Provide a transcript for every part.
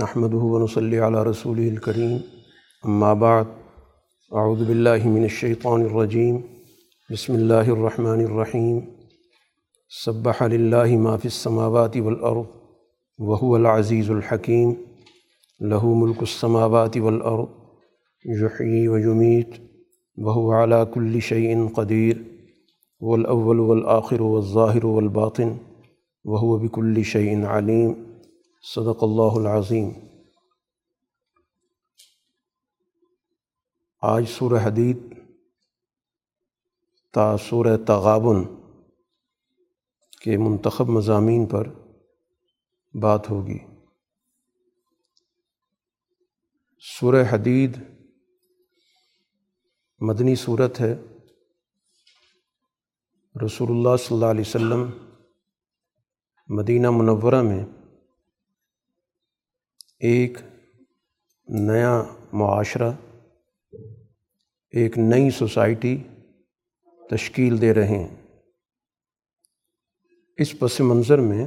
نحمد ونصلی علی رسول الکریم اما بعد اعوذ باللہ من الشیطان الرجیم بسم اللہ الرحمن الرحیم سبح للہ ما فی السماوات والارض وهو العزیز الحکیم له ملک السماوات والارض یحیی ویمیت وهو على كل شيء قدیر والاول والآخر والظاہر والباطن، وهو بكل شيء علیم صدق اللہ العظیم۔ آج سورہ حدید تا سورہ تغابن کے منتخب مضامین پر بات ہوگی۔ سورہ حدید مدنی صورت ہے۔ رسول اللہ صلی اللہ علیہ وسلم مدینہ منورہ میں ایک نیا معاشرہ، ایک نئی سوسائٹی تشکیل دے رہے ہیں۔ اس پس منظر میں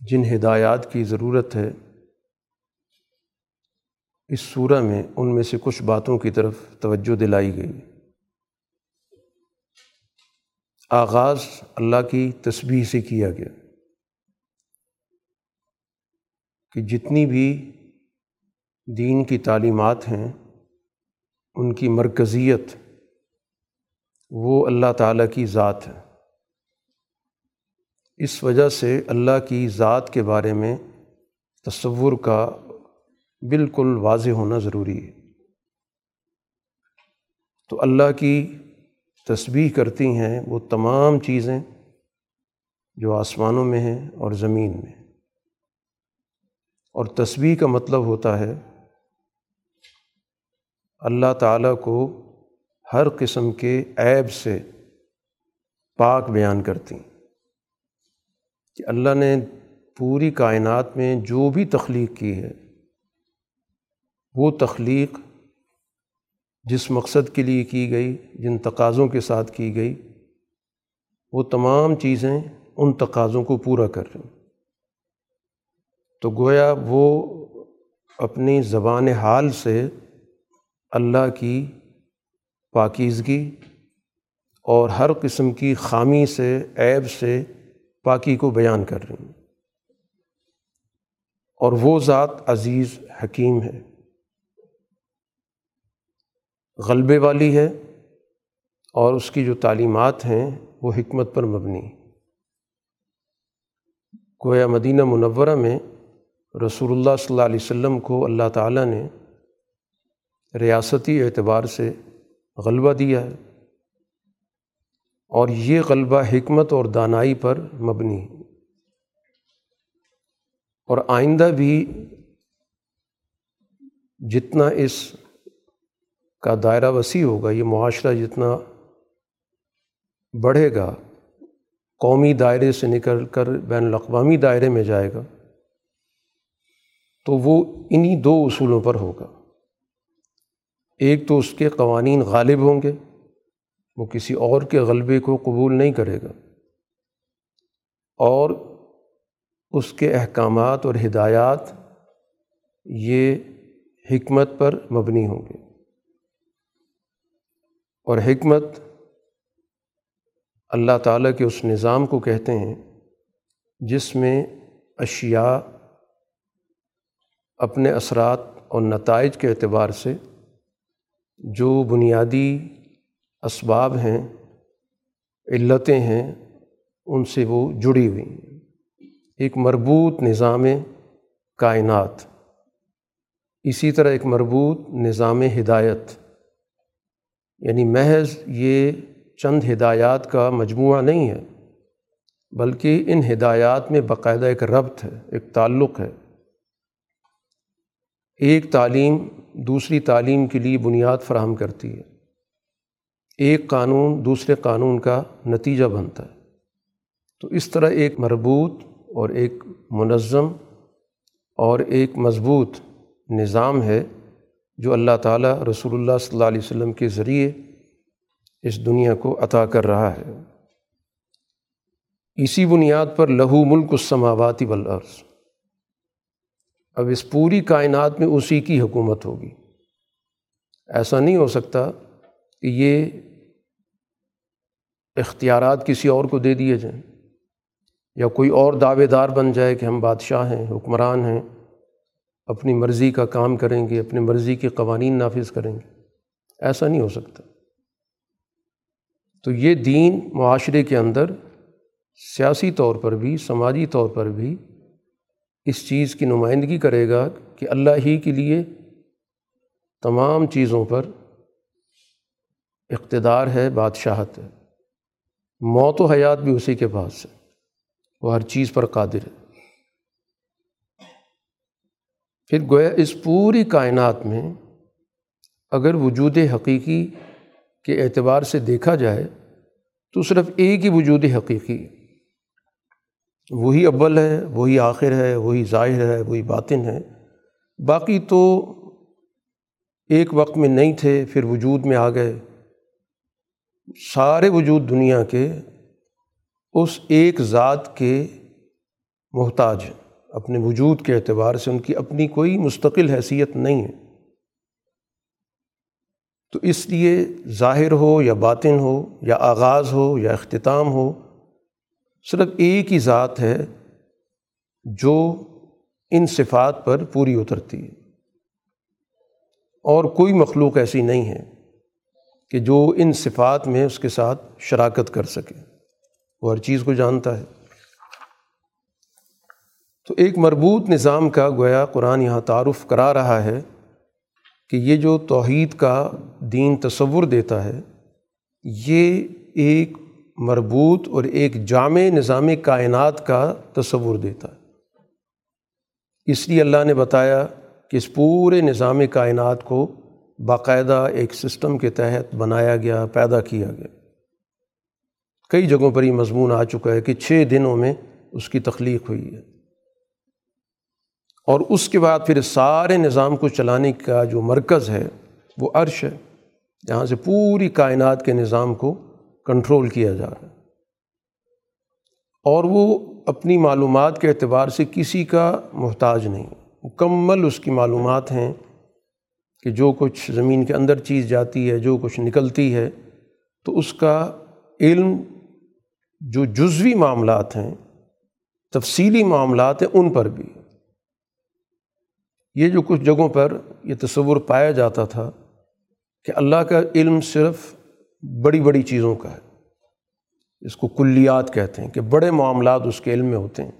جن ہدایات کی ضرورت ہے، اس صورہ میں ان میں سے کچھ باتوں کی طرف توجہ دلائی گئی۔ آغاز اللہ کی تسبیح سے کیا گیا۔ کہ جتنی بھی دین کی تعلیمات ہیں، ان کی مرکزیت وہ اللہ تعالیٰ کی ذات ہے۔ اس وجہ سے اللہ کی ذات کے بارے میں تصور کا بالکل واضح ہونا ضروری ہے۔ تو اللہ کی تسبیح کرتی ہیں وہ تمام چیزیں جو آسمانوں میں ہیں اور زمین میں۔ اور تصویر کا مطلب ہوتا ہے اللہ تعالیٰ کو ہر قسم کے عیب سے پاک بیان کرتی کہ اللہ نے پوری کائنات میں جو بھی تخلیق کی ہے، وہ تخلیق جس مقصد کے لیے کی گئی، جن تقاضوں کے ساتھ کی گئی، وہ تمام چیزیں ان تقاضوں کو پورا کر رہی ہیں۔ تو گویا وہ اپنی زبان حال سے اللہ کی پاکیزگی اور ہر قسم کی خامی سے، عیب سے پاکی کو بیان کر رہی ہیں۔ اور وہ ذات عزیز، حکیم ہے۔ غلبے والی ہے اور اس کی جو تعلیمات ہیں وہ حکمت پر مبنی۔ گویا مدینہ منورہ میں رسول اللہ صلی اللہ علیہ وسلم کو اللہ تعالیٰ نے ریاستی اعتبار سے غلبہ دیا ہے اور یہ غلبہ حکمت اور دانائی پر مبنی اور آئندہ بھی جتنا اس کا دائرہ وسیع ہوگا، یہ معاشرہ جتنا بڑھے گا، قومی دائرے سے نکل کر بین الاقوامی دائرے میں جائے گا تو وہ انہی دو اصولوں پر ہوگا۔ ایک تو اس کے قوانین غالب ہوں گے، وہ کسی اور کے غلبے کو قبول نہیں کرے گا۔ اور اس کے احکامات اور ہدایات یہ حکمت پر مبنی ہوں گے۔ اور حکمت اللہ تعالیٰ کے اس نظام کو کہتے ہیں جس میں اشیاء اپنے اثرات اور نتائج کے اعتبار سے جو بنیادی اسباب ہیں، علتیں ہیں، ان سے وہ جڑی ہوئی ہیں۔ ایک مربوط نظام کائنات، اسی طرح ایک مربوط نظام ہدایت۔ یعنی محض یہ چند ہدایات کا مجموعہ نہیں ہے، بلکہ ان ہدایات میں باقاعدہ ایک ربط ہے، ایک تعلق ہے۔ ایک تعلیم دوسری تعلیم کے لیے بنیاد فراہم کرتی ہے۔ ایک قانون دوسرے قانون کا نتیجہ بنتا ہے۔ تو اس طرح ایک مربوط اور ایک منظم اور ایک مضبوط نظام ہے جو اللہ تعالیٰ رسول اللہ صلی اللہ علیہ وسلم کے ذریعے اس دنیا کو عطا کر رہا ہے۔ اسی بنیاد پر لہو ملک السماواتی والارض۔ اب اس پوری کائنات میں اسی کی حکومت ہوگی۔ ایسا نہیں ہو سکتا کہ یہ اختیارات کسی اور کو دے دیے جائیں یا کوئی اور دعوے دار بن جائے کہ ہم بادشاہ ہیں، حکمران ہیں، اپنی مرضی کا کام کریں گے، اپنی مرضی کے قوانین نافذ کریں گے۔ ایسا نہیں ہو سکتا۔ تو یہ دین معاشرے کے اندر سیاسی طور پر بھی، سماجی طور پر بھی اس چیز کی نمائندگی کرے گا کہ اللہ ہی کے لیے تمام چیزوں پر اقتدار ہے، بادشاہت ہے۔ موت و حیات بھی اسی کے پاس ہے۔ وہ ہر چیز پر قادر ہے۔ پھر گویا اس پوری کائنات میں اگر وجود حقیقی کے اعتبار سے دیکھا جائے تو صرف ایک ہی وجود حقیقی وہی اول ہے، وہی آخر ہے، وہی ظاہر ہے، وہی باطن ہے۔ باقی تو ایک وقت میں نہیں تھے، پھر وجود میں آ گئے۔ سارے وجود دنیا کے اس ایک ذات کے محتاج ہیں۔ اپنے وجود کے اعتبار سے ان کی اپنی کوئی مستقل حیثیت نہیں ہے۔ تو اس لیے ظاہر ہو یا باطن ہو یا آغاز ہو یا اختتام ہو صرف ایک ہی ذات ہے جو ان صفات پر پوری اترتی ہے۔ اور کوئی مخلوق ایسی نہیں ہے کہ جو ان صفات میں اس کے ساتھ شراکت کر سکے۔ وہ ہر چیز کو جانتا ہے۔ تو ایک مربوط نظام کا گویا قرآن یہاں تعارف کرا رہا ہے کہ یہ جو توحید کا دین تصور دیتا ہے، یہ ایک مربوط اور ایک جامع نظام کائنات کا تصور دیتا ہے۔ اس لیے اللہ نے بتایا کہ اس پورے نظام کائنات کو باقاعدہ ایک سسٹم کے تحت بنایا گیا، پیدا کیا گیا۔ کئی جگہوں پر یہ مضمون آ چکا ہے کہ چھ دنوں میں اس کی تخلیق ہوئی ہے۔ اور اس کے بعد پھر سارے نظام کو چلانے کا جو مرکز ہے وہ عرش ہے، جہاں سے پوری کائنات کے نظام کو کنٹرول کیا جا رہا ہے۔ اور وہ اپنی معلومات کے اعتبار سے کسی کا محتاج نہیں۔ مکمل اس کی معلومات ہیں کہ جو کچھ زمین کے اندر چیز جاتی ہے، جو کچھ نکلتی ہے، تو اس کا علم جو جزوی معاملات ہیں، تفصیلی معاملات ہیں، ان پر بھی۔ یہ جو کچھ جگہوں پر یہ تصور پایا جاتا تھا کہ اللہ کا علم صرف بڑی بڑی چیزوں کا ہے۔ اس کو کلیات کہتے ہیں کہ بڑے معاملات اس کے علم میں ہوتے ہیں۔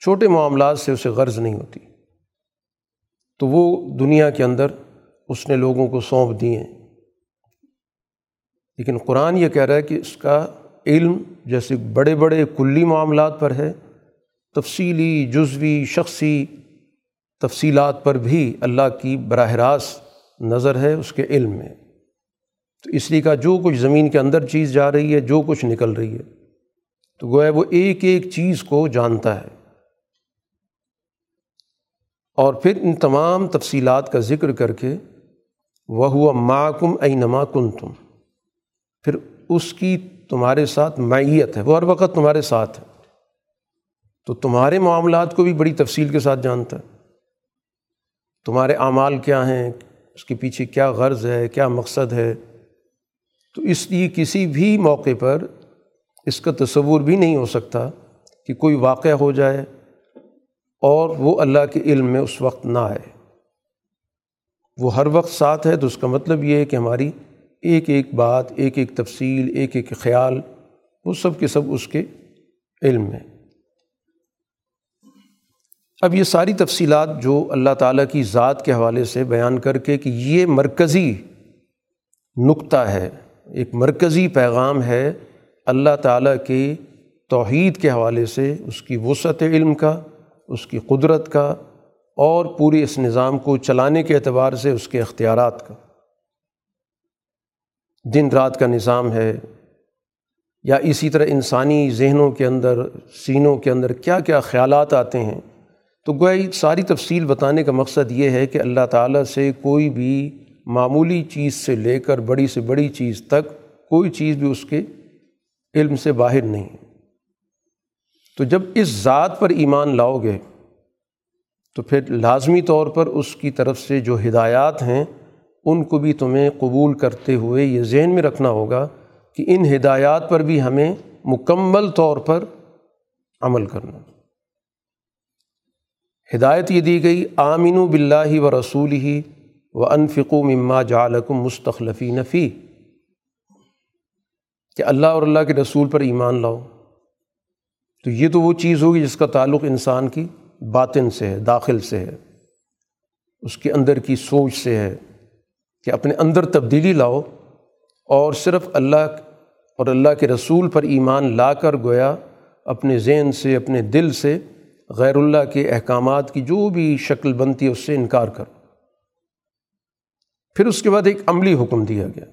چھوٹے معاملات سے اسے غرض نہیں ہوتی۔ تو وہ دنیا کے اندر اس نے لوگوں کو سونپ دیے لیکن قرآن یہ کہہ رہا ہے کہ اس کا علم جیسے بڑے بڑے کلی معاملات پر ہے، تفصیلی، جزوی، شخصی تفصیلات پر بھی اللہ کی براہ راست نظر ہے اس کے علم میں۔ تو اس لیے کہا جو کچھ زمین کے اندر چیز جا رہی ہے، جو کچھ نکل رہی ہے۔ تو گویا وہ ایک ایک چیز کو جانتا ہے۔ اور پھر ان تمام تفصیلات کا ذکر کر کے وہ ہوا معکم اے نما کن تم پھر اس کی تمہارے ساتھ معیت ہے۔ وہ ہر وقت تمہارے ساتھ ہے۔ تو تمہارے معاملات کو بھی بڑی تفصیل کے ساتھ جانتا ہے۔ تمہارے اعمال کیا ہیں؟ اس کے پیچھے کیا غرض ہے؟ کیا مقصد ہے؟ تو اس لیے کسی بھی موقع پر اس کا تصور بھی نہیں ہو سکتا کہ کوئی واقعہ ہو جائے اور وہ اللہ کے علم میں اس وقت نہ آئے۔ وہ ہر وقت ساتھ ہے تو اس کا مطلب یہ ہے کہ ہماری ایک ایک بات، ایک ایک تفصیل، ایک ایک خیال، وہ سب کے سب اس کے علم میں۔ اب یہ ساری تفصیلات جو اللہ تعالیٰ کی ذات کے حوالے سے بیان کر کے کہ یہ مرکزی نقطہ ہے ایک مرکزی پیغام ہے اللہ تعالیٰ کے توحید کے حوالے سے، اس کی وسعت علم کا، اس کی قدرت کا، اور پورے اس نظام کو چلانے کے اعتبار سے اس کے اختیارات کا۔ دن رات کا نظام ہے، یا اسی طرح انسانی ذہنوں کے اندر، سینوں کے اندر کیا کیا خیالات آتے ہیں۔ تو گویا ساری تفصیل بتانے کا مقصد یہ ہے کہ اللہ تعالیٰ سے کوئی بھی معمولی چیز سے لے کر بڑی سے بڑی چیز تک کوئی چیز بھی اس کے علم سے باہر نہیں تو جب اس ذات پر ایمان لاؤ گے، تو پھر لازمی طور پر اس کی طرف سے جو ہدایات ہیں، ان کو بھی تمہیں قبول کرتے ہوئے یہ ذہن میں رکھنا ہوگا کہ ان ہدایات پر بھی ہمیں مکمل طور پر عمل کرنا۔ ہدایت یہ دی گئی آمین و بلّہ و رسول ہی و انفقو مما جالکم مستخلفی نفی کہ اللہ اور اللہ کے رسول پر ایمان لاؤ۔ تو یہ تو وہ چیز ہوگی جس کا تعلق انسان کی باطن سے ہے، داخل سے ہے۔ اس کے اندر کی سوچ سے ہے کہ اپنے اندر تبدیلی لاؤ اور صرف اللہ اور اللہ کے رسول پر ایمان لا کر گویا اپنے ذہن سے، اپنے دل سے غیر اللہ کے احکامات کی جو بھی شکل بنتی ہے، اس سے انکار کر پھر اس کے بعد ایک عملی حکم دیا گیا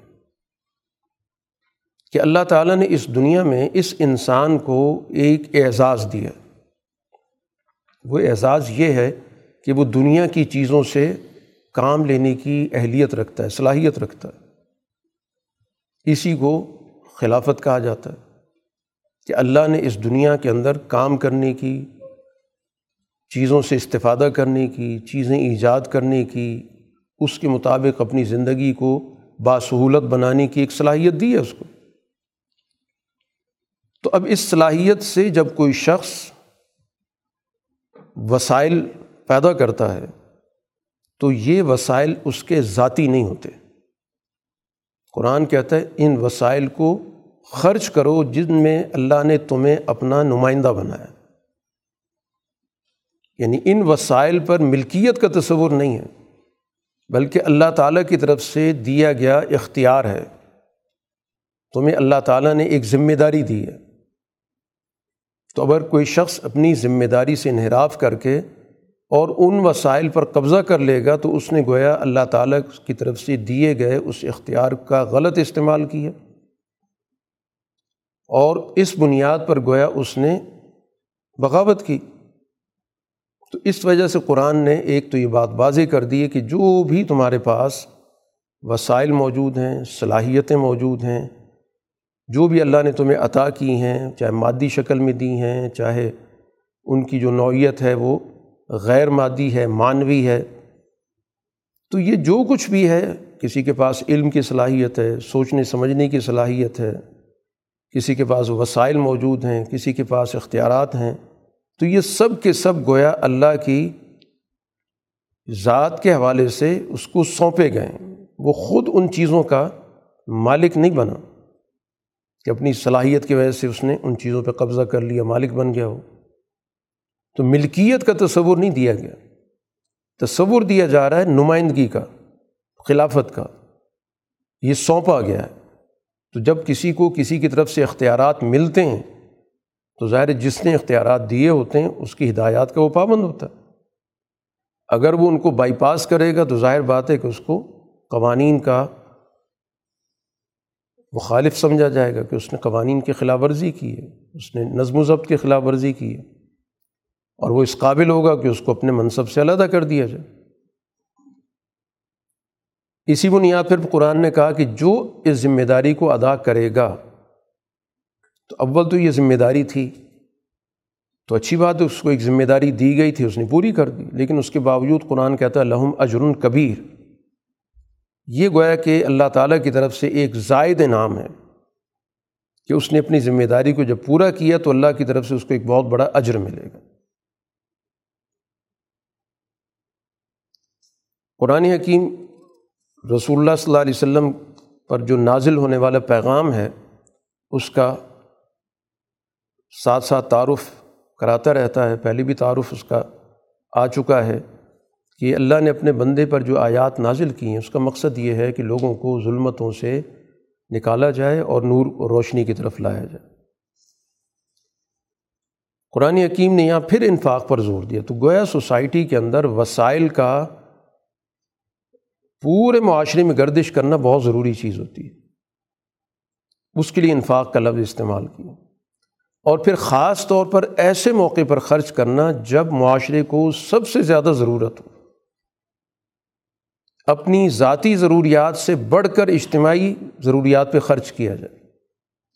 کہ اللہ تعالیٰ نے اس دنیا میں اس انسان کو ایک اعزاز دیا۔ وہ اعزاز یہ ہے کہ وہ دنیا کی چیزوں سے کام لینے کی اہلیت رکھتا ہے، صلاحیت رکھتا ہے۔ اسی کو خلافت کہا جاتا ہے کہ اللہ نے اس دنیا کے اندر کام کرنے کی، چیزوں سے استفادہ کرنے کی، چیزیں ایجاد کرنے کی اس کے مطابق اپنی زندگی کو باسہولت بنانے کی ایک صلاحیت دی ہے اس کو۔ تو اب اس صلاحیت سے جب کوئی شخص وسائل پیدا کرتا ہے، تو یہ وسائل اس کے ذاتی نہیں ہوتے۔ قرآن کہتا ہے، ان وسائل کو خرچ کرو جن میں اللہ نے تمہیں اپنا نمائندہ بنایا۔ یعنی ان وسائل پر ملکیت کا تصور نہیں ہے۔ بلکہ اللہ تعالیٰ کی طرف سے دیا گیا اختیار ہے۔ تمہیں اللہ تعالیٰ نے ایک ذمہ داری دی ہے۔ تو اگر کوئی شخص اپنی ذمہ داری سے انحراف کر کے اور ان وسائل پر قبضہ کر لے گا، تو اس نے گویا اللہ تعالیٰ کی طرف سے دیے گئے اس اختیار کا غلط استعمال کیا۔ اور اس بنیاد پر گویا اس نے بغاوت کی۔ تو اس وجہ سے قرآن نے ایک تو یہ بات واضح کر دی ہے کہ جو بھی تمہارے پاس وسائل موجود ہیں، صلاحیتیں موجود ہیں، جو بھی اللہ نے تمہیں عطا کی ہیں، چاہے مادی شکل میں دی ہیں، چاہے ان کی جو نوعیت ہے وہ غیر مادی ہے، معنوی ہے، تو یہ جو کچھ بھی ہے، کسی کے پاس علم کی صلاحیت ہے، سوچنے، سمجھنے کی صلاحیت ہے، کسی کے پاس وسائل موجود ہیں، کسی کے پاس اختیارات ہیں تو یہ سب کے سب گویا اللہ کی ذات کے حوالے سے اس کو سونپے گئے۔ وہ خود ان چیزوں کا مالک نہیں بنا کہ اپنی صلاحیت کی وجہ سے اس نے ان چیزوں پہ قبضہ کر لیا، مالک بن گیا ہو تو ملکیت کا تصور نہیں دیا گیا۔ تصور دیا جا رہا ہے نمائندگی کا، خلافت کا۔ یہ سونپا گیا ہے۔ تو جب کسی کو کسی کی طرف سے اختیارات ملتے ہیں تو ظاہر جس نے اختیارات دیے ہوتے ہیں، اس کی ہدایات کا وہ پابند ہوتا ہے۔ اگر وہ ان کو بائی پاس کرے گا تو ظاہر بات ہے کہ اس کو قوانین کا مخالف سمجھا جائے گا کہ اس نے قوانین کی خلاف ورزی کی ہے، اس نے نظم و ضبط کی خلاف ورزی کی ہے۔ اور وہ اس قابل ہوگا کہ اس کو اپنے منصب سے علیحدہ کر دیا جائے۔ اسی بنیاد پھر قرآن نے کہا کہ جو اس ذمہ داری کو ادا کرے گا تو اول تو یہ ذمہ داری تھی۔ تو اچھی بات ہے، اس کو ایک ذمہ داری دی گئی تھی، اس نے پوری کر دی۔ لیکن اس کے باوجود قرآن کہتا ہے لہم اجرن کبیر۔ یہ گویا کہ اللہ تعالیٰ کی طرف سے ایک زائد نام ہے کہ اس نے اپنی ذمہ داری کو جب پورا کیا تو اللہ کی طرف سے اس کو ایک بہت بڑا اجر ملے گا۔ قرآن حکیم رسول اللہ صلی اللہ علیہ وسلم پر جو نازل ہونے والا پیغام ہے، اس کا ساتھ ساتھ تعارف کراتا رہتا ہے، پہلے بھی تعارف اس کا آ چکا ہے کہ اللہ نے اپنے بندے پر جو آیات نازل کی ہیں، اس کا مقصد یہ ہے کہ لوگوں کو ظلمتوں سے نکالا جائے اور نور و روشنی کی طرف لایا جائے۔ قرآن حکیم نے یہاں پھر انفاق پر زور دیا۔ تو گویا سوسائٹی کے اندر وسائل کا پورے معاشرے میں گردش کرنا بہت ضروری چیز ہوتی ہے۔ اس کے لیے انفاق کا لفظ استعمال کیا اور پھر خاص طور پر ایسے موقع پر خرچ کرنا جب معاشرے کو سب سے زیادہ ضرورت ہو۔ اپنی ذاتی ضروریات سے بڑھ کر اجتماعی ضروریات پہ خرچ کیا جائے۔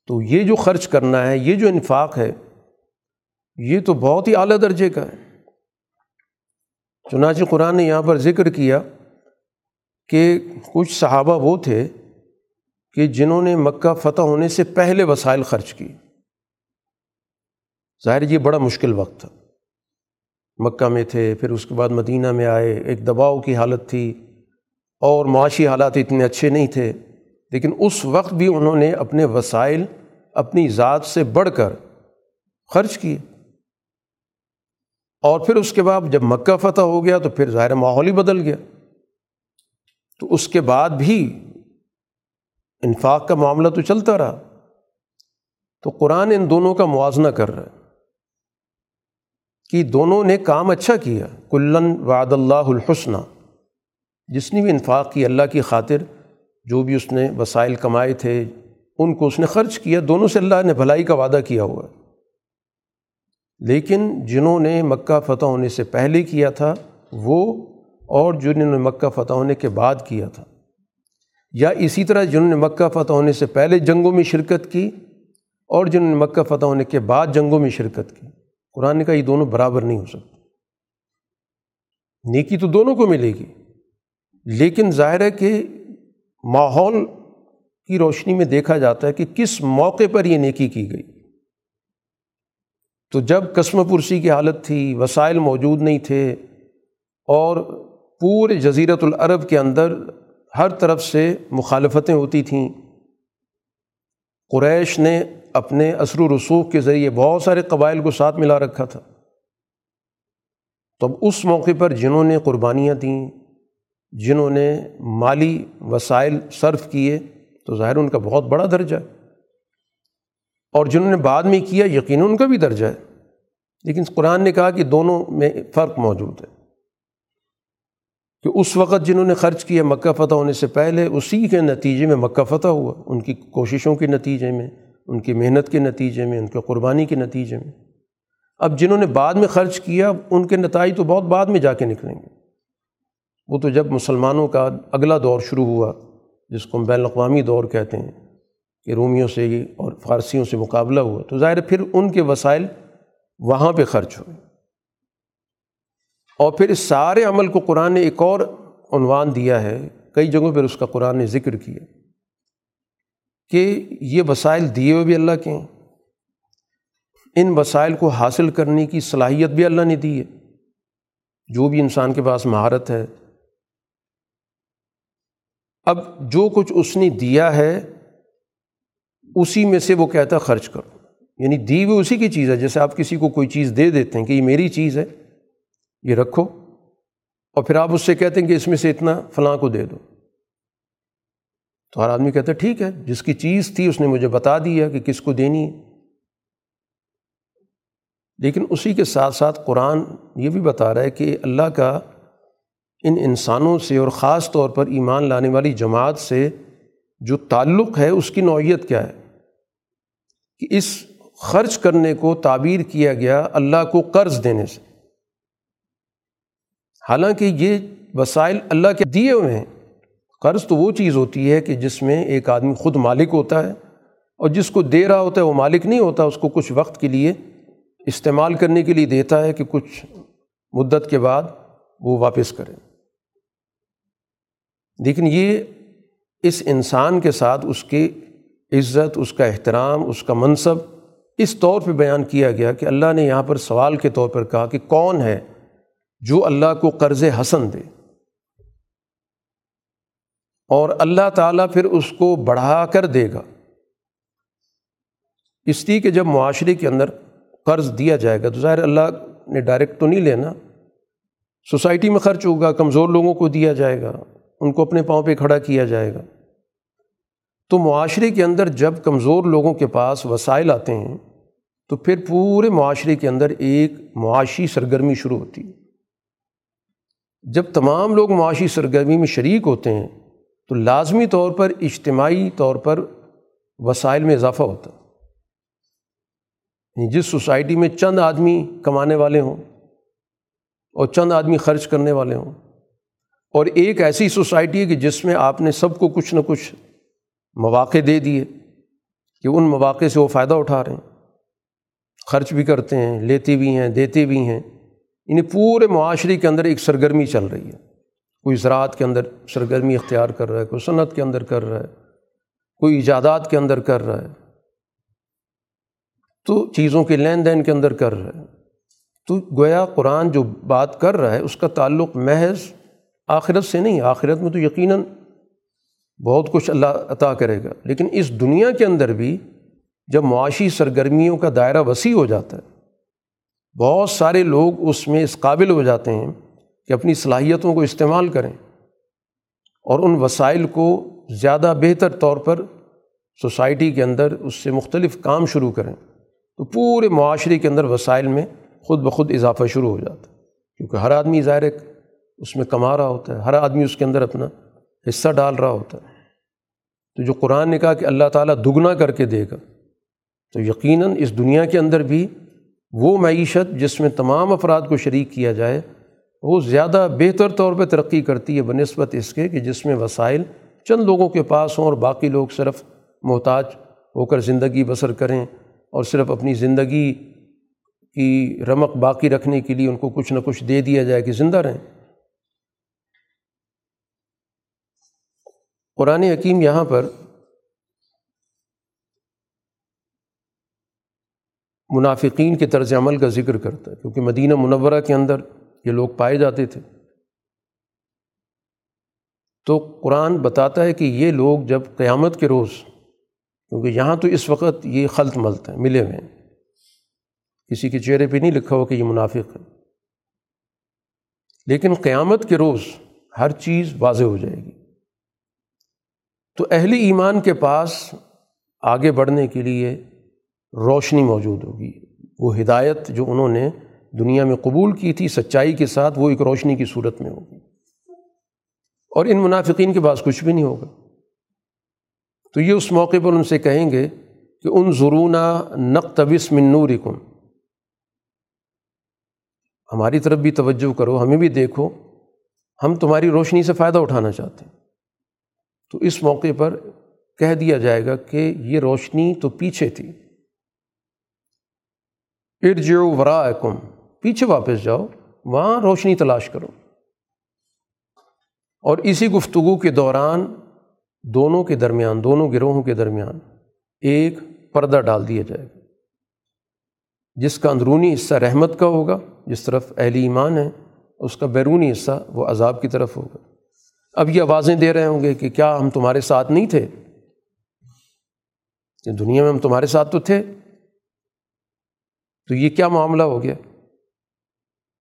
تو یہ جو خرچ کرنا ہے، یہ جو انفاق ہے، یہ تو بہت ہی اعلیٰ درجے کا ہے۔ چنانچہ قرآن نے یہاں پر ذکر کیا کہ کچھ صحابہ وہ تھے کہ جنہوں نے مکہ فتح ہونے سے پہلے وسائل خرچ کی ظاہر یہ بڑا مشکل وقت تھا۔ مکہ میں تھے، پھر اس کے بعد مدینہ میں آئے، ایک دباؤ کی حالت تھی اور معاشی حالات اتنے اچھے نہیں تھے۔ لیکن اس وقت بھی انہوں نے اپنے وسائل اپنی ذات سے بڑھ کر خرچ کیے۔ اور پھر اس کے بعد جب مکہ فتح ہو گیا تو پھر ظاہر ماحول ہی بدل گیا۔ تو اس کے بعد بھی انفاق کا معاملہ تو چلتا رہا۔ تو قرآن ان دونوں کا موازنہ کر رہا ہے۔ کہ دونوں نے کام اچھا کیا۔ کلن وعد اللہ الحسنہ۔ جس نے بھی انفاق کی اللہ کی خاطر جو بھی اس نے وسائل کمائے تھے، ان کو اس نے خرچ کیا، دونوں سے اللہ نے بھلائی کا وعدہ کیا ہوا۔ لیکن جنہوں نے مکہ فتح ہونے سے پہلے کیا تھا، وہ اور جنہوں نے مکہ فتح ہونے کے بعد کیا تھا۔ یا اسی طرح جنہوں نے مکہ فتح ہونے سے پہلے جنگوں میں شرکت کی اور جنہوں نے مکہ فتح ہونے کے بعد جنگوں میں شرکت کی۔ قرآن نے کہا یہ دونوں برابر نہیں ہو سکتے۔ نیکی تو دونوں کو ملے گی، لیکن ظاہر ہے کہ ماحول کی روشنی میں دیکھا جاتا ہے کہ کس موقع پر یہ نیکی کی گئی۔ تو جب قسم پرسی کی حالت تھی، وسائل موجود نہیں تھے، اور پورے جزیرت العرب کے اندر ہر طرف سے مخالفتیں ہوتی تھیں۔ قریش نے اپنے اثر و رسوخ کے ذریعے بہت سارے قبائل کو ساتھ ملا رکھا تھا۔ تو اب اس موقع پر جنہوں نے قربانیاں دیں، جنہوں نے مالی وسائل صرف کیے، تو ظاہر ان کا بہت بڑا درجہ ہے۔ اور جنہوں نے بعد میں کیا، یقیناً ان کا بھی درجہ ہے۔ لیکن قرآن نے کہا کہ دونوں میں فرق موجود ہے۔ کہ اس وقت جنہوں نے خرچ کیا مکہ فتح ہونے سے پہلے، اسی کے نتیجے میں مکہ فتح ہوا، ان کی کوششوں کے نتیجے میں، ان کی محنت کے نتیجے میں، ان کے قربانی کے نتیجے میں۔ اب جنہوں نے بعد میں خرچ کیا، ان کے نتائج تو بہت بعد میں جا کے نکلیں گے۔ وہ تو جب مسلمانوں کا اگلا دور شروع ہوا، جس کو ہم بین الاقوامی دور کہتے ہیں، کہ رومیوں سے اور فارسیوں سے مقابلہ ہوا، تو ظاہر پھر ان کے وسائل وہاں پہ خرچ ہوئے۔ اور پھر اس سارے عمل کو قرآن نے ایک اور عنوان دیا ہے، کئی جگہوں پر اس کا قرآن نے ذکر کیا کہ یہ وسائل دیے ہوئے بھی اللہ کے ہیں۔ ان وسائل کو حاصل کرنے کی صلاحیت بھی اللہ نے دی ہے۔ جو بھی انسان کے پاس مہارت ہے۔ اب جو کچھ اس نے دیا ہے، اسی میں سے وہ کہتا ہے خرچ کرو۔ یعنی دی ہوئی اسی کی چیز ہے، جیسے آپ کسی کو کوئی چیز دے دیتے ہیں کہ یہ میری چیز ہے۔ یہ رکھو اور پھر آپ اس سے کہتے ہیں کہ اس میں سے اتنا فلاں کو دے دو۔ تو ہر آدمی کہتا ہے، ٹھیک ہے، جس کی چیز تھی اس نے مجھے بتا دیا کہ کس کو دینی ہے۔ لیکن اسی کے ساتھ ساتھ قرآن یہ بھی بتا رہا ہے کہ اللہ کا ان انسانوں سے اور خاص طور پر ایمان لانے والی جماعت سے جو تعلق ہے، اس کی نوعیت کیا ہے؟ کہ اس خرچ کرنے کو تعبیر کیا گیا اللہ کو قرض دینے سے۔ حالانکہ یہ وسائل اللہ کے دیے ہوئے ہیں۔ قرض تو وہ چیز ہوتی ہے کہ جس میں ایک آدمی خود مالک ہوتا ہے اور جس کو دے رہا ہوتا ہے وہ مالک نہیں ہوتا، اس کو کچھ وقت کے لیے استعمال کرنے کے لیے دیتا ہے کہ کچھ مدت کے بعد وہ واپس کرے۔ لیکن یہ اس انسان کے ساتھ اس کی عزت، اس کا احترام، اس کا منصب اس طور پہ بیان کیا گیا کہ اللہ نے یہاں پر سوال کے طور پر کہا کہ کون ہے؟ جو اللہ کو قرض حسن دے۔ اور اللہ تعالیٰ پھر اس کو بڑھا کر دے گا۔ اس لیے کہ جب معاشرے کے اندر قرض دیا جائے گا تو ظاہر اللہ نے ڈائریکٹ تو نہیں لینا۔ سوسائٹی میں خرچ ہوگا، کمزور لوگوں کو دیا جائے گا، ان کو اپنے پاؤں پہ کھڑا کیا جائے گا۔ تو معاشرے کے اندر جب کمزور لوگوں کے پاس وسائل آتے ہیں تو پھر پورے معاشرے کے اندر ایک معاشی سرگرمی شروع ہوتی ہے۔ جب تمام لوگ معاشی سرگرمی میں شریک ہوتے ہیں، تو لازمی طور پر اجتماعی طور پر وسائل میں اضافہ ہوتا ہے۔ یعنی جس سوسائٹی میں چند آدمی کمانے والے ہوں اور چند آدمی خرچ کرنے والے ہوں، اور ایک ایسی سوسائٹی ہے کہ جس میں آپ نے سب کو کچھ نہ کچھ مواقع دے دیے کہ ان مواقع سے وہ فائدہ اٹھا رہے ہیں۔ خرچ بھی کرتے ہیں، لیتے بھی ہیں، دیتے بھی ہیں۔ یعنی پورے معاشرے کے اندر ایک سرگرمی چل رہی ہے۔ کوئی زراعت کے اندر سرگرمی اختیار کر رہا ہے، کوئی صنعت کے اندر کر رہا ہے، کوئی ایجادات کے اندر کر رہا ہے۔ تو چیزوں کے لین دین کے اندر کر رہا ہے۔ تو گویا قرآن جو بات کر رہا ہے، اس کا تعلق محض آخرت سے نہیں، آخرت میں تو یقیناً بہت کچھ اللہ عطا کرے گا۔ لیکن اس دنیا کے اندر بھی جب معاشی سرگرمیوں کا دائرہ وسیع ہو جاتا ہے بہت سارے لوگ اس میں اس قابل ہو جاتے ہیں کہ اپنی صلاحیتوں کو استعمال کریں اور ان وسائل کو زیادہ بہتر طور پر سوسائٹی کے اندر اس سے مختلف کام شروع کریں تو پورے معاشرے کے اندر وسائل میں خود بخود اضافہ شروع ہو جاتا ہے۔ کیونکہ ہر آدمی ظاہر اس میں کما رہا ہوتا ہے، ہر آدمی اس کے اندر اپنا حصہ ڈال رہا ہوتا ہے۔ تو جو قرآن نے کہا کہ اللہ تعالیٰ دگنا کر کے دے گا، تو یقیناً اس دنیا کے اندر بھی وہ معیشت جس میں تمام افراد کو شریک کیا جائے، وہ زیادہ بہتر طور پہ ترقی کرتی ہے بنسبت اس کے کہ جس میں وسائل چند لوگوں کے پاس ہوں اور باقی لوگ صرف محتاج ہو کر زندگی بسر کریں اور صرف اپنی زندگی کی رمق باقی رکھنے کے لیے ان کو کچھ نہ کچھ دے دیا جائے کہ زندہ رہیں۔ قرآن حکیم یہاں پر منافقین کے طرز عمل کا ذکر کرتا ہے، کیونکہ مدینہ منورہ کے اندر یہ لوگ پائے جاتے تھے۔ تو قرآن بتاتا ہے کہ یہ لوگ جب قیامت کے روز، کیونکہ یہاں تو اس وقت یہ خلط ملت ہیں ملے ہوئے ہیں۔ کسی کے چہرے پہ نہیں لکھا ہو کہ یہ منافق ہے لیکن قیامت کے روز ہر چیز واضح ہو جائے گی۔ تو اہل ایمان کے پاس آگے بڑھنے کے لیے روشنی موجود ہوگی۔ وہ ہدایت جو انہوں نے دنیا میں قبول کی تھی، سچائی کے ساتھ وہ ایک روشنی کی صورت میں ہوگی۔ اور ان منافقین کے پاس کچھ بھی نہیں ہوگا۔ تو یہ اس موقع پر ان سے کہیں گے کہ ان ضرون نقتبس من نورکم۔ ہماری طرف بھی توجہ کرو، ہمیں بھی دیکھو، ہم تمہاری روشنی سے فائدہ اٹھانا چاہتے ہیں۔ تو اس موقع پر کہہ دیا جائے گا کہ یہ روشنی تو پیچھے تھی۔ ارجعو ورائکم پیچھے واپس جاؤ، وہاں روشنی تلاش کرو۔ اور اسی گفتگو کے دوران دونوں کے درمیان، دونوں گروہوں کے درمیان ایک پردہ ڈال دیا جائے گا، جس کا اندرونی حصہ رحمت کا ہوگا، جس طرف اہل ایمان ہے اس کا بیرونی حصہ وہ عذاب کی طرف ہوگا۔ اب یہ آوازیں دے رہے ہوں گے کہ کیا ہم تمہارے ساتھ نہیں تھے؟ دنیا میں ہم تمہارے ساتھ تو تھے۔ تو یہ کیا معاملہ ہو گیا؟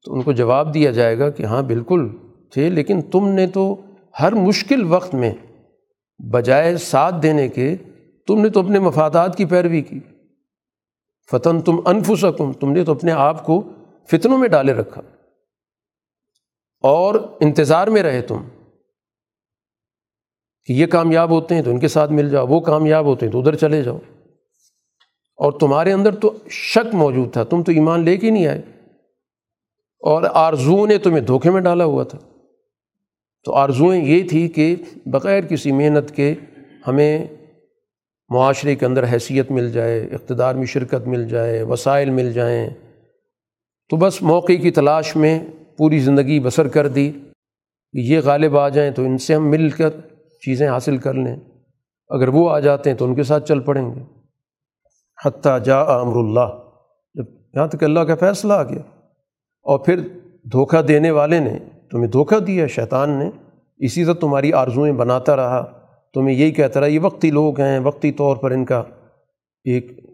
تو ان کو جواب دیا جائے گا کہ ہاں بالکل تھے، لیکن تم نے تو ہر مشکل وقت میں بجائے ساتھ دینے کے تم نے تو اپنے مفادات کی پیروی کی۔ فتن تم انفسکم، تم نے تو اپنے آپ کو فتنوں میں ڈالے رکھا۔ اور انتظار میں رہے تم کہ یہ کامیاب ہوتے ہیں تو ان کے ساتھ مل جاؤ، وہ کامیاب ہوتے ہیں تو ادھر چلے جاؤ۔ اور تمہارے اندر تو شک موجود تھا، تم تو ایمان لے کے نہیں آئے۔ اور آرزو نے تمہیں دھوکے میں ڈالا ہوا تھا۔ تو آرزوئیں یہ تھی کہ بغیر کسی محنت کے ہمیں معاشرے کے اندر حیثیت مل جائے، اقتدار میں شرکت مل جائے، وسائل مل جائیں۔ تو بس موقع کی تلاش میں پوری زندگی بسر کر دی۔ کہ یہ غالب آ جائیں تو ان سے ہم مل کر چیزیں حاصل کر لیں۔ اگر وہ آ جاتے ہیں تو ان کے ساتھ چل پڑیں گے۔ حتیٰ جا امر اللہ۔ جب یہاں تک اللہ کا فیصلہ آ گیا۔ اور پھر دھوکہ دینے والے نے تمہیں دھوکہ دیا، شیطان نے۔ اسی طرح تمہاری آرزوئیں بناتا رہا۔ تمہیں یہی کہتا رہا، یہ وقتی لوگ ہیں، وقتی طور پر ان کا ایک،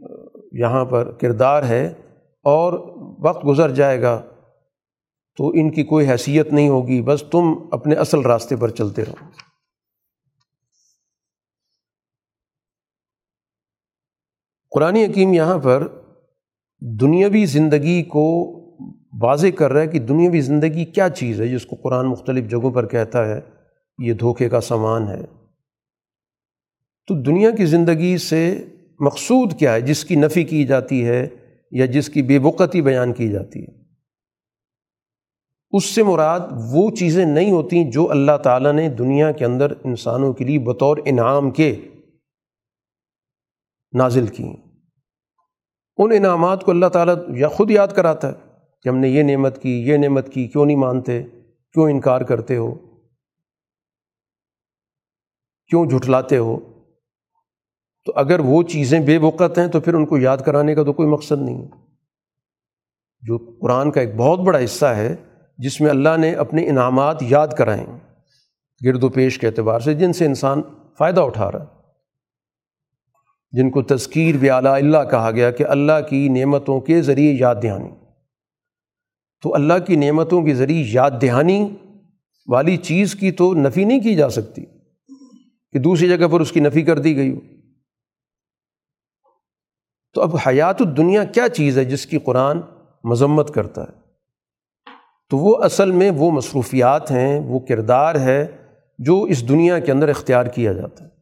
یہاں پر کردار ہے اور وقت گزر جائے گا تو ان کی کوئی حیثیت نہیں ہوگی، بس تم اپنے اصل راستے پر چلتے رہو۔ قرآن حکیم یہاں پر دنیاوی زندگی کو واضح کر رہا ہے کہ دنیاوی زندگی کیا چیز ہے، جس کو قرآن مختلف جگہوں پر کہتا ہے، یہ دھوکے کا سامان ہے۔ تو دنیا کی زندگی سے مقصود کیا ہے؟ جس کی نفی کی جاتی ہے یا جس کی بے وقتی بیان کی جاتی ہے۔ اس سے مراد وہ چیزیں نہیں ہوتی جو اللہ تعالیٰ نے دنیا کے اندر انسانوں کے لیے بطور انعام کے نازل کی ان انعامات کو اللہ تعالیٰ یا خود یاد کراتا ہے کہ ہم نے یہ نعمت کی، یہ نعمت کی، کیوں نہیں مانتے؟ کیوں انکار کرتے ہو؟ کیوں جھٹلاتے ہو؟ تو اگر وہ چیزیں بے وقت ہیں تو پھر ان کو یاد کرانے کا تو کوئی مقصد نہیں۔ ہے جو قرآن کا ایک بہت بڑا حصہ ہے جس میں اللہ نے اپنے انعامات یاد کرائیں گرد و پیش کے اعتبار سے جن سے انسان فائدہ اٹھا رہا ہے۔ جن کو تذکیر بھی اعلیٰ اللہ کہا گیا کہ اللہ کی نعمتوں کے ذریعے یاد دہانی۔ تو اللہ کی نعمتوں کے ذریعے یاد دہانی والی چیز کی تو نفی نہیں کی جا سکتی کہ دوسری جگہ پر اس کی نفی کر دی گئی ہو۔ تو اب حیات الدنیا کیا چیز ہے جس کی قرآن مذمت کرتا ہے؟ تو وہ اصل میں وہ مصروفیات ہیں، وہ کردار ہے جو اس دنیا کے اندر اختیار کیا جاتا ہے۔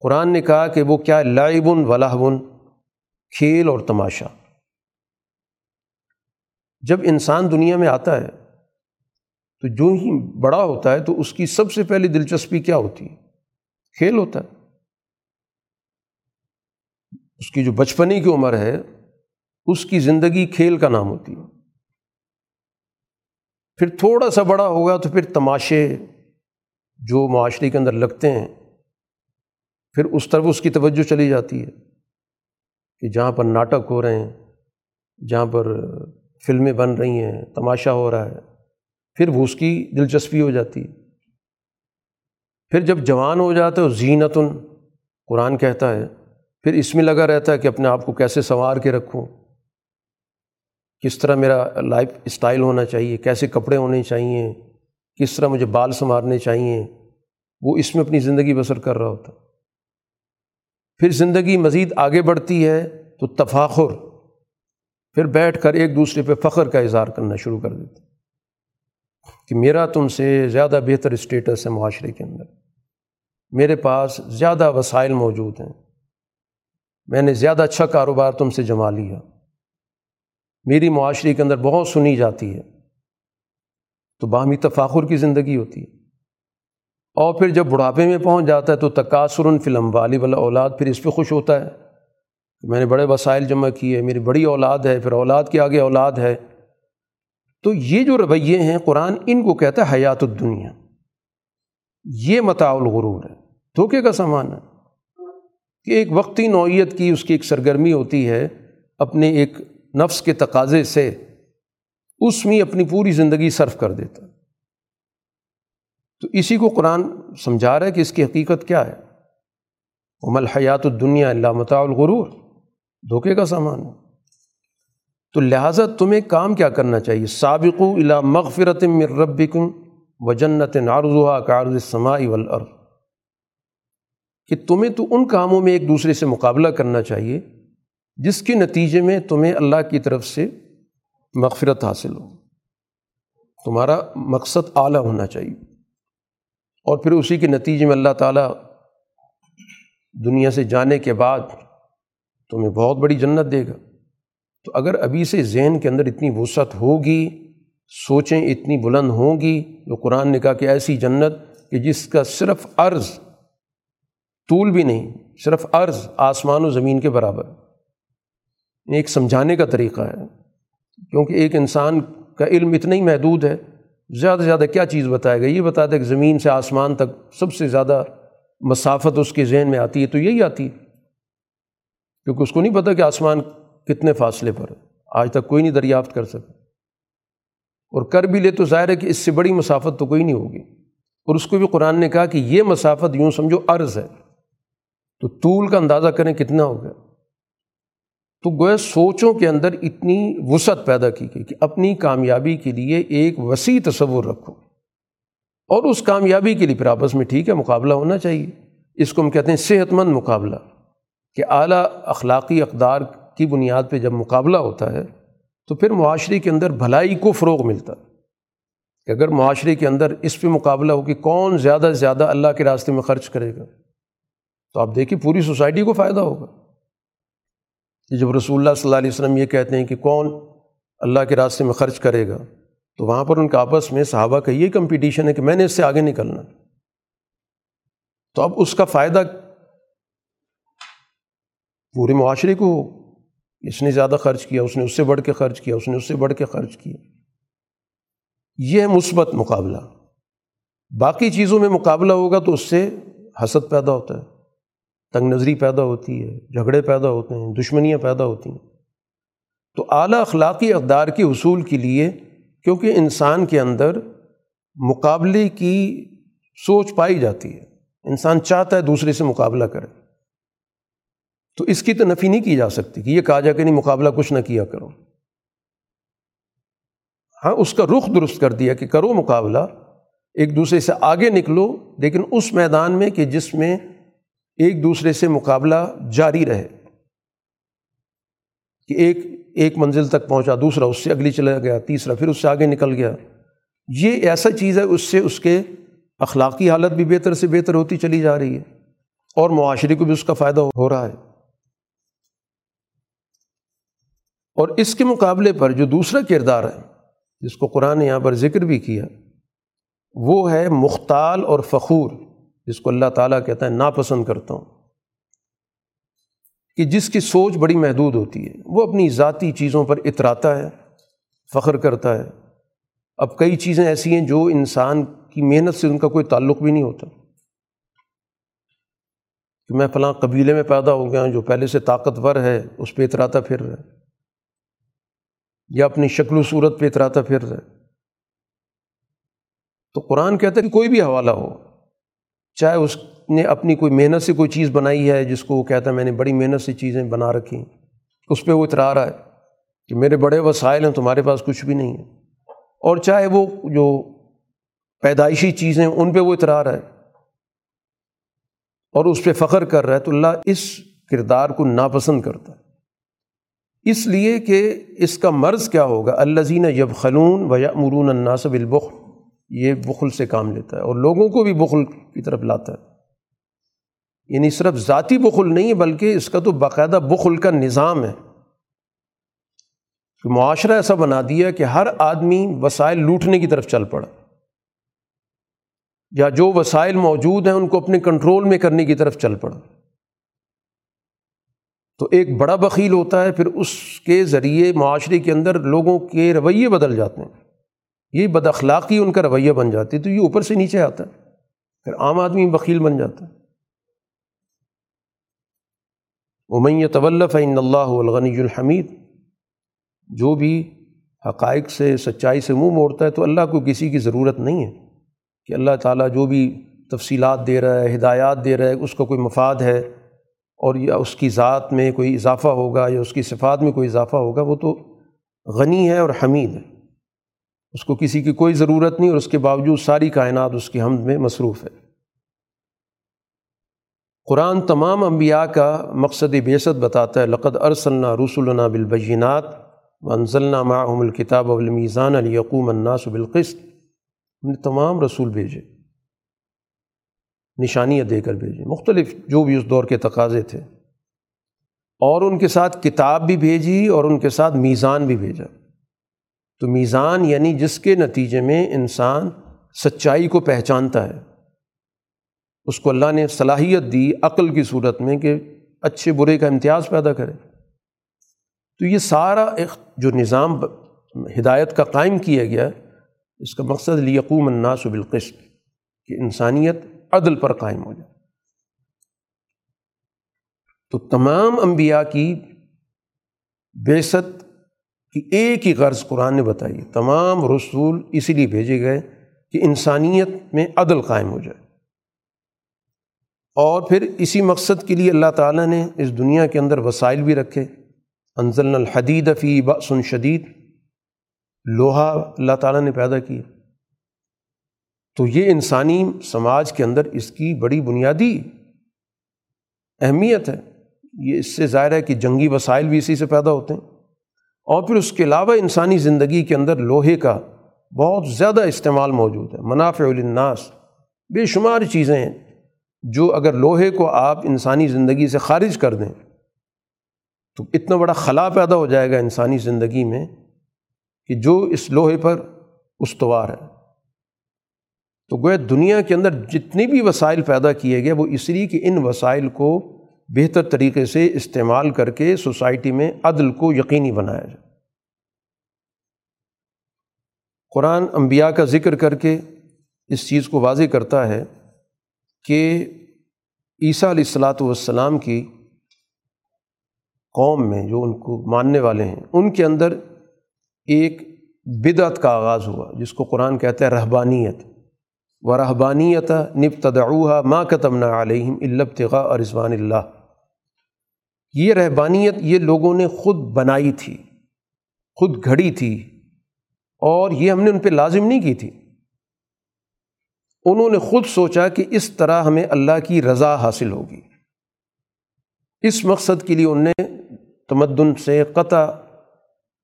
قرآن نے کہا کہ وہ کیا لائبن ولاحبن کھیل اور تماشا۔ جب انسان دنیا میں آتا ہے، تو جو ہی بڑا ہوتا ہے، تو اس کی سب سے پہلی دلچسپی کیا ہوتی؟ ہے کھیل ہوتا ہے۔ اس کی جو بچپنے کی عمر ہے، اس کی زندگی کھیل کا نام ہوتی ہے۔ پھر تھوڑا سا بڑا ہوگا تو پھر تماشے جو معاشرے کے اندر لگتے ہیں پھر اس طرف اس کی توجہ چلی جاتی ہے کہ جہاں پر ناٹک ہو رہے ہیں، جہاں پر فلمیں بن رہی ہیں، تماشا ہو رہا ہے، پھر وہ اس کی دلچسپی ہو جاتی ہے۔ پھر جب جوان ہو جاتا ہے زینتن قرآن کہتا ہے، پھر اس میں لگا رہتا ہے کہ اپنے آپ کو کیسے سنوار کے رکھوں، کس طرح میرا لائف اسٹائل ہونا چاہیے، کیسے کپڑے ہونے چاہیے، کس طرح مجھے بال سنوارنے چاہیے، وہ اس میں اپنی زندگی بسر کر رہا ہوتا۔ پھر زندگی مزید آگے بڑھتی ہے تو تفاخر، پھر بیٹھ کر ایک دوسرے پہ فخر کا اظہار کرنا شروع کر دیتے کہ میرا تم سے زیادہ بہتر اسٹیٹس ہے معاشرے کے اندر۔ میرے پاس زیادہ وسائل موجود ہیں۔ میں نے زیادہ اچھا کاروبار تم سے جما لیا۔ میری معاشرے کے اندر بہت سنی جاتی ہے۔ تو باہمی تفاخر کی زندگی ہوتی ہے۔ اور پھر جب بڑھاپے میں پہنچ جاتا ہے تو تقاصر فلم والی والا اولاد پھر اس پہ خوش ہوتا ہے۔ میں نے بڑے وسائل جمع کیے، میری بڑی اولاد ہے، پھر اولاد کے آگے اولاد ہے۔ تو یہ جو رویے ہیں، قرآن ان کو کہتا ہے حیات الدنیا۔ یہ متاع الغرور ہے۔ دھوکے کا سامان ہے۔ کہ ایک وقتی نوعیت کی اس کی ایک سرگرمی ہوتی ہے اپنے ایک نفس کے تقاضے سے، اس میں اپنی پوری زندگی صرف کر دیتا۔ تو اسی کو قرآن سمجھا رہا ہے کہ اس کی حقیقت کیا ہے؟ عمل حیات الدنیا اللہ متاع الغرور۔ دھوکے کا سامان۔ ہے تو لہٰذا تمہیں کام کیا کرنا چاہیے؟ سابق الا مغفرت من ربکم و جنت نارضا کارض سماعی والارض۔ کہ تمہیں تو ان کاموں میں ایک دوسرے سے مقابلہ کرنا چاہیے، جس کے نتیجے میں تمہیں اللہ کی طرف سے مغفرت حاصل ہو۔ تمہارا مقصد اعلیٰ ہونا چاہیے۔ اور پھر اسی کے نتیجے میں اللہ تعالیٰ دنیا سے جانے کے بعد تمہیں بہت بڑی جنت دے گا۔ تو اگر ابھی سے ذہن کے اندر اتنی وسعت ہوگی، سوچیں اتنی بلند ہوں گی جو قرآن نے کہا کہ ایسی جنت کہ جس کا صرف عرض طول بھی نہیں، صرف عرض آسمان و زمین کے برابر۔ ایک سمجھانے کا طریقہ ہے، کیونکہ ایک انسان کا علم اتنا ہی محدود ہے زیادہ سے زیادہ کیا چیز بتائے گا یہ بتا دے کہ زمین سے آسمان تک سب سے زیادہ مسافت اس کے ذہن میں آتی ہے، تو یہی آتی ہے۔ کیونکہ اس کو نہیں پتہ کہ آسمان کتنے فاصلے پر ہے۔ آج تک کوئی نہیں دریافت کر سکا اور کر بھی لے تو ظاہر ہے کہ اس سے بڑی مسافت تو کوئی نہیں ہوگی۔ اور اس کو بھی قرآن نے کہا کہ یہ مسافت یوں سمجھو عرض ہے۔ تو طول کا اندازہ کریں کتنا ہوگا۔ تو گویا سوچوں کے اندر اتنی وسعت پیدا کی گئی کہ اپنی کامیابی کے لیے ایک وسیع تصور رکھو۔ اور اس کامیابی کے لیے پھر آپس میں ٹھیک ہے، مقابلہ ہونا چاہیے۔ اس کو ہم کہتے ہیں صحت مند مقابلہ۔ کہ اعلیٰ اخلاقی اقدار کی بنیاد پہ جب مقابلہ ہوتا ہے، تو پھر معاشرے کے اندر بھلائی کو فروغ ملتا ہے۔ کہ اگر معاشرے کے اندر اس پہ مقابلہ ہو کہ کون زیادہ سے زیادہ اللہ کے راستے میں خرچ کرے گا، تو آپ دیکھیے پوری سوسائٹی کو فائدہ ہوگا۔ کہ جب رسول اللہ صلی اللہ علیہ وسلم یہ کہتے ہیں کہ کون اللہ کے راستے میں خرچ کرے گا، تو وہاں پر ان کا آپس میں صحابہ کا یہ کمپٹیشن ہے کہ میں نے اس سے آگے نکلنا۔ تو اب اس کا فائدہ پورے معاشرے کو اس نے زیادہ خرچ کیا، اس نے اس سے بڑھ کے خرچ کیا، اس نے اس سے بڑھ کے خرچ کیا۔ یہ ہے مثبت مقابلہ۔ باقی چیزوں میں مقابلہ ہوگا تو اس سے حسد پیدا ہوتا ہے۔ تنگ نظری پیدا ہوتی ہے، جھگڑے پیدا ہوتے ہیں، دشمنیاں پیدا ہوتی ہیں۔ تو اعلیٰ اخلاقی اقدار کے حصول کے لیے، کیونکہ انسان کے اندر مقابلے کی سوچ پائی جاتی ہے۔ انسان چاہتا ہے دوسرے سے مقابلہ کرے۔ تو اس کی تو نفی نہیں کی جا سکتی کہ یہ کہا جا کہ نہیں، مقابلہ کچھ نہ کیا کرو۔ ہاں اس کا رخ درست کر دیا کہ کرو مقابلہ، ایک دوسرے سے آگے نکلو، لیکن اس میدان میں کہ جس میں ایک دوسرے سے مقابلہ جاری رہے کہ ایک ایک منزل تک پہنچا، دوسرا اس سے اگلی چلا گیا، تیسرا پھر اس سے آگے نکل گیا۔ یہ ایسا چیز ہے، اس سے اس کے اخلاقی حالت بھی بہتر سے بہتر ہوتی چلی جا رہی ہے اور معاشرے کو بھی اس کا فائدہ ہو رہا ہے۔ اور اس کے مقابلے پر جو دوسرا کردار ہے، جس کو قرآن نے یہاں پر ذکر بھی کیا، وہ ہے مختال اور فخور۔ جس کو اللہ تعالیٰ کہتا ہے ناپسند کرتا ہوں۔ کہ جس کی سوچ بڑی محدود ہوتی ہے، وہ اپنی ذاتی چیزوں پر اتراتا ہے، فخر کرتا ہے۔ اب کئی چیزیں ایسی ہیں جو انسان کی محنت سے ان کا کوئی تعلق بھی نہیں ہوتا۔ کہ میں فلاں قبیلے میں پیدا ہو گیا ہوں، جو پہلے سے طاقتور ہے، اس پہ اتراتا پھر رہا یا اپنی شکل و صورت پہ اتراتا پھر رہا تو قرآن کہتا ہے کہ کوئی بھی حوالہ ہو چاہے اس نے اپنی کوئی محنت سے کوئی چیز بنائی ہے جس کو وہ کہتا ہے میں نے بڑی محنت سے چیزیں بنا رکھی ہیں۔ اس پہ وہ اترا رہا ہے کہ میرے بڑے وسائل ہیں، تمہارے پاس کچھ بھی نہیں ہے۔ اور چاہے وہ جو پیدائشی چیزیں ان پہ وہ اترا رہا ہے اور اس پہ فخر کر رہا ہے تو اللہ اس کردار کو ناپسند کرتا ہے۔ اس لیے کہ اس کا مرض کیا ہوگا؟ اللہ زین یب خلون و یا مرون الناصب البخل یہ بخل سے کام لیتا ہے اور لوگوں کو بھی بخل کی طرف لاتا ہے۔ یعنی صرف ذاتی بخل نہیں ہے، بلکہ اس کا تو باقاعدہ بخل کا نظام ہے۔ کہ معاشرہ ایسا بنا دیا کہ ہر آدمی وسائل لوٹنے کی طرف چل پڑا۔ یا جو وسائل موجود ہیں، ان کو اپنے کنٹرول میں کرنے کی طرف چل پڑا۔ تو ایک بڑا بخیل ہوتا ہے، پھر اس کے ذریعے معاشرے کے اندر لوگوں کے رویے بدل جاتے ہیں۔ یہ بد اخلاقی ان کا رویہ بن جاتی تو یہ اوپر سے نیچے آتا ہے۔ پھر عام آدمی بخیل بن جاتا ہے۔ امین طلف ان اللہ الغنی الحمید۔ جو بھی حقائق سے، سچائی سے منہ موڑتا ہے تو اللہ کو کسی کی ضرورت نہیں ہے کہ اللہ تعالیٰ جو بھی تفصیلات دے رہا ہے، ہدایات دے رہا ہے، اس کا کوئی مفاد ہے اور یا اس کی ذات میں کوئی اضافہ ہوگا یا اس کی صفات میں کوئی اضافہ ہوگا، وہ تو غنی ہے اور حمید ہے۔ اس کو کسی کی کوئی ضرورت نہیں اور اس کے باوجود ساری کائنات اس کی حمد میں مصروف ہے۔ قرآن تمام انبیاء کا مقصد بیست بتاتا ہے، لقد ارسلنا رسولنا بالبینات منزلنا معهم الکتاب والمیزان لیقوم الناس بالقسط۔ ہم نے تمام رسول بھیجے، نشانیاں دے کر بھیجے۔ مختلف جو بھی اس دور کے تقاضے تھے۔ اور ان کے ساتھ کتاب بھی بھیجی اور ان کے ساتھ میزان بھی بھیجا۔ تو میزان یعنی جس کے نتیجے میں انسان سچائی کو پہچانتا ہے۔ اس کو اللہ نے صلاحیت دی عقل کی صورت میں کہ اچھے برے کا امتیاز پیدا کرے۔ تو یہ سارا ایک جو نظام ہدایت کا قائم کیا گیا، اس کا مقصد لیقوم الناس بالقسط، کہ انسانیت عدل پر قائم ہو جائے۔ تو تمام انبیاء کی بیست کی ایک ہی غرض قرآن نے بتائی تمام رسول اسی لیے بھیجے گئے کہ انسانیت میں عدل قائم ہو جائے۔ اور پھر اسی مقصد کے لیے اللہ تعالیٰ نے اس دنیا کے اندر وسائل بھی رکھے۔ انزل الحدید فی بسن شدید۔ لوہا اللہ تعالیٰ نے پیدا کیا۔ تو یہ انسانی سماج کے اندر اس کی بڑی بنیادی اہمیت ہے۔ یہ اس سے ظاہر ہے کہ جنگی وسائل بھی اسی سے پیدا ہوتے ہیں۔ اور پھر اس کے علاوہ انسانی زندگی کے اندر لوہے کا بہت زیادہ استعمال موجود ہے، منافع الناس بے شمار چیزیں ہیں جو اگر لوہے کو آپ انسانی زندگی سے خارج کر دیں تو اتنا بڑا خلا پیدا ہو جائے گا انسانی زندگی میں کہ جو اس لوہے پر استوار ہے۔ تو گویا دنیا کے اندر جتنے بھی وسائل پیدا کیے گئے، وہ اس لیے کہ ان وسائل کو بہتر طریقے سے استعمال کر کے سوسائٹی میں عدل کو یقینی بنایا جائے۔ قرآن انبیاء کا ذکر کر کے اس چیز کو واضح کرتا ہے کہ عیسیٰ علیہ السلاۃ والسلام کی قوم میں جو ان کو ماننے والے ہیں، ان کے اندر ایک بدعت کا آغاز ہوا، جس کو قرآن کہتا ہے رہبانیت۔ و رحبانیت نب تدعوہ ماں قتم علیہم البتغا اور رضوان اللہ۔ یہ رہبانیت یہ لوگوں نے خود بنائی تھی، خود گھڑی تھی اور یہ ہم نے ان پہ لازم نہیں کی تھی۔ انہوں نے خود سوچا کہ اس طرح ہمیں اللہ کی رضا حاصل ہوگی۔ اس مقصد کے لیے ان نے تمدن سے قطع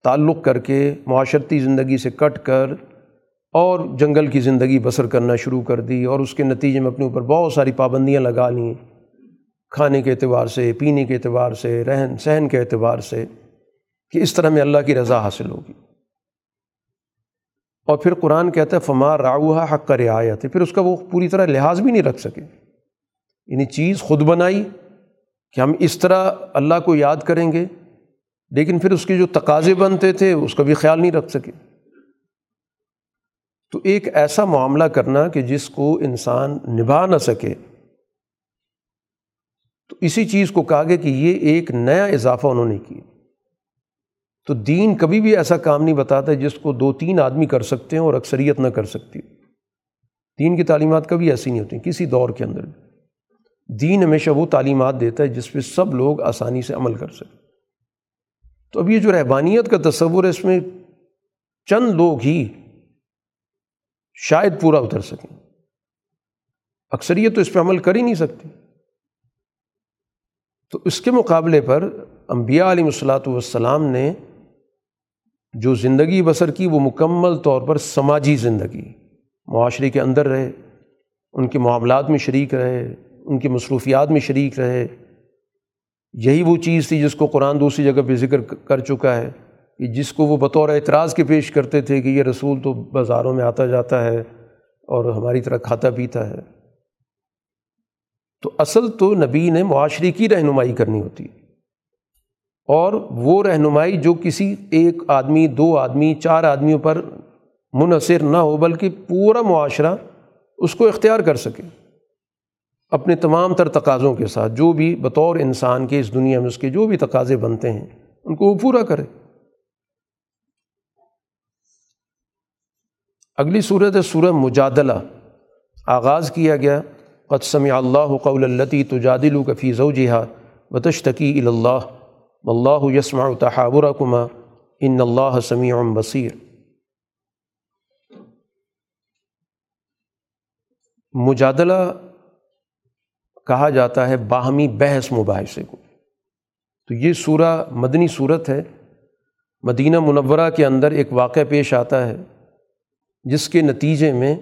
تعلق کر کے معاشرتی زندگی سے کٹ کر اور جنگل کی زندگی بسر کرنا شروع کر دی اور اس کے نتیجے میں اپنے اوپر بہت ساری پابندیاں لگا لیں۔ کھانے کے اعتبار سے، پینے کے اعتبار سے، رہن، سہن کے اعتبار سے کہ اس طرح میں اللہ کی رضا حاصل ہوگی۔ اور پھر قرآن کہتا ہے، فما راؤہ حق کا رعایت ہے پھر اس کا وہ پوری طرح لحاظ بھی نہیں رکھ سکے۔ یعنی چیز خود بنائی کہ ہم اس طرح اللہ کو یاد کریں گے، لیکن پھر اس کے جو تقاضے بنتے تھے، اس کا بھی خیال نہیں رکھ سکے۔ تو ایک ایسا معاملہ کرنا کہ جس کو انسان نبھا نہ سکے۔ تو اسی چیز کو کہا گیا کہ یہ ایک نیا اضافہ انہوں نے کیا۔ تو دین کبھی بھی ایسا کام نہیں بتاتا جس کو دو تین آدمی کر سکتے ہیں اور اکثریت نہ کر سکتی دین کی تعلیمات کبھی ایسی نہیں ہوتی، کسی دور کے اندر۔ بھی دین ہمیشہ وہ تعلیمات دیتا ہے جس پہ سب لوگ آسانی سے عمل کر سکیں۔ تو اب یہ جو رہبانیت کا تصور ہے، اس میں چند لوگ ہی شاید پورا اتر سکیں۔ اکثریت تو اس پہ عمل کر ہی نہیں سکتی تو اس کے مقابلے پر انبیاء علیہ الصلاۃ والسلام نے جو زندگی بسر کی وہ مکمل طور پر سماجی زندگی، معاشرے کے اندر رہے، ان کے معاملات میں شریک رہے، ان کی مصروفیات میں شریک رہے۔ یہی وہ چیز تھی جس کو قرآن دوسری جگہ پہ ذکر کر چکا ہے کہ جس کو وہ بطور اعتراض کے پیش کرتے تھے کہ یہ رسول تو بازاروں میں آتا جاتا ہے اور ہماری طرح کھاتا پیتا ہے۔ تو اصل تو نبی نے معاشرے کی رہنمائی کرنی ہوتی ہے۔ اور وہ رہنمائی جو کسی ایک آدمی، دو آدمی، چار آدمیوں پر منحصر نہ ہو، بلکہ پورا معاشرہ اس کو اختیار کر سکے۔ اپنے تمام تر تقاضوں کے ساتھ، جو بھی بطور انسان کے اس دنیا میں اس کے جو بھی تقاضے بنتے ہیں، ان کو وہ پورا کرے۔ اگلی صورت ہے سورہ مجادلہ۔ آغاز کیا گیا۔ قدسم اللہ قول التی تجادل کفی زوجہا بتشتکی اللہ اللہ یسمع تحاورکما ان اللہ سمیع بصیر۔ مجادلہ کہا جاتا ہے باہمی بحث مباحثے کو تو یہ سورہ مدنی صورت ہے۔ مدینہ منورہ کے اندر ایک واقعہ پیش آتا ہے جس کے نتیجے میں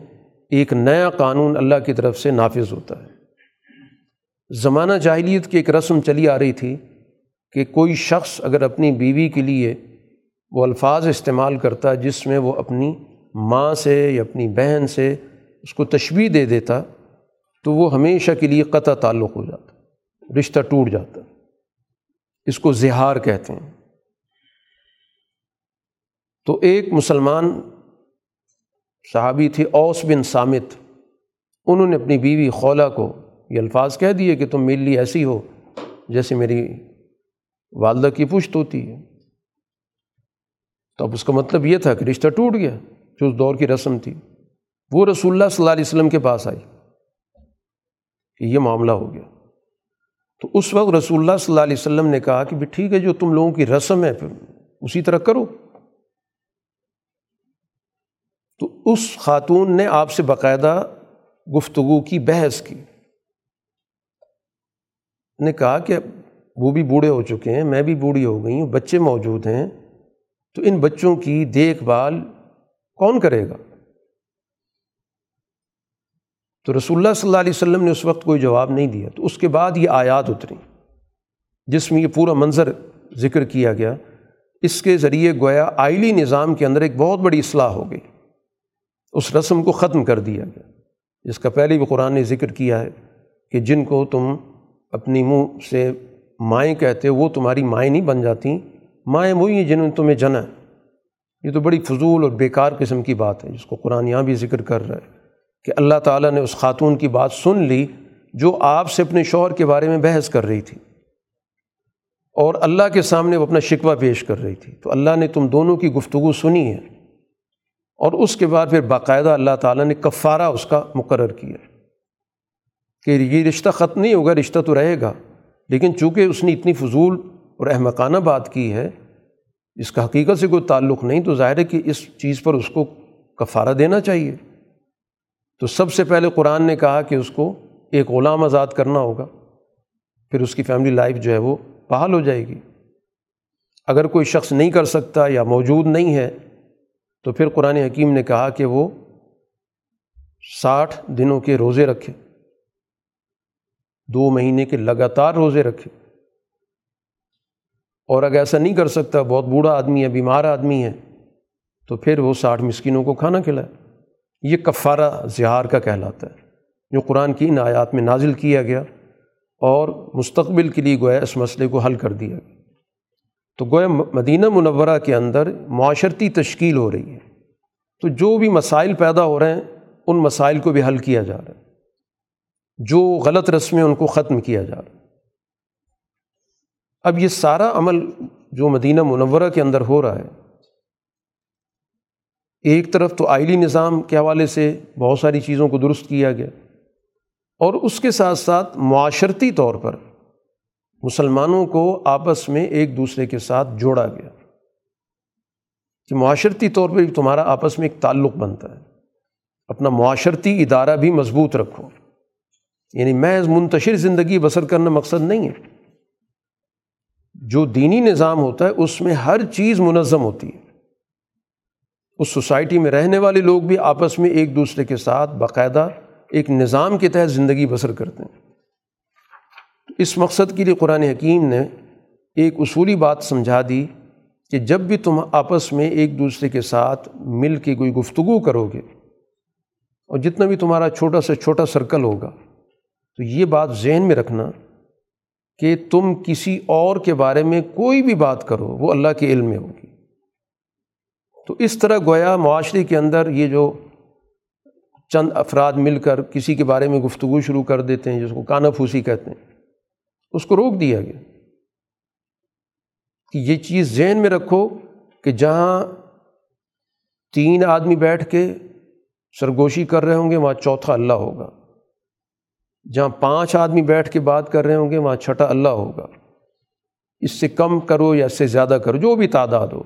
ایک نیا قانون اللہ کی طرف سے نافذ ہوتا ہے۔ زمانہ جاہلیت کی ایک رسم چلی آ رہی تھی کہ کوئی شخص اگر اپنی بیوی کے لیے وہ الفاظ استعمال کرتا جس میں وہ اپنی ماں سے یا اپنی بہن سے اس کو تشبیح دے دیتا تو وہ ہمیشہ کے لیے قطع تعلق ہو جاتا، رشتہ ٹوٹ جاتا۔ اس کو زہار کہتے ہیں۔ تو ایک مسلمان صحابی تھے اوس بن سامت۔ انہوں نے اپنی بیوی خولا کو یہ الفاظ کہہ دیے کہ تم میرے لیے ایسی ہو جیسے میری والدہ کی پشت ہوتی ہے۔ تو اب اس کا مطلب یہ تھا کہ رشتہ ٹوٹ گیا جو اس دور کی رسم تھی۔ وہ رسول اللہ صلی اللہ علیہ وسلم کے پاس آئی۔ کہ یہ معاملہ ہو گیا۔ تو اس وقت رسول اللہ صلی اللہ علیہ وسلم نے کہا کہ ٹھیک ہے جو تم لوگوں کی رسم ہے، پھر اسی طرح کرو۔ تو اس خاتون نے آپ سے باقاعدہ گفتگو کی، بحث کی۔ نے کہا کہ وہ بھی بوڑھے ہو چکے ہیں، میں بھی بوڑھی ہو گئی ہوں، بچے موجود ہیں، تو ان بچوں کی دیکھ بھال کون کرے گا؟ تو رسول اللہ صلی اللہ علیہ وسلم نے اس وقت کوئی جواب نہیں دیا۔ تو اس کے بعد یہ آیات اتری، جس میں یہ پورا منظر ذکر کیا گیا۔ اس کے ذریعے گویا آئلی نظام کے اندر ایک بہت بڑی اصلاح ہو گئی۔ اس رسم کو ختم کر دیا گیا۔ جس کا پہلے بھی قرآن نے ذکر کیا ہے کہ جن کو تم اپنی منہ سے مائیں کہتے وہ تمہاری مائیں نہیں بن جاتیں مائیں وہی ہیں جنہوں نے تمہیں جنا ہے۔ یہ تو بڑی فضول اور بیکار قسم کی بات ہے۔ جس کو قرآن یہاں بھی ذکر کر رہا ہے کہ اللہ تعالیٰ نے اس خاتون کی بات سن لی جو آپ سے اپنے شوہر کے بارے میں بحث کر رہی تھی۔ اور اللہ کے سامنے وہ اپنا شکوہ پیش کر رہی تھی۔ تو اللہ نے تم دونوں کی گفتگو سنی ہے۔ اور اس کے بعد پھر باقاعدہ اللہ تعالیٰ نے کفارہ اس کا مقرر کیا کہ یہ رشتہ ختم نہیں ہوگا، رشتہ تو رہے گا۔ لیکن چونکہ اس نے اتنی فضول اور احمقانہ بات کی ہے، اس کا حقیقت سے کوئی تعلق نہیں، تو ظاہر ہے کہ اس چیز پر اس کو کفارہ دینا چاہیے۔ تو سب سے پہلے قرآن نے کہا کہ اس کو ایک غلام آزاد کرنا ہوگا، پھر اس کی فیملی لائف جو ہے وہ بحال ہو جائے گی۔ اگر کوئی شخص نہیں کر سکتا یا موجود نہیں ہے تو پھر قرآن حکیم نے کہا کہ وہ ساٹھ دنوں کے روزے رکھے۔ دو مہینے کے لگاتار روزے رکھے۔ اور اگر ایسا نہیں کر سکتا، بہت بوڑھا آدمی ہے، بیمار آدمی ہے، تو پھر وہ ساٹھ مسکینوں کو کھانا کھلائے۔ یہ کفارہ زہار کا کہلاتا ہے، جو قرآن کی ان آیات میں نازل کیا گیا اور مستقبل کے لیے گویا اس مسئلے کو حل کر دیا گیا۔ تو گویا مدینہ منورہ کے اندر معاشرتی تشکیل ہو رہی ہے۔ تو جو بھی مسائل پیدا ہو رہے ہیں، ان مسائل کو بھی حل کیا جا رہا ہے۔ جو غلط رسمیں ان کو ختم کیا جا رہا ہے۔ اب یہ سارا عمل جو مدینہ منورہ کے اندر ہو رہا ہے، ایک طرف تو آئلی نظام کے حوالے سے بہت ساری چیزوں کو درست کیا گیا، اور اس کے ساتھ ساتھ معاشرتی طور پر مسلمانوں کو آپس میں ایک دوسرے کے ساتھ جوڑا گیا کہ معاشرتی طور پہ بھی تمہارا آپس میں ایک تعلق بنتا ہے۔ اپنا معاشرتی ادارہ بھی مضبوط رکھو۔ یعنی محض منتشر زندگی بسر کرنا مقصد نہیں ہے۔ جو دینی نظام ہوتا ہے، اس میں ہر چیز منظم ہوتی ہے۔ اس سوسائٹی میں رہنے والے لوگ بھی آپس میں ایک دوسرے کے ساتھ باقاعدہ ایک نظام کے تحت زندگی بسر کرتے ہیں۔ اس مقصد کے لیے قرآن حکیم نے ایک اصولی بات سمجھا دی کہ جب بھی تم آپس میں ایک دوسرے کے ساتھ مل کے کوئی گفتگو کرو گے اور جتنا بھی تمہارا چھوٹا سے چھوٹا سرکل ہوگا، تو یہ بات ذہن میں رکھنا کہ تم کسی اور کے بارے میں کوئی بھی بات کرو، وہ اللہ کے علم میں ہوگی۔ تو اس طرح گویا معاشرے کے اندر یہ جو چند افراد مل کر کسی کے بارے میں گفتگو شروع کر دیتے ہیں، جس کو کانا پھوسی کہتے ہیں اس کو روک دیا گیا کہ یہ چیز ذہن میں رکھو کہ جہاں تین آدمی بیٹھ کے سرگوشی کر رہے ہوں گے، وہاں چوتھا اللہ ہوگا۔ جہاں پانچ آدمی بیٹھ کے بات کر رہے ہوں گے، وہاں چھٹا اللہ ہوگا۔ اس سے کم کرو یا اس سے زیادہ کرو، جو بھی تعداد ہو۔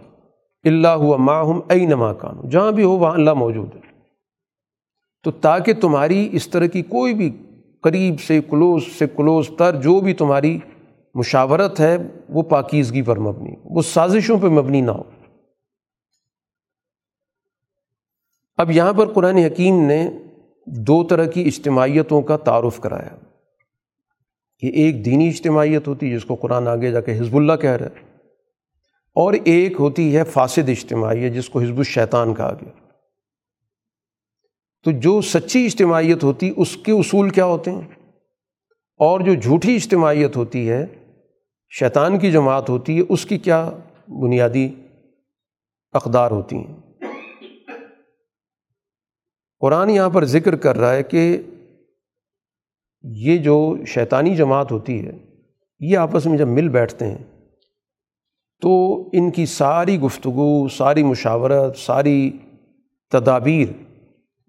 اللہ ہوا ماہم ائی نما کانو جہاں بھی ہو، وہاں اللہ موجود ہے۔ تو تاکہ تمہاری اس طرح کی کوئی بھی قریب سے کلوز سے کلوز تر جو بھی تمہاری مشاورت ہے، وہ پاکیزگی پر مبنی، وہ سازشوں پہ مبنی نہ ہو۔ اب یہاں پر قرآن حکیم نے دو طرح کی اجتماعیتوں کا تعارف کرایا۔ کہ ایک دینی اجتماعیت ہوتی ہے، جس کو قرآن آگے جا کے حزب اللہ کہہ رہا ہے، اور ایک ہوتی ہے فاسد اجتماعیت، جس کو حزب الشیطان کہا گیا۔ تو جو سچی اجتماعیت ہوتی، اس کے اصول کیا ہوتے ہیں؟ اور جو جھوٹی اجتماعیت ہوتی ہے، شیطان کی جماعت ہوتی ہے، اس کی کیا بنیادی اقدار ہوتی ہیں؟ قرآن یہاں پر ذکر کر رہا ہے کہ یہ جو شیطانی جماعت ہوتی ہے، یہ آپس میں جب مل بیٹھتے ہیں، تو ان کی ساری گفتگو، ساری مشاورت، ساری تدابیر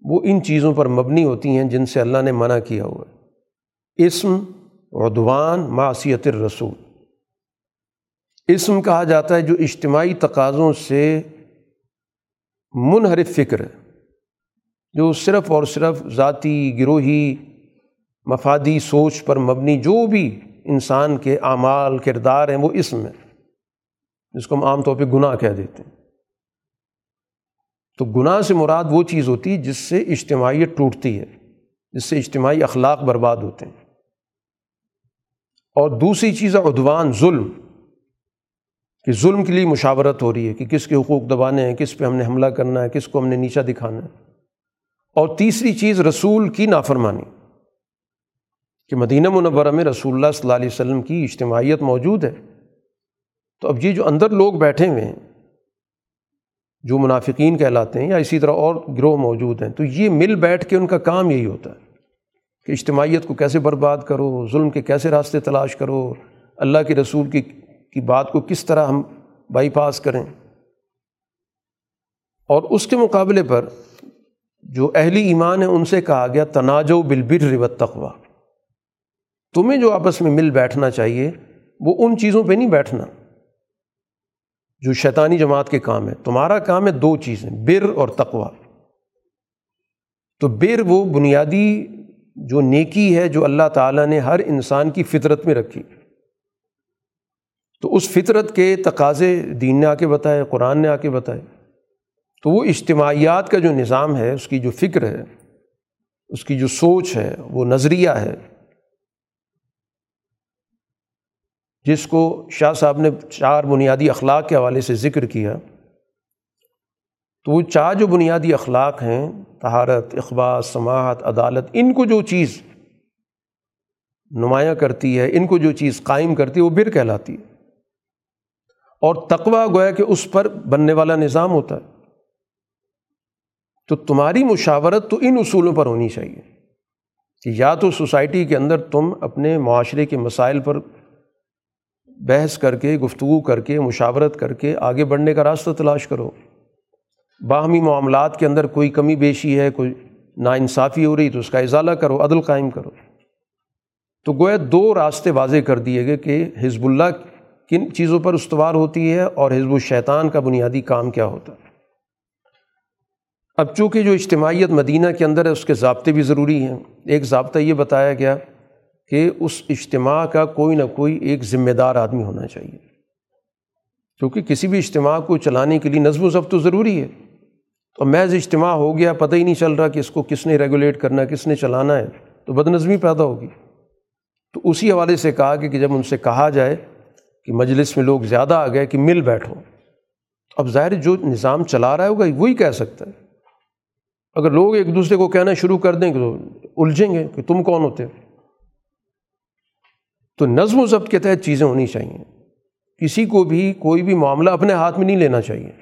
وہ ان چیزوں پر مبنی ہوتی ہیں جن سے اللہ نے منع کیا ہوا ہے۔ اسم، عدوان، معصیت الرسول۔ اسم کہا جاتا ہے جو اجتماعی تقاضوں سے منحرف فکر ہے، جو صرف اور صرف ذاتی، گروہی، مفادی سوچ پر مبنی جو بھی انسان کے اعمال، کردار ہیں، وہ اسم ہے جس کو ہم عام طور پہ گناہ کہہ دیتے ہیں۔ تو گناہ سے مراد وہ چیز ہوتی ہے جس سے اجتماعیت ٹوٹتی ہے، جس سے اجتماعی اخلاق برباد ہوتے ہیں۔ اور دوسری چیز ہے ادوان ظلم۔ کہ ظلم کے لیے مشاورت ہو رہی ہے کہ کس کے حقوق دبانے ہیں، کس پہ ہم نے حملہ کرنا ہے، کس کو ہم نے نیچا دکھانا ہے۔ اور تیسری چیز رسول کی نافرمانی، کہ مدینہ منورہ میں رسول اللہ صلی اللہ علیہ وسلم کی اجتماعیت موجود ہے۔ تو اب یہ جو اندر لوگ بیٹھے ہوئے ہیں جو منافقین کہلاتے ہیں یا اسی طرح اور گروہ موجود ہیں، تو یہ مل بیٹھ کے ان کا کام یہی ہوتا ہے کہ اجتماعیت کو کیسے برباد کرو، ظلم کے کیسے راستے تلاش کرو، اللہ کے رسول کی کی بات کو کس طرح ہم بائی پاس کریں۔ اور اس کے مقابلے پر جو اہلی ایمان ہے ان سے کہا گیا تناج و بالبر ربت تقوا تمہیں جو آپس میں مل بیٹھنا چاہیے، وہ ان چیزوں پہ نہیں بیٹھنا۔ جو شیطانی جماعت کے کام ہے، تمہارا کام ہے دو چیزیں، بر اور تقوا تو بر وہ بنیادی جو نیکی ہے جو اللہ تعالیٰ نے ہر انسان کی فطرت میں رکھی۔ تو اس فطرت کے تقاضے دین نے آ کے بتائے، قرآن نے آ کے بتائے۔ تو وہ اجتماعیات کا جو نظام ہے، اس کی جو فکر ہے، اس کی جو سوچ ہے، وہ نظریہ ہے۔ جس کو شاہ صاحب نے چار بنیادی اخلاق کے حوالے سے ذکر کیا، تو وہ چار جو بنیادی اخلاق ہیں تہارت اخبار، سماعت، عدالت، ان کو جو چیز نمایاں کرتی ہے، ان کو جو چیز قائم کرتی ہے، وہ بر کہلاتی ہے۔ اور تقوا گویا کہ اس پر بننے والا نظام ہوتا ہے۔ تو تمہاری مشاورت تو ان اصولوں پر ہونی چاہیے کہ یا تو سوسائٹی کے اندر تم اپنے معاشرے کے مسائل پر بحث کر کے، گفتگو کر کے، مشاورت کر کے آگے بڑھنے کا راستہ تلاش کرو۔ باہمی معاملات کے اندر کوئی کمی بیشی ہے، کوئی ناانصافی ہو رہی تو اس کا ازالہ کرو، عدل قائم کرو۔ تو گویا دو راستے واضح کر دیے گئے کہ حزب اللہ کن چیزوں پر استوار ہوتی ہے اور حزب الشیطان کا بنیادی کام کیا ہوتا ہے۔ اب چونکہ جو اجتماعیت مدینہ کے اندر ہے، اس کے ضابطے بھی ضروری ہیں۔ ایک ضابطہ یہ بتایا گیا کہ اس اجتماع کا کوئی نہ کوئی ایک ذمہ دار آدمی ہونا چاہیے۔ کیونکہ کسی بھی اجتماع کو چلانے کے لیے نظم و ضبط تو ضروری ہے۔ تو محض اجتماع ہو گیا، پتہ ہی نہیں چل رہا کہ اس کو کس نے ریگولیٹ کرنا ہے کس نے چلانا ہے، تو بد نظمی پیدا ہوگی۔ تو اسی حوالے سے کہا کہ جب ان سے کہا جائے کہ مجلس میں لوگ زیادہ آ گئے کہ مل بیٹھو اب ظاہر جو نظام چلا رہا ہوگا وہی کہہ سکتا ہے۔ اگر لوگ ایک دوسرے کو کہنا شروع کر دیں تو الجھیں گے کہ تم کون ہوتے تو نظم و ضبط کے تحت چیزیں ہونی چاہیے۔ کسی کو بھی کوئی بھی معاملہ اپنے ہاتھ میں نہیں لینا چاہیے۔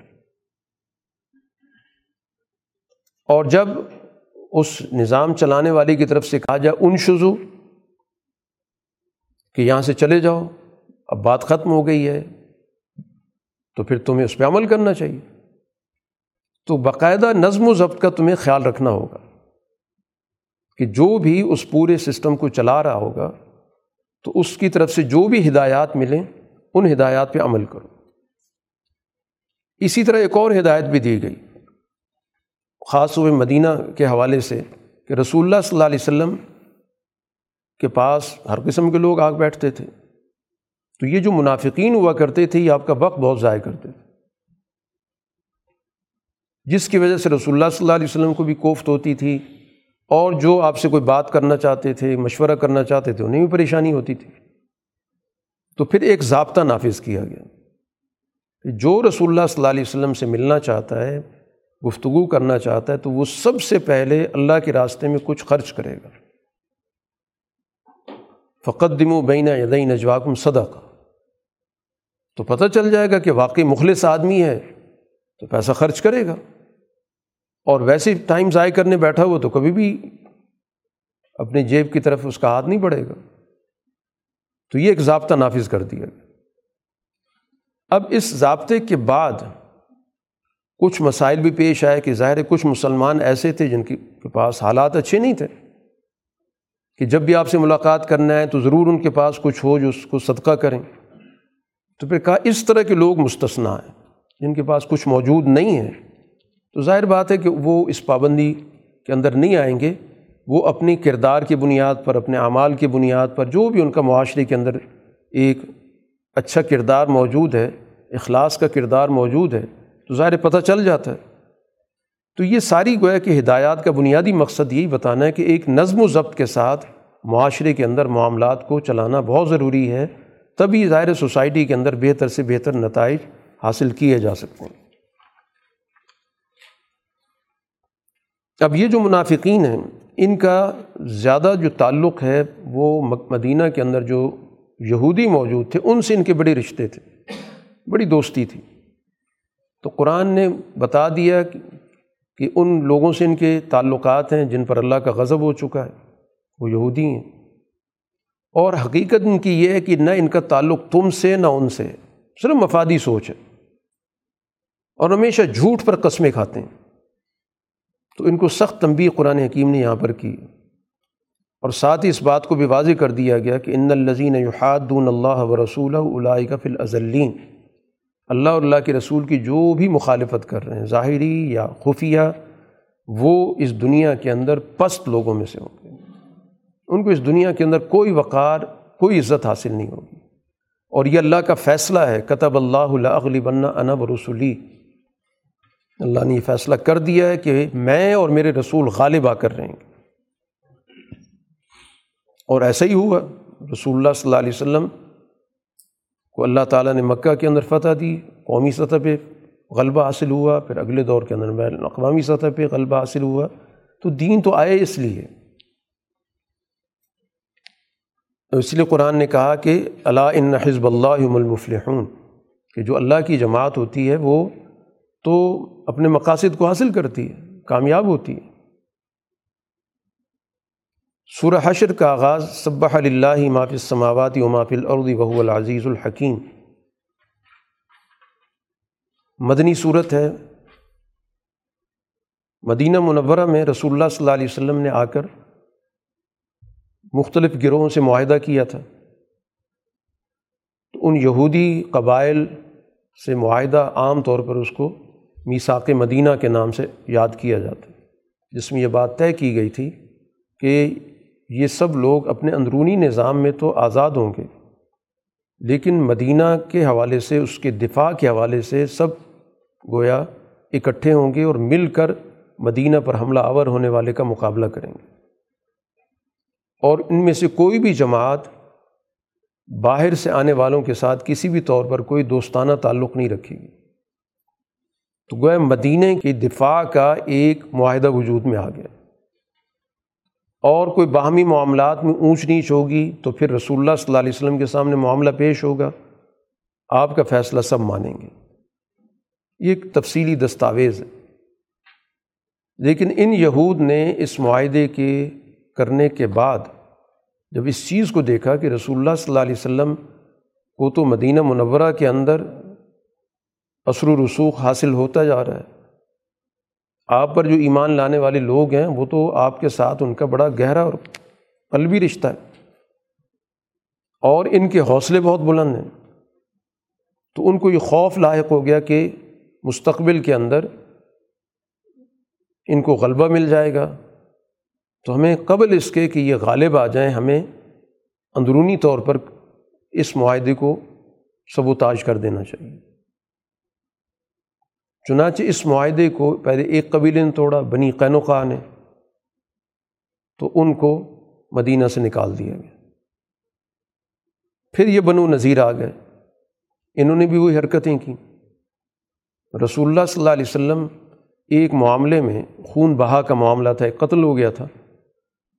اور جب اس نظام چلانے والے کی طرف سے کہا جائے ان شزو کہ یہاں سے چلے جاؤ، اب بات ختم ہو گئی ہے، تو پھر تمہیں اس پہ عمل کرنا چاہیے۔ تو باقاعدہ نظم و ضبط کا تمہیں خیال رکھنا ہوگا کہ جو بھی اس پورے سسٹم کو چلا رہا ہوگا تو اس کی طرف سے جو بھی ہدایات ملیں، ان ہدایات پہ عمل کرو۔ اسی طرح ایک اور ہدایت بھی دی گئی۔ خاص ہوئے مدینہ کے حوالے سے کہ رسول اللہ صلی اللہ علیہ وسلم کے پاس ہر قسم کے لوگ آگ بیٹھتے تھے۔ تو یہ جو منافقین ہوا کرتے تھے، یہ آپ کا وقت بہت ضائع کرتے تھے۔ جس کی وجہ سے رسول اللہ صلی اللہ علیہ وسلم کو بھی کوفت ہوتی تھی۔ اور جو آپ سے کوئی بات کرنا چاہتے تھے، مشورہ کرنا چاہتے تھے، انہیں بھی پریشانی ہوتی تھی۔ تو پھر ایک ضابطہ نافذ کیا گیا۔ کہ جو رسول اللہ صلی اللہ علیہ وسلم سے ملنا چاہتا ہے، گفتگو کرنا چاہتا ہے، تو وہ سب سے پہلے اللہ کے راستے میں کچھ خرچ کرے گا۔ فقط دم و بین یدئی نجواکم صدق تو پتہ چل جائے گا کہ واقعی مخلص آدمی ہے، تو پیسہ خرچ کرے گا۔ اور ویسے ٹائم ضائع کرنے بیٹھا ہوا تو کبھی بھی اپنی جیب کی طرف اس کا ہاتھ نہیں پڑے گا۔ تو یہ ایک ضابطہ نافذ کر دیا گیا۔ اب اس ضابطے کے بعد کچھ مسائل بھی پیش آئے کہ ظاہر کچھ مسلمان ایسے تھے جن کے پاس حالات اچھے نہیں تھے۔ کہ جب بھی آپ سے ملاقات کرنا ہے تو ضرور ان کے پاس کچھ ہو جو اس کو صدقہ کریں۔ تو پھر کہا اس طرح کے لوگ مستثنا ہیں جن کے پاس کچھ موجود نہیں ہے تو ظاہر بات ہے کہ وہ اس پابندی کے اندر نہیں آئیں گے۔ وہ اپنی کردار کی بنیاد پر، اپنے اعمال کی بنیاد پر، جو بھی ان کا معاشرے کے اندر ایک اچھا کردار موجود ہے، اخلاص کا کردار موجود ہے، تو ظاہر پتہ چل جاتا ہے۔ تو یہ ساری گویا کہ ہدایات کا بنیادی مقصد یہی بتانا ہے کہ ایک نظم و ضبط کے ساتھ معاشرے کے اندر معاملات کو چلانا بہت ضروری ہے، تبھی ظاہر سوسائٹی کے اندر بہتر سے بہتر نتائج حاصل کیے جا سکتے ہیں۔ اب یہ جو منافقین ہیں، ان کا زیادہ جو تعلق ہے، وہ مدینہ کے اندر جو یہودی موجود تھے، ان سے ان کے بڑے رشتے تھے۔ بڑی دوستی تھی۔ تو قرآن نے بتا دیا کہ ان لوگوں سے ان کے تعلقات ہیں جن پر اللہ کا غضب ہو چکا ہے۔ وہ یہودی ہیں۔ اور حقیقت ان کی یہ ہے کہ نہ ان کا تعلق تم سے، نہ ان سے۔ صرف مفادی سوچ ہے۔ اور ہمیشہ جھوٹ پر قسمیں کھاتے ہیں۔ تو ان کو سخت تنبیہ قرآن حکیم نے یہاں پر کی۔ اور ساتھ ہی اس بات کو بھی واضح کر دیا گیا کہ ان الزین یحادون اللہ و رسول کا فی الازلین اللہ اور اللہ کے رسول کی جو بھی مخالفت کر رہے ہیں، ظاہری یا خفیہ، وہ اس دنیا کے اندر پست لوگوں میں سے ہوں گے۔ ان کو اس دنیا کے اندر کوئی وقار، کوئی عزت حاصل نہیں ہوگی۔ اور یہ اللہ کا فیصلہ ہے، کتب اللہ اغلی بننا انب رسولی۔ اللہ نے یہ فیصلہ کر دیا ہے کہ میں اور میرے رسول غالب آ کر رہیں گے۔ اور ایسا ہی ہوا، رسول اللہ صلی اللہ علیہ وسلم کو اللہ تعالیٰ نے مکہ کے اندر فتح دی، قومی سطح پہ غلبہ حاصل ہوا، پھر اگلے دور کے اندر بین الاقوامی سطح پہ غلبہ حاصل ہوا۔ تو دین تو آئے اس لیے۔ اس لیے قرآن نے کہا کہ اللہ ان حزب اللہ المفلحون، کہ جو اللہ کی جماعت ہوتی ہے وہ تو اپنے مقاصد کو حاصل کرتی ہے، کامیاب ہوتی ہے۔ سورہ حشر کا آغاز صبح اللہ ماف السماوات و ماف الارض وهو العزیز الحکیم۔ مدنی صورت ہے۔ مدینہ منورہ میں رسول اللہ صلی اللہ علیہ وسلم نے آ کر مختلف گروہوں سے معاہدہ کیا تھا۔ تو ان یہودی قبائل سے معاہدہ عام طور پر اس کو میساق مدینہ کے نام سے یاد کیا جاتا ہے۔ جس میں یہ بات طے کی گئی تھی کہ یہ سب لوگ اپنے اندرونی نظام میں تو آزاد ہوں گے، لیکن مدینہ کے حوالے سے، اس کے دفاع کے حوالے سے سب گویا اکٹھے ہوں گے اور مل کر مدینہ پر حملہ آور ہونے والے کا مقابلہ کریں گے۔ اور ان میں سے کوئی بھی جماعت باہر سے آنے والوں کے ساتھ کسی بھی طور پر کوئی دوستانہ تعلق نہیں رکھے گی۔ تو گویا مدینہ کی دفاع کا ایک معاہدہ وجود میں آ گیا۔ اور کوئی باہمی معاملات میں اونچ نیچ ہوگی تو پھر رسول اللہ صلی اللہ علیہ وسلم کے سامنے معاملہ پیش ہوگا۔ آپ کا فیصلہ سب مانیں گے۔ یہ ایک تفصیلی دستاویز ہے۔ لیکن ان یہود نے اس معاہدے کے کرنے کے بعد جب اس چیز کو دیکھا کہ رسول اللہ صلی اللہ علیہ وسلم کو تو مدینہ منورہ کے اندر اثر و رسوخ حاصل ہوتا جا رہا ہے۔ آپ پر جو ایمان لانے والے لوگ ہیں، وہ تو آپ کے ساتھ ان کا بڑا گہرا اور قلبی رشتہ ہے۔ اور ان کے حوصلے بہت بلند ہیں۔ تو ان کو یہ خوف لاحق ہو گیا کہ مستقبل کے اندر ان کو غلبہ مل جائے گا۔ تو ہمیں قبل اس کے کہ یہ غالب آ جائیں، ہمیں اندرونی طور پر اس معاہدے کو سب و تاج کر دینا چاہیے۔ چنانچہ اس معاہدے کو پہلے ایک قبیلے نے توڑا، بنی قینوقا نے، تو ان کو مدینہ سے نکال دیا گیا۔ پھر یہ بنو نذیر آ گئے۔ انہوں نے بھی وہی حرکتیں کیں۔ رسول اللہ صلی اللہ علیہ وسلم ایک معاملے میں خون بہا کا معاملہ تھا، ایک قتل ہو گیا تھا۔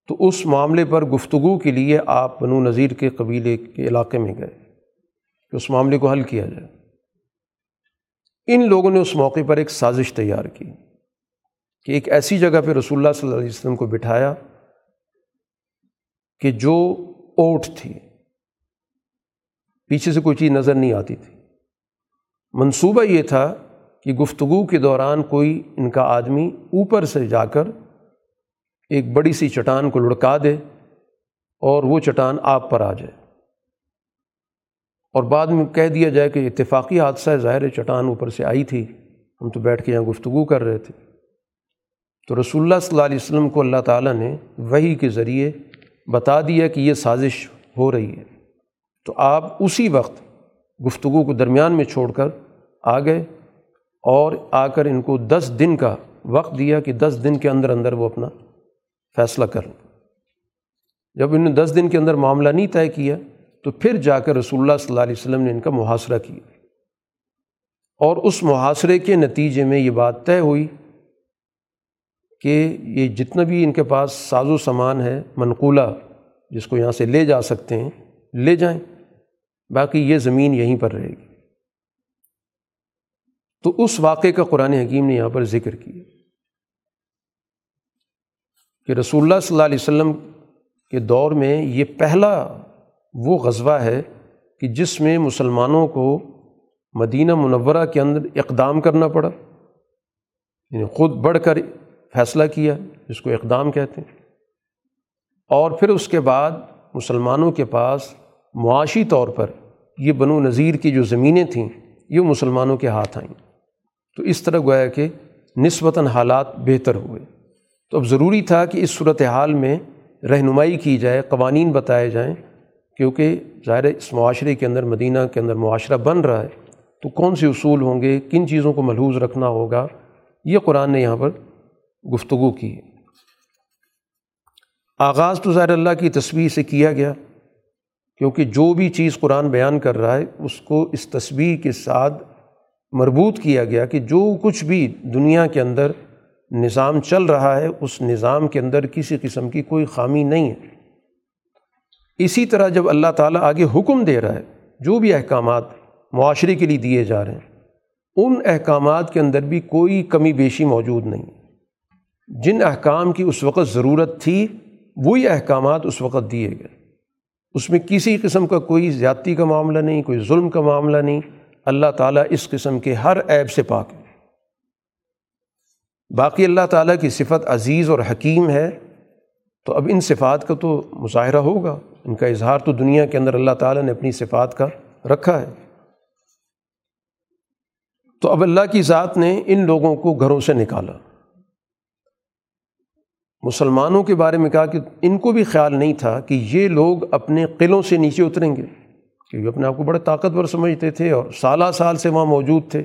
تو اس معاملے پر گفتگو کے لیے آپ بنو نذیر کے قبیلے کے علاقے میں گئے کہ اس معاملے کو حل کیا جائے۔ ان لوگوں نے اس موقع پر ایک سازش تیار کی کہ ایک ایسی جگہ پہ رسول اللہ صلی اللہ علیہ وسلم کو بٹھایا کہ جو اوٹ تھی، پیچھے سے کوئی چیز نظر نہیں آتی تھی۔ منصوبہ یہ تھا کہ گفتگو کے دوران کوئی ان کا آدمی اوپر سے جا کر ایک بڑی سی چٹان کو لڑکا دے اور وہ چٹان آپ پر آ جائے۔ اور بعد میں کہہ دیا جائے کہ اتفاقی حادثہ ظاہر چٹان اوپر سے آئی تھی۔ ہم تو بیٹھ کے یہاں گفتگو کر رہے تھے۔ تو رسول اللہ صلی اللہ علیہ وسلم کو اللہ تعالیٰ نے وہی کے ذریعے بتا دیا کہ یہ سازش ہو رہی ہے۔ تو آپ اسی وقت گفتگو کو درمیان میں چھوڑ کر آ گئے اور آ کر ان کو دس دن کا وقت دیا کہ دس دن کے اندر اندر وہ اپنا فیصلہ کر لیں۔ جب انہوں نے دس دن کے اندر معاملہ نہیں طے کیا تو پھر جا کر رسول اللہ صلی اللہ علیہ وسلم نے ان کا محاصرہ کیا۔ اور اس محاصرے کے نتیجے میں یہ بات طے ہوئی کہ یہ جتنا بھی ان کے پاس ساز و سامان ہے، منقولہ، جس کو یہاں سے لے جا سکتے ہیں، لے جائیں۔ باقی یہ زمین یہیں پر رہے گی۔ تو اس واقعے کا قرآن حکیم نے یہاں پر ذکر کیا کہ رسول اللہ صلی اللہ علیہ وسلم کے دور میں یہ پہلا وہ غزوہ ہے کہ جس میں مسلمانوں کو مدینہ منورہ کے اندر اقدام کرنا پڑا۔ یعنی خود بڑھ کر فیصلہ کیا، جس کو اقدام کہتے ہیں۔ اور پھر اس کے بعد مسلمانوں کے پاس معاشی طور پر یہ بنو نذیر کی جو زمینیں تھیں، یہ مسلمانوں کے ہاتھ آئیں۔ تو اس طرح گویا کہ نسبتاً حالات بہتر ہوئے۔ تو اب ضروری تھا کہ اس صورت حال میں رہنمائی کی جائے، قوانین بتائے جائیں۔ کیونکہ ظاہر اس معاشرے کے اندر، مدینہ کے اندر معاشرہ بن رہا ہے، تو کون سے اصول ہوں گے؟ کن چیزوں کو ملحوظ رکھنا ہوگا؟ یہ قرآن نے یہاں پر گفتگو کی آغاز تو ظاہر اللہ کی تصویر سے کیا گیا، کیونکہ جو بھی چیز قرآن بیان کر رہا ہے، اس کو اس تصویر کے ساتھ مربوط کیا گیا کہ جو کچھ بھی دنیا کے اندر نظام چل رہا ہے، اس نظام کے اندر کسی قسم کی کوئی خامی نہیں ہے۔ اسی طرح جب اللہ تعالیٰ آگے حکم دے رہا ہے، جو بھی احکامات معاشرے کے لیے دیے جا رہے ہیں، ان احکامات کے اندر بھی کوئی کمی بیشی موجود نہیں۔ جن احکام کی اس وقت ضرورت تھی، وہی احکامات اس وقت دیے گئے۔ اس میں کسی قسم کا کوئی زیادتی کا معاملہ نہیں، کوئی ظلم کا معاملہ نہیں۔ اللہ تعالیٰ اس قسم کے ہر عیب سے پاک ہے۔ باقی اللہ تعالیٰ کی صفت عزیز اور حکیم ہے۔ تو اب ان صفات کا تو مظاہرہ ہوگا۔ ان کا اظہار تو دنیا کے اندر اللہ تعالیٰ نے اپنی صفات کا رکھا ہے۔ تو اب اللہ کی ذات نے ان لوگوں کو گھروں سے نکالا۔ مسلمانوں کے بارے میں کہا کہ ان کو بھی خیال نہیں تھا کہ یہ لوگ اپنے قلعوں سے نیچے اتریں گے، کیونکہ اپنے آپ کو بڑے طاقتور سمجھتے تھے اور سالہ سال سے وہاں موجود تھے۔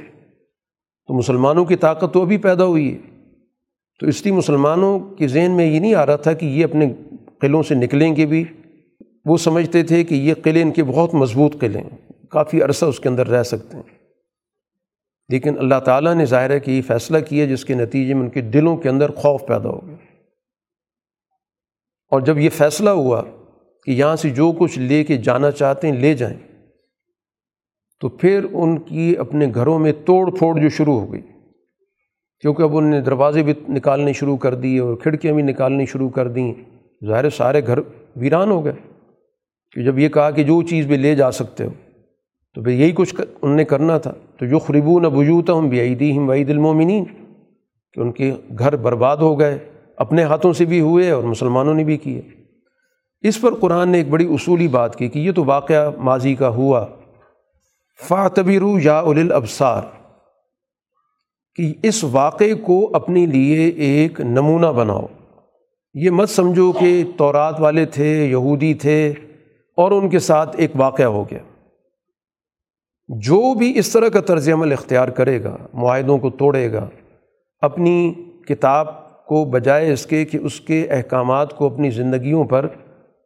تو مسلمانوں کی طاقت تو ابھی پیدا ہوئی ہے۔ تو اس لیے مسلمانوں کے ذہن میں یہ نہیں آ رہا تھا کہ یہ اپنے قلعوں سے نکلیں گے بھی۔ وہ سمجھتے تھے کہ یہ قلعے ان کے بہت مضبوط قلعے ہیں، کافی عرصہ اس کے اندر رہ سکتے ہیں۔ لیکن اللہ تعالیٰ نے ظاہر ہے کہ یہ فیصلہ کیا جس کے نتیجے میں ان کے دلوں کے اندر خوف پیدا ہو گیا۔ اور جب یہ فیصلہ ہوا کہ یہاں سے جو کچھ لے کے جانا چاہتے ہیں لے جائیں، تو پھر ان کی اپنے گھروں میں توڑ پھوڑ جو شروع ہو گئی۔ کیونکہ اب انہوں نے دروازے بھی نکالنے شروع کر دیے اور کھڑکیاں بھی نکالنی شروع کر دیں۔ ظاہر سارے گھر ویران ہو گئے۔ کہ جب یہ کہا کہ جو چیز بھی لے جا سکتے ہو، تو پھر یہی کچھ ان نے کرنا تھا۔ تو جو خریبو نہ بجوتا ہوں بے عیدی ہم وعید المومنین، کہ ان کے گھر برباد ہو گئے، اپنے ہاتھوں سے بھی ہوئے اور مسلمانوں نے بھی کیے۔ اس پر قرآن نے ایک بڑی اصولی بات کی کہ یہ تو واقعہ ماضی کا ہوا۔ فاتبرو یا اول کہ اس واقعے کو اپنے لیے ایک نمونہ بناؤ۔ یہ مت سمجھو کہ تورات والے تھے، یہودی تھے اور ان کے ساتھ ایک واقعہ ہو گیا۔ جو بھی اس طرح کا طرز عمل اختیار کرے گا، معاہدوں کو توڑے گا، اپنی کتاب کو بجائے اس کے کہ اس کے احکامات کو اپنی زندگیوں پر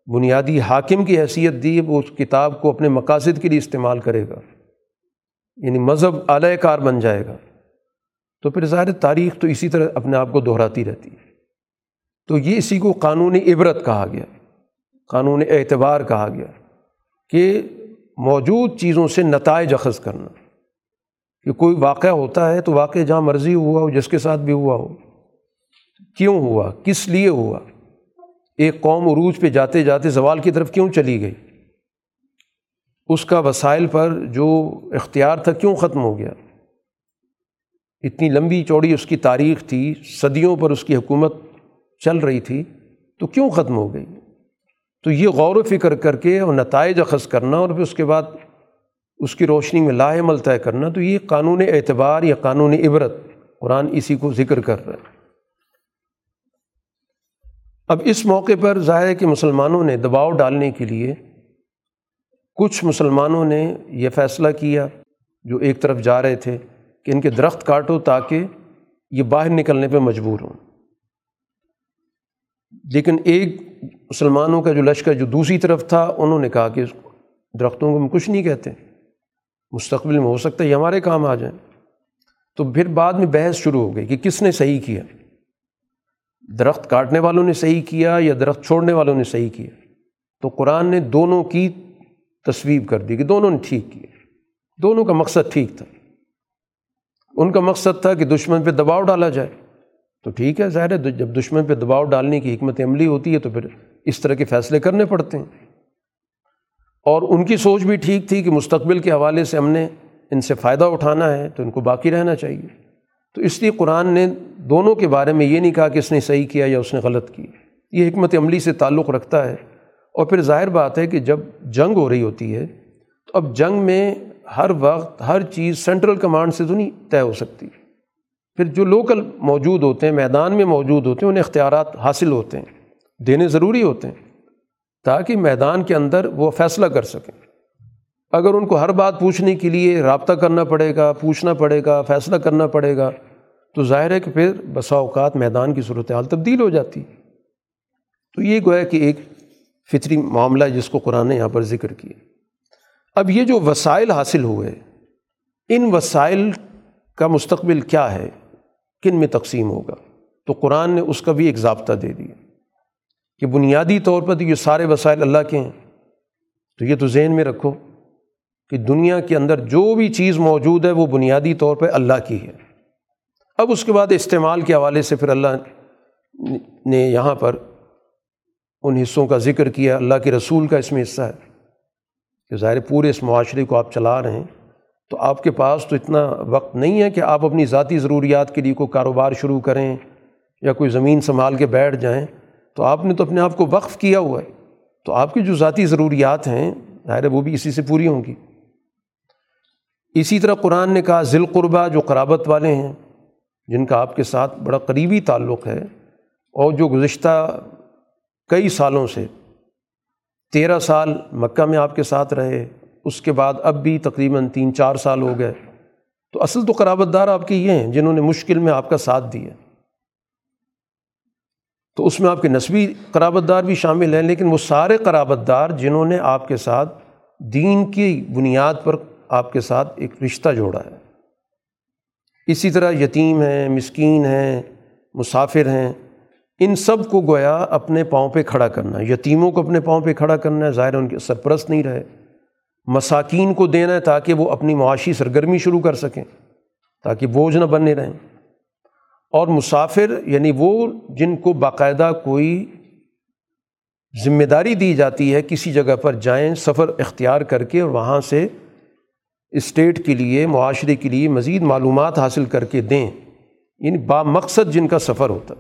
بنیادی حاکم کی حیثیت دی، وہ اس کتاب کو اپنے مقاصد کے لیے استعمال کرے گا۔ یعنی مذہب اعلی کار بن جائے گا۔ تو پھر ظاہر تاریخ تو اسی طرح اپنے آپ کو دہراتی رہتی۔ ہے تو یہ اسی کو قانونی عبرت کہا گیا۔ قانون اعتبار کہا گیا کہ موجود چیزوں سے نتائج اخذ کرنا۔ کہ کوئی واقعہ ہوتا ہے تو واقع جہاں مرضی ہوا ہو، جس کے ساتھ بھی ہوا ہو۔ کیوں ہوا؟ کس لیے ہوا؟ ایک قوم عروج پہ جاتے جاتے زوال کی طرف کیوں چلی گئی؟ اس کا وسائل پر جو اختیار تھا کیوں ختم ہو گیا؟ اتنی لمبی چوڑی اس کی تاریخ تھی، صدیوں پر اس کی حکومت چل رہی تھی، تو کیوں ختم ہو گئی؟ تو یہ غور و فکر کر کے اور نتائج اخذ کرنا اور پھر اس کے بعد اس کی روشنی میں لاہ عمل طے کرنا، تو یہ قانون اعتبار یا قانون عبرت، قرآن اسی کو ذکر کر رہا ہے۔ اب اس موقع پر ظاہر ہے کہ مسلمانوں نے دباؤ ڈالنے کے لیے کچھ مسلمانوں نے یہ فیصلہ کیا جو ایک طرف جا رہے تھے کہ ان کے درخت کاٹو تاکہ یہ باہر نکلنے پہ مجبور ہوں۔ لیکن ایک مسلمانوں کا جو لشکر جو دوسری طرف تھا، انہوں نے کہا کہ درختوں کو ہم کچھ نہیں کہتے۔ مستقبل میں ہو سکتا ہے، یہ ہمارے کام آ جائیں۔ تو پھر بعد میں بحث شروع ہو گئی کہ کس نے صحیح کیا۔ درخت کاٹنے والوں نے صحیح کیا یا درخت چھوڑنے والوں نے صحیح کیا؟ تو قرآن نے دونوں کی تصویب کر دی کہ دونوں نے ٹھیک کیا دونوں کا مقصد ٹھیک تھا۔ ان کا مقصد تھا کہ دشمن پہ دباؤ ڈالا جائے۔ تو ٹھیک ہے، ظاہر ہے جب دشمن پہ دباؤ ڈالنے کی حکمت عملی ہوتی ہے تو پھر اس طرح کے فیصلے کرنے پڑتے ہیں۔ اور ان کی سوچ بھی ٹھیک تھی کہ مستقبل کے حوالے سے ہم نے ان سے فائدہ اٹھانا ہے تو ان کو باقی رہنا چاہیے۔ تو اس لیے قرآن نے دونوں کے بارے میں یہ نہیں کہا کہ اس نے صحیح کیا یا اس نے غلط کیا۔ یہ حکمت عملی سے تعلق رکھتا ہے۔ اور پھر ظاہر بات ہے کہ جب جنگ ہو رہی ہوتی ہے تو اب جنگ میں ہر وقت ہر چیز سینٹرل کمانڈ سے تو نہیں طے ہو سکتی۔ پھر جو لوکل موجود ہوتے ہیں، میدان میں موجود ہوتے ہیں، انہیں اختیارات حاصل ہوتے ہیں، دینے ضروری ہوتے ہیں تاکہ میدان کے اندر وہ فیصلہ کر سکیں۔ اگر ان کو ہر بات پوچھنے کے لیے رابطہ کرنا پڑے گا، پوچھنا پڑے گا، فیصلہ کرنا پڑے گا، تو ظاہر ہے کہ پھر بسا اوقات میدان کی صورت حال تبدیل ہو جاتی۔ تو یہ گویا کہ ایک فطری معاملہ جس کو قرآن نے یہاں پر ذکر کیا۔ اب یہ جو وسائل حاصل ہوئے، ان وسائل کا مستقبل کیا ہے؟ کن میں تقسیم ہوگا؟ تو قرآن نے اس کا بھی ایک ضابطہ دے دیا کہ بنیادی طور پر تو یہ سارے وسائل اللہ کے ہیں۔ تو یہ تو ذہن میں رکھو کہ دنیا کے اندر جو بھی چیز موجود ہے وہ بنیادی طور پہ اللہ کی ہے۔ اب اس کے بعد استعمال کے حوالے سے پھر اللہ نے یہاں پر ان حصوں کا ذکر کیا۔ اللہ کے رسول کا اس میں حصہ ہے کہ ظاہر پورے اس معاشرے کو آپ چلا رہے ہیں۔ تو آپ کے پاس تو اتنا وقت نہیں ہے کہ آپ اپنی ذاتی ضروریات کے لیے کوئی کاروبار شروع کریں یا کوئی زمین سنبھال کے بیٹھ جائیں، تو آپ نے تو اپنے آپ کو وقف کیا ہوا ہے۔ تو آپ کی جو ذاتی ضروریات ہیں، ظاہر ہے وہ بھی اسی سے پوری ہوں گی۔ اسی طرح قرآن نے کہا ذیل قربہ جو قرابت والے ہیں، جن کا آپ کے ساتھ بڑا قریبی تعلق ہے، اور جو گزشتہ کئی سالوں سے، تیرہ سال مکہ میں آپ کے ساتھ رہے اس کے بعد اب بھی تقریباً تین چار سال ہو گئے۔ تو اصل تو قرابت دار آپ کے یہ ہیں جنہوں نے مشکل میں آپ کا ساتھ دیا۔ تو اس میں آپ کے نسبی قرابت دار بھی شامل ہیں، لیکن وہ سارے قرابت دار جنہوں نے آپ کے ساتھ دین کی بنیاد پر آپ کے ساتھ ایک رشتہ جوڑا ہے۔ اسی طرح یتیم ہیں، مسکین ہیں، مسافر ہیں، ان سب کو گویا اپنے پاؤں پہ کھڑا کرنا ہے یتیموں کو اپنے پاؤں پہ کھڑا کرنا ہے ظاہر ان کے سرپرست نہیں رہے۔ مساکین کو دینا ہے تاکہ وہ اپنی معاشی سرگرمی شروع کر سکیں، تاکہ بوجھ نہ بننے رہیں۔ اور مسافر یعنی وہ جن کو باقاعدہ کوئی ذمہ داری دی جاتی ہے کسی جگہ پر جائیں، سفر اختیار کر کے اور وہاں سے اسٹیٹ کے لیے، معاشرے کے لیے مزید معلومات حاصل کر کے دیں۔ یعنی با مقصد جن کا سفر ہوتا۔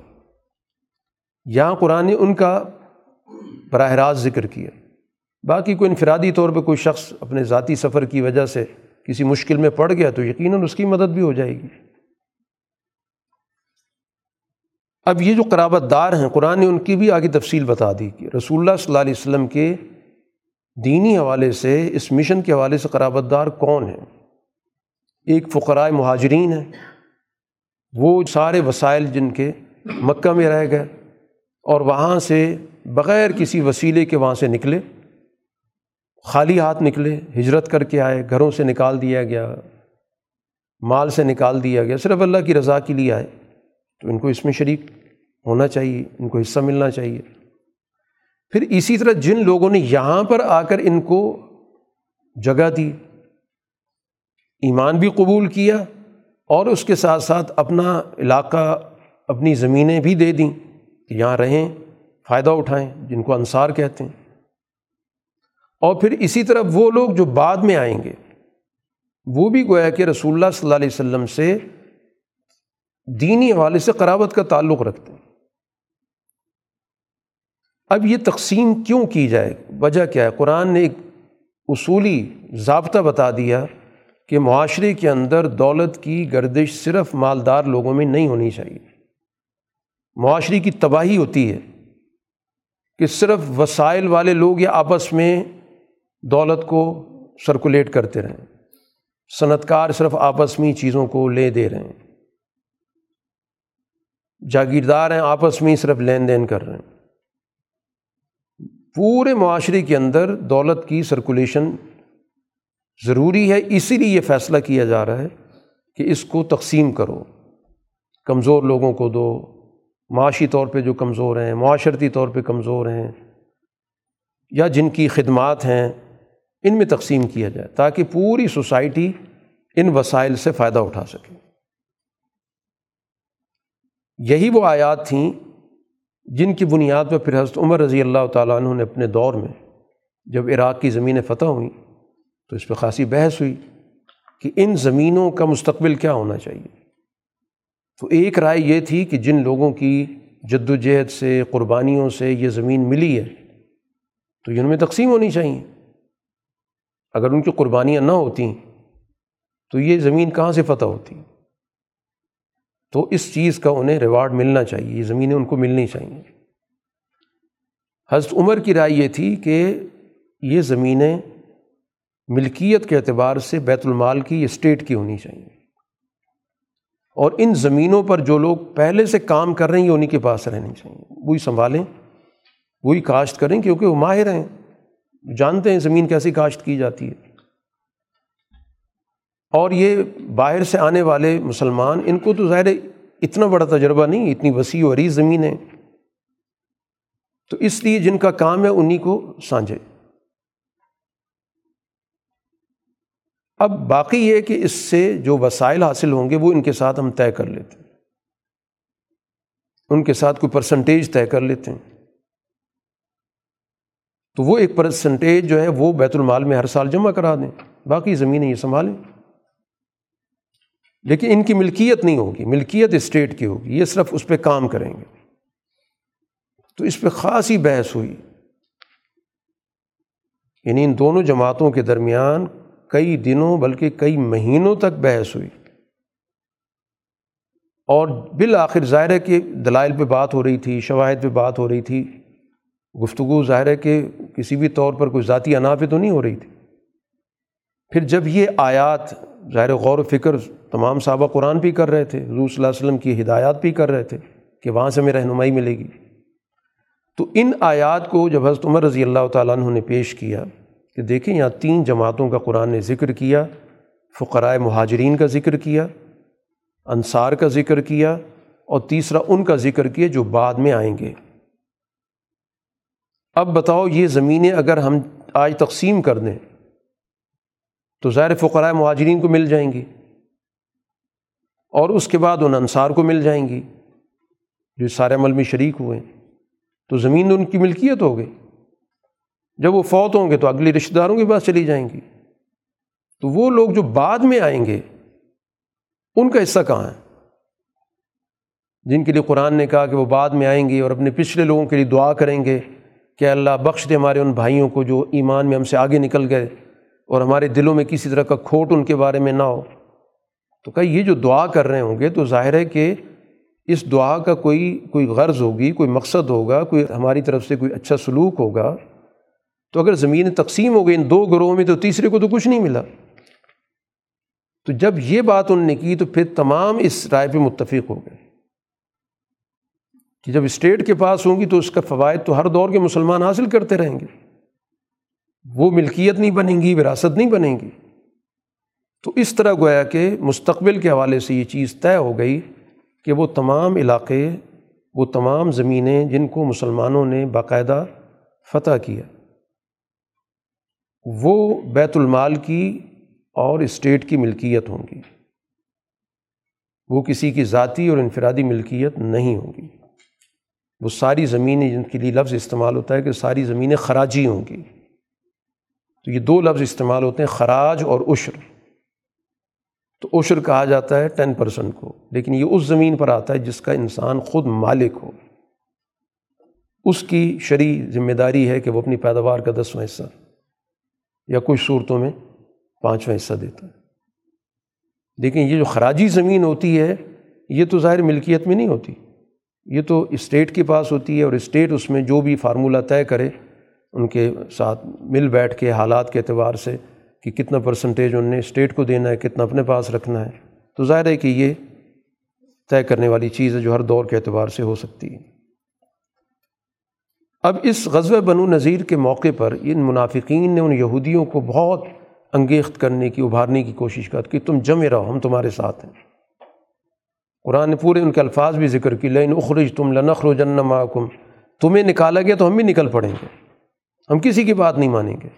یہاں قرآن نے ان کا براہ راست ذکر کیا۔ باقی کوئی انفرادی طور پہ کوئی شخص اپنے ذاتی سفر کی وجہ سے کسی مشکل میں پڑ گیا تو یقیناً اس کی مدد بھی ہو جائے گی۔ اب یہ جو قرابت دار ہیں، قرآن نے ان کی بھی آگے تفصیل بتا دی کہ رسول اللہ صلی اللہ علیہ وسلم کے دینی حوالے سے اس مشن کے حوالے سے قرابت دار کون ہیں؟ ایک فقرائے مہاجرین ہیں۔ وہ سارے وسائل جن کے مکہ میں رہ گئے اور وہاں سے بغیر کسی وسیلے کے وہاں سے نکلے۔ خالی ہاتھ نکلے، ہجرت کر کے آئے، گھروں سے نکال دیا گیا، مال سے نکال دیا گیا، صرف اللہ کی رضا کے لیے آئے۔ تو ان کو اس میں شریک ہونا چاہیے، ان کو حصہ ملنا چاہیے۔ پھر اسی طرح جن لوگوں نے یہاں پر آ کر ان کو جگہ دی، ایمان بھی قبول کیا اور اس کے ساتھ ساتھ اپنا علاقہ، اپنی زمینیں بھی دے دیں کہ یہاں رہیں، فائدہ اٹھائیں، جن کو انصار کہتے ہیں۔ اور پھر اسی طرح وہ لوگ جو بعد میں آئیں گے، وہ بھی گویا کہ رسول اللہ صلی اللہ علیہ وسلم سے دینی حوالے سے قرابت کا تعلق رکھتے ہیں۔ اب یہ تقسیم کیوں کی جائے؟ وجہ کیا ہے؟ قرآن نے ایک اصولی ضابطہ بتا دیا کہ معاشرے کے اندر دولت کی گردش صرف مالدار لوگوں میں نہیں ہونی چاہیے۔ معاشرے کی تباہی ہوتی ہے کہ صرف وسائل والے لوگ یا آپس میں دولت کو سرکولیٹ کرتے رہیں۔ صنعت کار صرف آپس میں چیزوں کو لے دے رہے ہیں۔ جاگیردار ہیں، آپس میں صرف لین دین کر رہے ہیں۔ پورے معاشرے کے اندر دولت کی سرکولیشن ضروری ہے، اسی لیے یہ فیصلہ کیا جا رہا ہے کہ اس کو تقسیم کرو۔ کمزور لوگوں کو دو، معاشی طور پہ جو کمزور ہیں، معاشرتی طور پہ کمزور ہیں، یا جن کی خدمات ہیں۔ ان میں تقسیم کیا جائے تاکہ پوری سوسائٹی ان وسائل سے فائدہ اٹھا سکے۔ یہی وہ آیات تھیں جن کی بنیاد پر پھر حضرت عمر رضی اللہ تعالیٰ عنہ نے اپنے دور میں جب عراق کی زمینیں فتح ہوئیں تو اس پہ خاصی بحث ہوئی کہ ان زمینوں کا مستقبل کیا ہونا چاہیے۔ تو ایک رائے یہ تھی کہ جن لوگوں کی جد و جہد سے، قربانیوں سے یہ زمین ملی ہے تو یہ ان میں تقسیم ہونی چاہیے۔ اگر ان کی قربانیاں نہ ہوتیں تو یہ زمین کہاں سے فتح ہوتی؟ تو اس چیز کا انہیں ریوارڈ ملنا چاہیے، یہ زمینیں ان کو ملنی چاہیے۔ حضرت عمر کی رائے یہ تھی کہ یہ زمینیں ملکیت کے اعتبار سے بیت المال کی، اسٹیٹ کی ہونی چاہیے۔ اور ان زمینوں پر جو لوگ پہلے سے کام کر رہے ہیں، یہ انہیں کے پاس رہنی چاہیے۔ وہی سنبھالیں، وہی کاشت کریں، کیونکہ وہ ماہر ہیں۔ جانتے ہیں زمین کیسی کاشت کی جاتی ہے۔ اور یہ باہر سے آنے والے مسلمان، ان کو تو ظاہر اتنا بڑا تجربہ نہیں، اتنی وسیع و عریض زمین ہے۔ تو اس لیے جن کا کام ہے انہیں کو سانجھے۔ اب باقی یہ کہ اس سے جو وسائل حاصل ہوں گے وہ ان کے ساتھ ہم طے کر لیتے ہیں۔ ان کے ساتھ کوئی پرسنٹیج طے کر لیتے ہیں۔ تو وہ ایک پرسنٹیج جو ہے وہ بیت المال میں ہر سال جمع کرا دیں۔ باقی زمینیں یہ سنبھالیں۔ لیکن ان کی ملکیت نہیں ہوگی، ملکیت اسٹیٹ کی ہوگی، یہ صرف اس پہ کام کریں گے۔ تو اس پہ خاصی بحث ہوئی۔ یعنی ان دونوں جماعتوں کے درمیان کئی دنوں بلکہ کئی مہینوں تک بحث ہوئی۔ اور بالآخر ظاہر کے دلائل پہ بات ہو رہی تھی، شواہد پہ بات ہو رہی تھی۔ گفتگو ظاہر ہے کہ کسی بھی طور پر کوئی ذاتی انا پہ تو نہیں ہو رہی تھی۔ پھر جب یہ آیات ظاہر غور و فکر تمام صحابہ قرآن بھی کر رہے تھے، حضور صلی اللہ علیہ وسلم کی ہدایات بھی کر رہے تھے کہ وہاں سے ہمیں رہنمائی ملے گی۔ تو ان آیات کو جب حضرت عمر رضی اللہ تعالیٰ عنہ نے پیش کیا کہ دیکھیں یہاں تین جماعتوں کا قرآن نے ذکر کیا فقرائے مہاجرین کا ذکر کیا، انصار کا ذکر کیا اور تیسرا ان کا ذکر کیا جو بعد میں آئیں گے۔ اب بتاؤ یہ زمینیں اگر ہم آج تقسیم کر دیں، تو ظاہر فقرائے مہاجرین کو مل جائیں گی اور اس کے بعد ان انصار کو مل جائیں گی جو سارے عمل میں شریک ہوئے تو زمین ان کی ملکیت ہو گئی۔ جب وہ فوت ہوں گے تو اگلی رشتہ داروں کے پاس چلی جائیں گی۔ تو وہ لوگ جو بعد میں آئیں گے، ان کا حصہ کہاں ہے؟ جن کے لیے قرآن نے کہا کہ وہ بعد میں آئیں گے اور اپنے پچھلے لوگوں کے لیے دعا کریں گے۔ کہ اللہ بخش دے ہمارے ان بھائیوں کو جو ایمان میں ہم سے آگے نکل گئے اور ہمارے دلوں میں کسی طرح کا کھوٹ ان کے بارے میں نہ ہو۔ تو کہ یہ جو دعا کر رہے ہوں گے تو ظاہر ہے کہ اس دعا کا کوئی کوئی غرض ہوگی، کوئی مقصد ہوگا، کوئی ہماری طرف سے کوئی اچھا سلوک ہوگا۔ تو اگر زمین تقسیم ہو گئی ان دو گروہوں میں تو تیسرے کو تو کچھ نہیں ملا۔ تو جب یہ بات ان نے کی تو پھر تمام اس رائے پہ متفق ہو گئے۔ کہ جب اسٹیٹ کے پاس ہوں گی تو اس کا فوائد تو ہر دور کے مسلمان حاصل کرتے رہیں گے۔ وہ ملکیت نہیں بنیں گی، وراثت نہیں بنیں گی۔ تو اس طرح گویا کہ مستقبل کے حوالے سے یہ چیز طے ہو گئی کہ وہ تمام علاقے، وہ تمام زمینیں جن کو مسلمانوں نے باقاعدہ فتح کیا، وہ بیت المال کی اور اسٹیٹ کی ملکیت ہوں گی۔ وہ کسی کی ذاتی اور انفرادی ملکیت نہیں ہوں گی۔ وہ ساری زمینیں جن کے لیے لفظ استعمال ہوتا ہے کہ ساری زمینیں خراجی ہوں گی۔ تو یہ دو لفظ استعمال ہوتے ہیں، خراج اور عشر۔ تو عشر کہا جاتا ہے ٹین پرسنٹ کو، لیکن یہ اس زمین پر آتا ہے جس کا انسان خود مالک ہو۔ اس کی شرعی ذمہ داری ہے کہ وہ اپنی پیداوار کا دسواں حصہ یا کچھ صورتوں میں پانچواں حصہ دیتا ہے۔ لیکن یہ جو خراجی زمین ہوتی ہے، یہ تو ظاہر ملکیت میں نہیں ہوتی۔ یہ تو اسٹیٹ کے پاس ہوتی ہے اور اسٹیٹ اس میں جو بھی فارمولہ طے کرے، ان کے ساتھ مل بیٹھ کے حالات کے اعتبار سے کہ کتنا پرسنٹیج ان نے اسٹیٹ کو دینا ہے، کتنا اپنے پاس رکھنا ہے۔ تو ظاہر ہے کہ یہ طے کرنے والی چیز ہے جو ہر دور کے اعتبار سے ہو سکتی ہے۔ اب اس غزوہ بنو نذیر کے موقع پر ان منافقین نے ان یہودیوں کو بہت انگیخت کرنے کی، ابھارنے کی کوشش کر کہ تم جمے رہو، ہم تمہارے ساتھ ہیں۔ قرآن نے پورے ان کے الفاظ بھی ذکر کی لین اخرج تم لنخر و جن تمہیں نکالا گیا تو ہم بھی نکل پڑیں گے۔ ہم کسی کی بات نہیں مانیں گے۔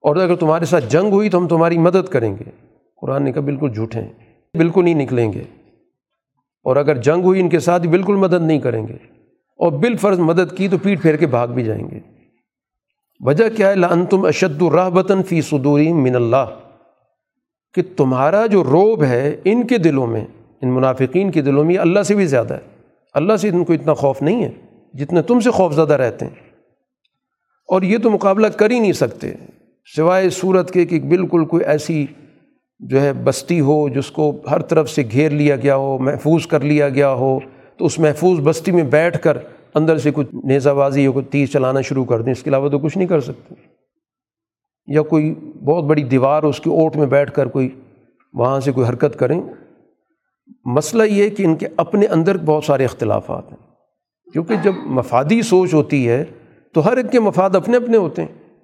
اور اگر تمہارے ساتھ جنگ ہوئی تو ہم تمہاری مدد کریں گے۔ قرآن نے کہا، بالکل جھوٹے ہیں۔ بالکل نہیں نکلیں گے۔ اور اگر جنگ ہوئی، ان کے ساتھ بالکل مدد نہیں کریں گے۔ اور بال فرض مدد کی تو پیٹ پھیر کے بھاگ بھی جائیں گے۔ وجہ کیا ہے؟ لن تم اشد الرحبتاً فی صدوری من اللہ۔ کہ تمہارا جو روب ہے، ان کے دلوں میں ان منافقین کے دلوں میں یہ اللہ سے بھی زیادہ ہے۔ اللہ سے ان کو اتنا خوف نہیں ہے جتنے تم سے خوف زدہ رہتے ہیں۔ اور یہ تو مقابلہ کر ہی نہیں سکتے۔ سوائے صورت کے کہ بالکل کوئی ایسی جو ہے بستی ہو جس کو ہر طرف سے گھیر لیا گیا ہو، محفوظ کر لیا گیا ہو، تو اس محفوظ بستی میں بیٹھ کر اندر سے کچھ نیزہ بازی یا کوئی تیز چلانا شروع کر دیں، اس کے علاوہ تو کچھ نہیں کر سکتے۔ یا کوئی بہت بڑی دیوار اس کی اوٹ میں بیٹھ کر کوئی وہاں سے کوئی حرکت کریں۔ مسئلہ یہ کہ ان کے اپنے اندر بہت سارے اختلافات ہیں۔ کیونکہ جب مفادی سوچ ہوتی ہے تو ہر ایک کے مفاد اپنے اپنے ہوتے ہیں۔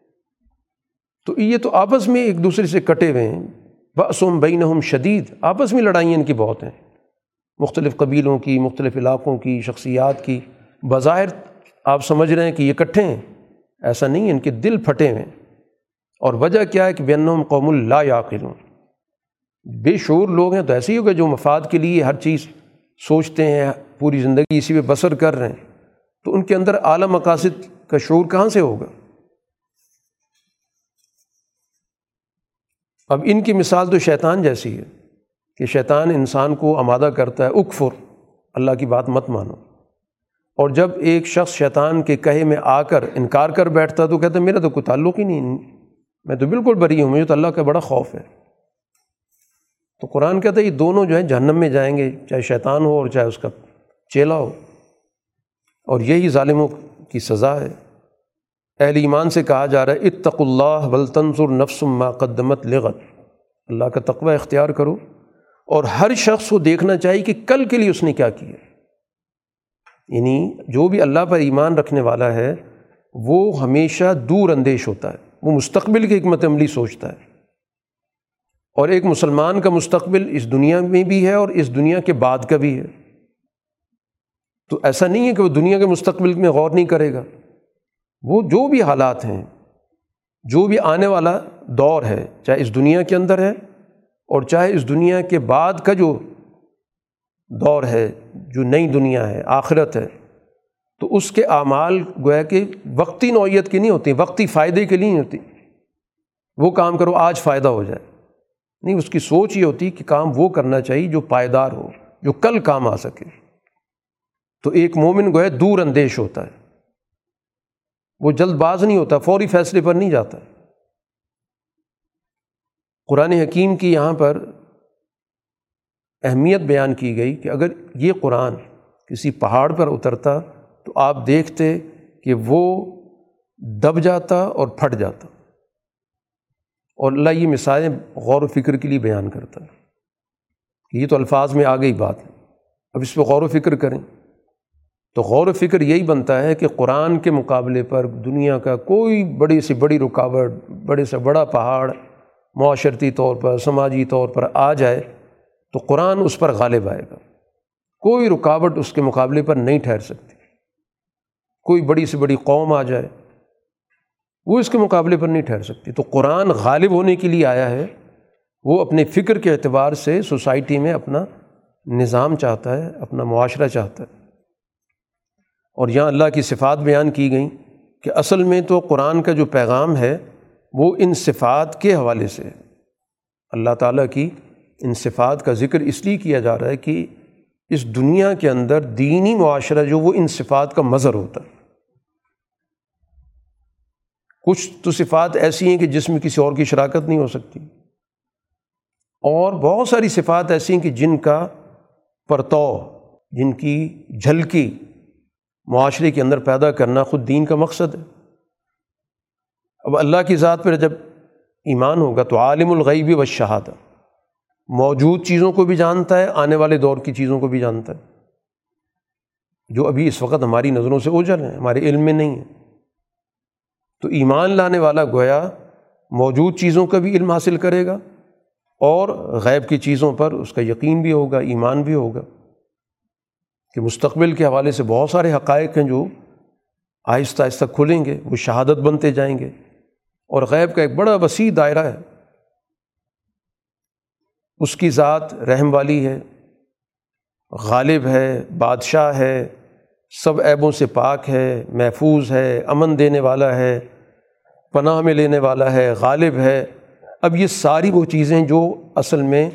تو یہ تو آپس میں ایک دوسرے سے کٹے ہوئے ہیں۔ بسم بینہم شدید۔ آپس میں لڑائیاں ان کی بہت ہیں۔ مختلف قبیلوں کی، مختلف علاقوں کی، شخصیات کی۔ بظاہر آپ سمجھ رہے ہیں کہ یہ کٹھے ہیں۔ ایسا نہیں، ان کے دل پھٹے ہوئے اور وجہ کیا ہے کہ بینم قوم اللہ یاقلوں بے شعور لوگ ہیں تو ایسے ہی ہوگا جو مفاد کے لیے ہر چیز سوچتے ہیں، پوری زندگی اسی پہ بسر کر رہے ہیں۔ تو ان کے اندر اعلیٰ مقاصد کا شعور کہاں سے ہوگا؟ اب ان کی مثال تو شیطان جیسی ہے کہ شیطان انسان کو آمادہ کرتا ہے، اکفر، اللہ کی بات مت مانو۔ اور جب ایک شخص شیطان کے کہے میں آ کر انکار کر بیٹھتا تو کہتا ہے، میرا تو کوئی تعلق ہی نہیں، میں تو بالکل بری ہوں، مجھے تو اللہ کا بڑا خوف ہے۔ تو قرآن کہتا ہے یہ دونوں جو ہے جہنم میں جائیں گے، چاہے شیطان ہو اور چاہے اس کا چیلا ہو۔ اور یہی ظالموں کی سزا ہے۔ اہل ایمان سے کہا جا رہا ہے، اتق اللہ ولطنظر نفس ما قدمت لغت اللہ کا تقوی اختیار کرو۔ اور ہر شخص کو دیکھنا چاہیے کہ کل کے لیے اس نے کیا کیا۔ یعنی جو بھی اللہ پر ایمان رکھنے والا ہے، وہ ہمیشہ دور اندیش ہوتا ہے۔ وہ مستقبل کی حکمت عملی سوچتا ہے۔ اور ایک مسلمان کا مستقبل اس دنیا میں بھی ہے اور اس دنیا کے بعد کا بھی ہے۔ تو ایسا نہیں ہے کہ وہ دنیا کے مستقبل میں غور نہیں کرے گا۔ وہ جو بھی حالات ہیں، جو بھی آنے والا دور ہے، چاہے اس دنیا کے اندر ہے اور چاہے اس دنیا کے بعد کا جو دور ہے، جو نئی دنیا ہے، آخرت ہے، تو اس کے اعمال گویا کہ وقتی نوعیت کی نہیں ہوتی وقتی فائدے کے لیے نہیں ہوتی وہ کام کرو، آج فائدہ ہو جائے۔ نہیں، اس کی سوچ یہ ہوتی کہ کام وہ کرنا چاہیے جو پائیدار ہو، جو کل کام آ سکے۔ تو ایک مومن گویا دور اندیش ہوتا ہے۔ وہ جلد باز نہیں ہوتا، فوری فیصلے پر نہیں جاتا۔ قرآن حکیم کی یہاں پر اہمیت بیان کی گئی کہ اگر یہ قرآن کسی پہاڑ پر اترتا تو آپ دیکھتے کہ وہ دب جاتا اور پھٹ جاتا۔ اور اللہ یہ مثالیں غور و فکر کے لیے بیان کرتا ہے یہ تو الفاظ میں آ گئی بات ہے۔ اب اس پہ غور و فکر کریں۔ تو غور و فکر یہی بنتا ہے کہ قرآن کے مقابلے پر دنیا کا کوئی بڑی سے بڑی رکاوٹ، بڑے سے بڑا پہاڑ، معاشرتی طور پر، سماجی طور پر آ جائے تو قرآن اس پر غالب آئے گا۔ کوئی رکاوٹ اس کے مقابلے پر نہیں ٹھہر سکتی۔ کوئی بڑی سے بڑی قوم آ جائے۔ وہ اس کے مقابلے پر نہیں ٹھہر سکتی۔ تو قرآن غالب ہونے کے لیے آیا ہے۔ وہ اپنے فکر کے اعتبار سے سوسائٹی میں اپنا نظام چاہتا ہے، اپنا معاشرہ چاہتا ہے۔ اور یہاں اللہ کی صفات بیان کی گئیں کہ اصل میں تو قرآن کا جو پیغام ہے وہ ان صفات کے حوالے سے اللہ تعالیٰ کی ان صفات کا ذکر اس لیے کیا جا رہا ہے کہ اس دنیا کے اندر دینی معاشرہ جو وہ ان صفات کا مظہر ہوتا ہے۔ کچھ تو صفات ایسی ہیں کہ جس میں کسی اور کی شراکت نہیں ہو سکتی۔ اور بہت ساری صفات ایسی ہیں کہ جن کا پرتو، جن کی جھلکی معاشرے کے اندر پیدا کرنا خود دین کا مقصد ہے۔ اب اللہ کی ذات پر جب ایمان ہوگا تو عالم الغیبی و شہادہ موجود چیزوں کو بھی جانتا ہے، آنے والے دور کی چیزوں کو بھی جانتا ہے۔ جو ابھی اس وقت ہماری نظروں سے اوجل ہیں، ہمارے علم میں نہیں ہے تو ایمان لانے والا گویا موجود چیزوں کا بھی علم حاصل کرے گا اور غیب کی چیزوں پر اس کا یقین بھی ہوگا، ایمان بھی ہوگا۔ کہ مستقبل کے حوالے سے بہت سارے حقائق ہیں جو آہستہ آہستہ کھلیں گے، وہ شہادت بنتے جائیں گے۔ اور غیب کا ایک بڑا وسیع دائرہ ہے۔ اس کی ذات رحم والی ہے، غالب ہے، بادشاہ ہے، سب عیبوں سے پاک ہے، محفوظ ہے، امن دینے والا ہے۔ پناہ میں لینے والا ہے، غالب ہے۔ اب یہ ساری وہ چیزیں جو اصل میں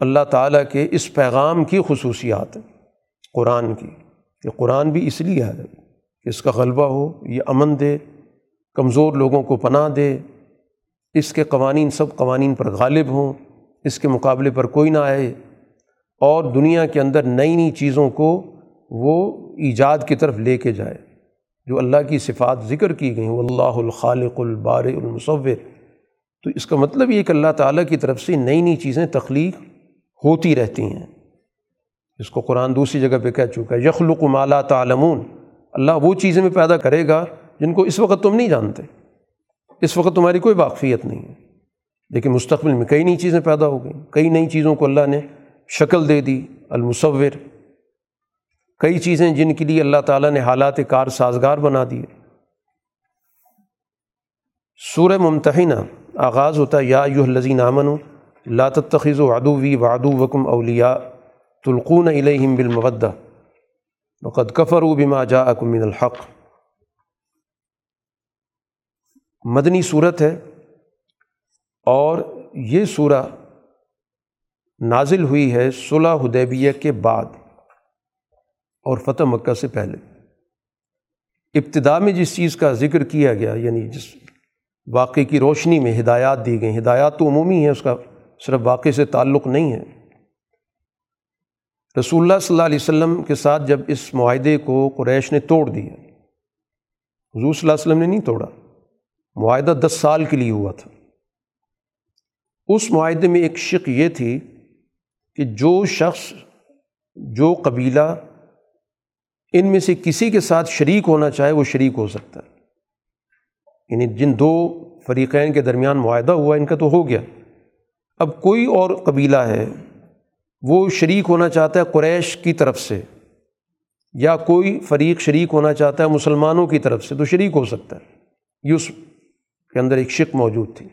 اللہ تعالیٰ کے اس پیغام کی خصوصیات ہیں، قرآن کی۔ کہ قرآن بھی اس لیے ہے کہ اس کا غلبہ ہو، یہ امن دے، کمزور لوگوں کو پناہ دے۔ اس کے قوانین سب قوانین پر غالب ہوں، اس کے مقابلے پر کوئی نہ آئے۔ اور دنیا کے اندر نئی نئی چیزوں کو وہ ایجاد کی طرف لے کے جائے۔ جو اللہ کی صفات ذکر کی گئیں اللہ الخالق البار المصور۔ تو اس کا مطلب یہ کہ اللہ تعالیٰ کی طرف سے نئی نئی چیزیں تخلیق ہوتی رہتی ہیں۔ اس کو قرآن دوسری جگہ پہ کہہ چکا ہے، یخلق مالا تعلمون۔ اللہ وہ چیزیں میں پیدا کرے گا جن کو اس وقت تم نہیں جانتے۔ اس وقت تمہاری کوئی واقفیت نہیں ہے۔ لیکن مستقبل میں کئی نئی چیزیں پیدا ہو گئیں۔ کئی نئی چیزوں کو اللہ نے شکل دے دی، المصور۔ کئی چیزیں جن کے لیے اللہ تعالیٰ نے حالات کار سازگار بنا دیے۔ سورہ ممتحنہ آغاز ہوتا ہے، یا یو الزین امن و لاتخذ و ادوی وادو وکم اولیا تلقون علیہم بالمودہ، وقد کفر بما جا من الحق۔ مدنی صورت ہے اور یہ سورہ نازل ہوئی ہے صلح حدیبیہ کے بعد۔ اور فتح مکہ سے پہلے۔ ابتدا میں جس چیز کا ذکر کیا گیا یعنی جس واقعے کی روشنی میں ہدایات دی گئیں، ہدایات تو عمومی ہیں، اس کا صرف واقعے سے تعلق نہیں ہے۔ رسول اللہ صلی اللہ علیہ وسلم کے ساتھ جب اس معاہدے کو قریش نے توڑ دیا، حضور صلی اللہ علیہ وسلم نے نہیں توڑا، معاہدہ دس سال کے لیے ہوا تھا۔ اس معاہدے میں ایک شک یہ تھی کہ جو شخص، جو قبیلہ ان میں سے کسی کے ساتھ شریک ہونا چاہے وہ شریک ہو سکتا ہے۔ یعنی جن دو فریقین کے درمیان معاہدہ ہوا، ان کا تو ہو گیا۔ اب کوئی اور قبیلہ ہے، وہ شریک ہونا چاہتا ہے قریش کی طرف سے، یا کوئی فریق شریک ہونا چاہتا ہے مسلمانوں کی طرف سے، تو شریک ہو سکتا ہے۔ یہ اس کے اندر ایک شک موجود تھی۔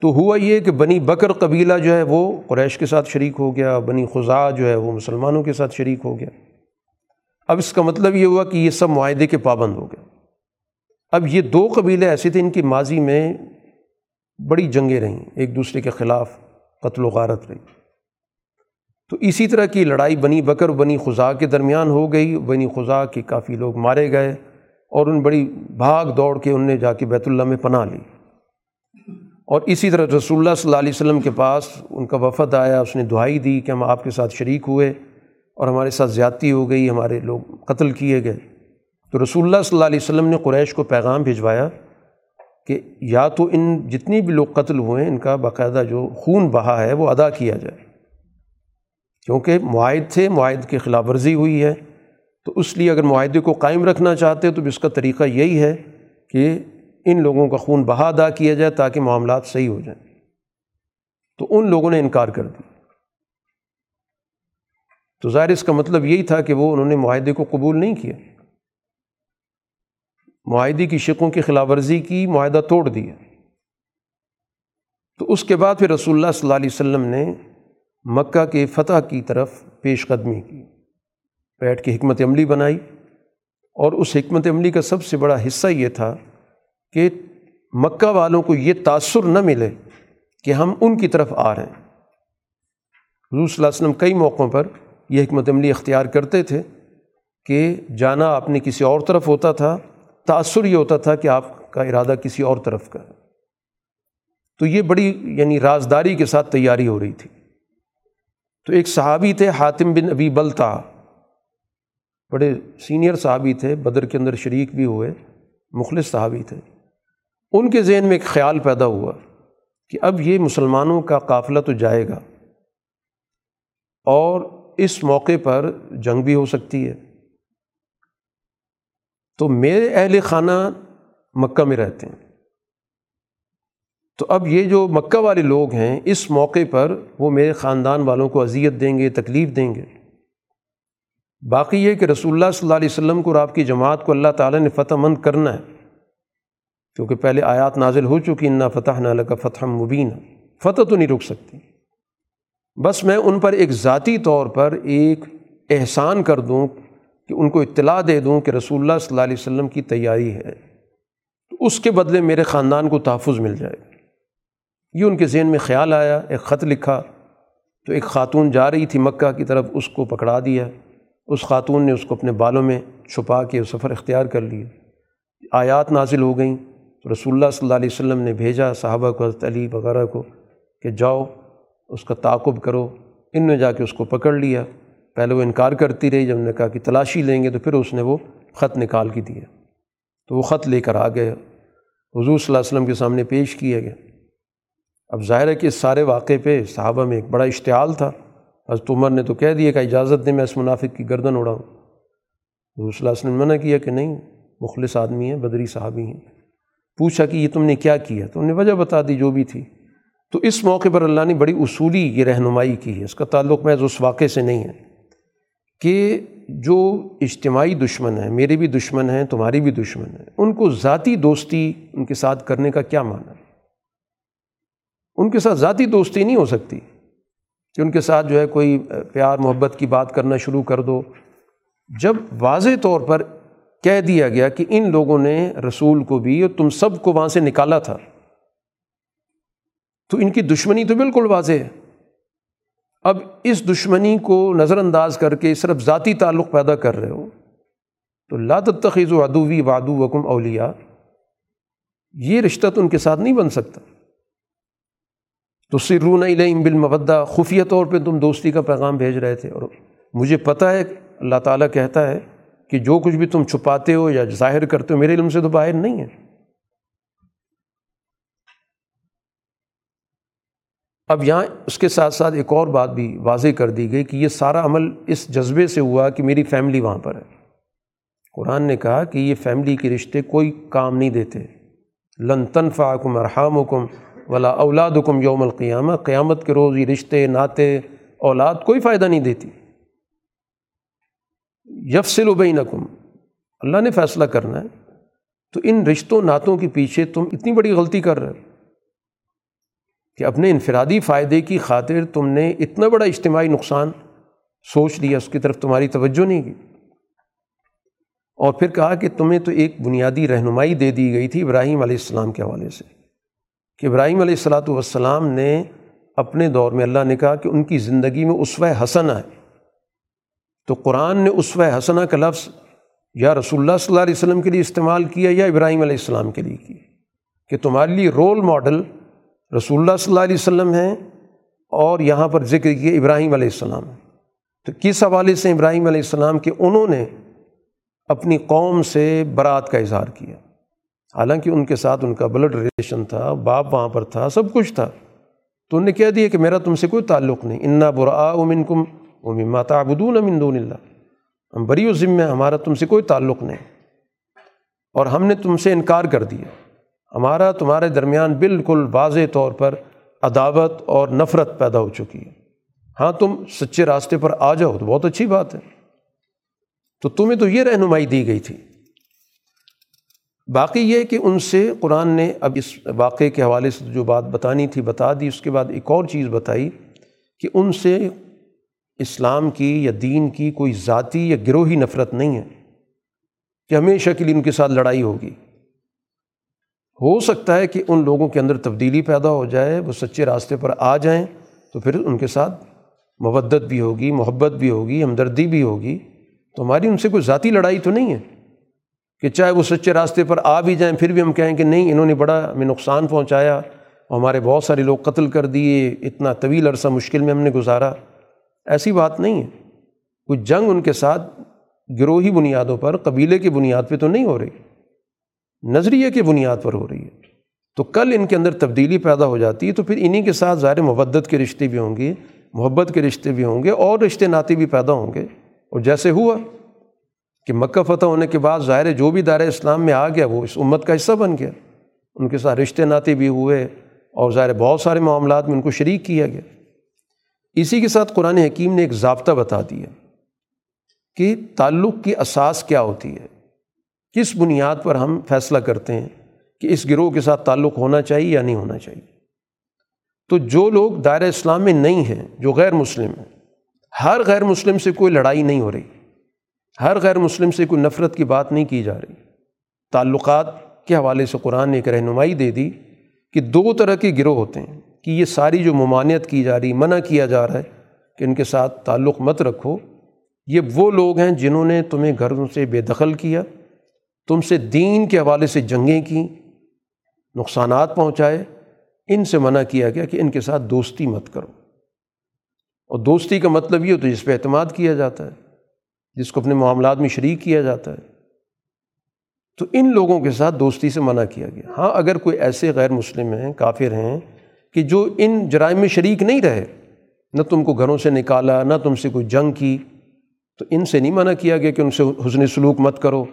تو ہوا یہ کہ بنی بکر قبیلہ جو ہے، وہ قریش کے ساتھ شریک ہو گیا، بنی خزا جو ہے، وہ مسلمانوں کے ساتھ شریک ہو گیا۔ اب اس کا مطلب یہ ہوا کہ یہ سب معاہدے کے پابند ہو گئے۔ اب یہ دو قبیلے ایسے تھے ان کی ماضی میں بڑی جنگیں رہیں، ایک دوسرے کے خلاف قتل و غارت رہی۔ تو اسی طرح کی لڑائی بنی بکر، بنی خزا کے درمیان ہو گئی۔ بنی خزا کے کافی لوگ مارے گئے اور ان بڑی بھاگ دوڑ کے ان نے جا کے بیت اللہ میں پناہ لی۔ اور اسی طرح رسول اللہ صلی اللہ علیہ وسلم کے پاس ان کا وفد آیا، اس نے دعائی دی کہ ہم آپ کے ساتھ شریک ہوئے۔ اور ہمارے ساتھ زیادتی ہو گئی، ہمارے لوگ قتل کیے گئے۔ تو رسول اللہ صلی اللہ علیہ وسلم نے قریش کو پیغام بھجوایا کہ یا تو ان جتنی بھی لوگ قتل ہوئے ہیں ان کا باقاعدہ جو خون بہا ہے، وہ ادا کیا جائے۔ کیونکہ معاہد تھے، معاہد کی خلاف ورزی ہوئی ہے۔ تو اس لیے اگر معاہدے کو قائم رکھنا چاہتے، تو اس کا طریقہ یہی ہے کہ ان لوگوں کا خون بہا ادا کیا جائے تاکہ معاملات صحیح ہو جائیں۔ تو ان لوگوں نے انکار کر دیا۔ تو ظاہر اس کا مطلب یہی تھا کہ وہ انہوں نے معاہدے کو قبول نہیں کیا۔ معاہدے کی شکوں کی خلاف ورزی کی، معاہدہ توڑ دیا۔ تو اس کے بعد پھر رسول اللہ صلی اللہ علیہ وسلم نے مکہ کے فتح کی طرف پیش قدمی کی۔ بیٹھ کے حکمت عملی بنائی۔ اور اس حکمت عملی کا سب سے بڑا حصہ یہ تھا کہ مکہ والوں کو یہ تأثر نہ ملے کہ ہم ان کی طرف آ رہے ہیں۔ حضور صلی اللہ علیہ وسلم کئی موقعوں پر یہ حکمت عملی اختیار کرتے تھے کہ جانا اپنے کسی اور طرف ہوتا تھا تأثر یہ ہوتا تھا کہ آپ کا ارادہ کسی اور طرف کا تو یہ بڑی یعنی رازداری کے ساتھ تیاری ہو رہی تھی۔ تو ایک صحابی تھے، حاتم بن ابی بلتا۔ بڑے سینئر صحابی تھے، بدر کے اندر شریک بھی ہوئے، مخلص صحابی تھے۔ ان کے ذہن میں ایک خیال پیدا ہوا کہ اب یہ مسلمانوں کا قافلہ تو جائے گا۔ اور اس موقع پر جنگ بھی ہو سکتی ہے۔ تو میرے اہل خانہ مکہ میں رہتے ہیں۔ تو اب یہ جو مکہ والے لوگ ہیں، اس موقع پر وہ میرے خاندان والوں کو اذیت دیں گے، تکلیف دیں گے۔ باقی یہ کہ رسول اللہ صلی اللہ علیہ وسلم کو اور آپ کی جماعت کو اللہ تعالیٰ نے فتح مند کرنا ہے۔ کیونکہ پہلے آیات نازل ہو چکی، انا فتح نہ کا فتح مبین فتح تو نہیں رک سکتی۔ بس میں ان پر ایک ذاتی طور پر ایک احسان کر دوں کہ ان کو اطلاع دے دوں کہ رسول اللہ صلی اللہ علیہ وسلم کی تیاری ہے، تو اس کے بدلے میرے خاندان کو تحفظ مل جائے۔ یہ ان کے ذہن میں خیال آیا، ایک خط لکھا، تو ایک خاتون جا رہی تھی مکہ کی طرف، اس کو پکڑا دیا۔ اس خاتون نے اس کو اپنے بالوں میں چھپا کے سفر اختیار کر لیا۔ آیات نازل ہو گئیں، تو رسول اللہ صلی اللہ علیہ وسلم نے بھیجا صحابہ کو، حضرت علی وغیرہ کو کہ جاؤ۔ اس کا تعاقب کرو۔ ان نے جا کے اس کو پکڑ لیا۔ پہلے وہ انکار کرتی رہی، جب نے کہا کہ تلاشی لیں گے تو پھر اس نے وہ خط نکال کے دیا۔ تو وہ خط لے کر آ گئے حضور صلی اللہ علیہ وسلم کے سامنے پیش کیا گیا۔ اب ظاہر ہے کہ اس سارے واقعے پہ صحابہ میں ایک بڑا اشتعال تھا۔ حضرت عمر نے تو کہہ دیا کہ اجازت دیں میں اس منافق کی گردن اڑاؤں۔ حضور صلی اللہ علیہ وسلم نے منع کیا کہ نہیں، مخلص آدمی ہیں، بدری صحابی ہیں۔ پوچھا کہ یہ تم نے کیا کیا؟ تو انہوں نے وجہ بتا دی جو بھی تھی۔ تو اس موقع پر اللہ نے بڑی اصولی یہ رہنمائی کی ہے۔ اس کا تعلق محض اس واقعے سے نہیں ہے کہ جو اجتماعی دشمن ہیں، میرے بھی دشمن ہیں، تمہاری بھی دشمن ہیں، ان کو ذاتی دوستی ان کے ساتھ کرنے کا کیا معنی؟ ہے ان کے ساتھ ذاتی دوستی نہیں ہو سکتی کہ ان کے ساتھ جو ہے کوئی پیار، محبت کی بات کرنا شروع کر دو۔ جب واضح طور پر کہہ دیا گیا کہ ان لوگوں نے رسول کو بھی اور تم سب کو وہاں سے نکالا تھا تو ان کی دشمنی تو بالکل واضح ہے۔ اب اس دشمنی کو نظر انداز کر کے صرف ذاتی تعلق پیدا کر رہے ہو تو لاتخیز و ادوی وادو وکم اولیا یہ رشتہ تو ان کے ساتھ نہیں بن سکتا۔ تو سرون علیہم بالمودہ۔ خفیہ طور پہ تم دوستی کا پیغام بھیج رہے تھے اور مجھے پتہ ہے، اللہ تعالیٰ کہتا ہے کہ جو کچھ بھی تم چھپاتے ہو یا ظاہر کرتے ہو، میرے علم سے تو باہر نہیں ہے۔ اب یہاں اس کے ساتھ ساتھ ایک اور بات بھی واضح کر دی گئی کہ یہ سارا عمل اس جذبے سے ہوا کہ میری فیملی وہاں پر ہے۔ قرآن نے کہا کہ یہ فیملی کے رشتے کوئی کام نہیں دیتے۔ لن تنفع کم ارحام حکم ولا اولاد حکم یوم القیامہ۔ قیامت کے روز یہ رشتے، ناطے، اولاد کوئی فائدہ نہیں دیتی۔ یفسل بینکم۔ اللہ نے فیصلہ کرنا ہے۔ تو ان رشتوں نعتوں کے پیچھے تم اتنی بڑی غلطی کر رہے ہو۔ کہ اپنے انفرادی فائدے کی خاطر تم نے اتنا بڑا اجتماعی نقصان سوچ لیا، اس کی طرف تمہاری توجہ نہیں کی اور پھر کہا کہ تمہیں تو ایک بنیادی رہنمائی دے دی گئی تھی ابراہیم علیہ السلام کے حوالے سے۔ کہ ابراہیم علیہ السلاۃ والسلام نے اپنے دور میں اللہ نے کہا کہ ان کی زندگی میں اسوہ حسن ہے۔ تو قرآن نے اسوہ حسنہ کا لفظ یا رسول اللہ صلی اللہ علیہ وسلم کے لیے استعمال کیا یا ابراہیم علیہ السلام کے لیے کیا؟ کہ تمہارے لیے رول ماڈل رسول اللہ صلی اللہ علیہ وسلم ہیں اور یہاں پر ذکر کیا ابراہیم علیہ السلام تو کس حوالے سے ابراہیم علیہ السلام کہ انہوں نے اپنی قوم سے برات کا اظہار کیا؟ حالانکہ ان کے ساتھ ان کا بلڈ ریلیشن تھا، باپ وہاں پر تھا، سب کچھ تھا۔ تو انہوں نے کہہ دیا کہ میرا تم سے کوئی تعلق نہیں۔ انا برا امن کم امن تعبدون امن دون اللہ ہم بری و ذمہ ہمارا تم سے کوئی تعلق نہیں۔ اور ہم نے تم سے انکار کر دیا۔ ہمارا تمہارے درمیان بالکل واضح طور پر عداوت اور نفرت پیدا ہو چکی ہے۔ ہاں تم سچے راستے پر آ جاؤ تو بہت اچھی بات ہے۔ تو تمہیں تو یہ رہنمائی دی گئی تھی۔ باقی یہ کہ ان سے قرآن نے اب اس واقعے کے حوالے سے جو بات بتانی تھی، بتا دی۔ اس کے بعد ایک اور چیز بتائی کہ ان سے اسلام کی یا دین کی کوئی ذاتی یا گروہی نفرت نہیں ہے، کہ ہمیشہ کے لیے ان کے ساتھ لڑائی ہوگی۔ ہو سکتا ہے کہ ان لوگوں کے اندر تبدیلی پیدا ہو جائے، وہ سچے راستے پر آ جائیں، تو پھر ان کے ساتھ مودت بھی ہوگی، محبت بھی ہوگی، ہمدردی بھی ہوگی۔ تو ہماری ان سے کوئی ذاتی لڑائی تو نہیں ہے کہ چاہے وہ سچے راستے پر آ بھی جائیں، پھر بھی ہم کہیں کہ نہیں، انہوں نے بڑا ہمیں نقصان پہنچایا، ہمارے بہت سارے لوگ قتل کر دیے، اتنا طویل عرصہ مشکل میں ہم نے گزارا۔ ایسی بات نہیں ہے۔ کوئی جنگ ان کے ساتھ گروہی بنیادوں پر، قبیلے کی بنیاد پہ تو نہیں ہو رہی۔ نظریے کی بنیاد پر ہو رہی ہے۔ تو کل ان کے اندر تبدیلی پیدا ہو جاتی ہے تو پھر انہی کے ساتھ ظاہر مبت کے رشتے بھی ہوں گے، محبت کے رشتے بھی ہوں گے اور رشتے ناطے بھی پیدا ہوں گے۔ اور جیسے ہوا کہ مکہ فتح ہونے کے بعد ظاہر جو بھی دائرۂ اسلام میں آ گیا، وہ اس امت کا حصہ بن گیا۔ ان کے ساتھ رشتے ناطے بھی ہوئے اور ظاہر بہت سارے معاملات میں ان کو شریک کیا گیا۔ اسی کے ساتھ قرآن حکیم نے ایک ضابطہ بتا دیا کہ تعلق کی اساس کیا ہوتی ہے۔ کس بنیاد پر ہم فیصلہ کرتے ہیں کہ اس گروہ کے ساتھ تعلق ہونا چاہیے یا نہیں ہونا چاہیے؟ تو جو لوگ دائرہ اسلام میں نہیں ہیں، جو غیر مسلم ہیں، ہر غیر مسلم سے کوئی لڑائی نہیں ہو رہی، ہر غیر مسلم سے کوئی نفرت کی بات نہیں کی جا رہی۔ تعلقات کے حوالے سے قرآن نے ایک رہنمائی دے دی کہ دو طرح کے گروہ ہوتے ہیں، کہ یہ ساری جو ممانعت کی جا رہی، منع کیا جا رہا ہے کہ ان کے ساتھ تعلق مت رکھو۔ یہ وہ لوگ ہیں جنہوں نے تمہیں گھروں سے بے دخل کیا تم سے دین کے حوالے سے جنگیں کیں، نقصانات پہنچائے، ان سے منع کیا گیا کہ ان کے ساتھ دوستی مت کرو۔ اور دوستی کا مطلب یہ ہوتا ہے جس پہ اعتماد کیا جاتا ہے، جس کو اپنے معاملات میں شریک کیا جاتا ہے۔ تو ان لوگوں کے ساتھ دوستی سے منع کیا گیا۔ ہاں اگر کوئی ایسے غیر مسلم ہیں، کافر ہیں کہ جو ان جرائم میں شریک نہیں رہے، نہ تم کو گھروں سے نکالا، نہ تم سے کوئی جنگ کی، تو ان سے نہیں منع کیا گیا کہ ان سے حسن سلوک مت کرو۔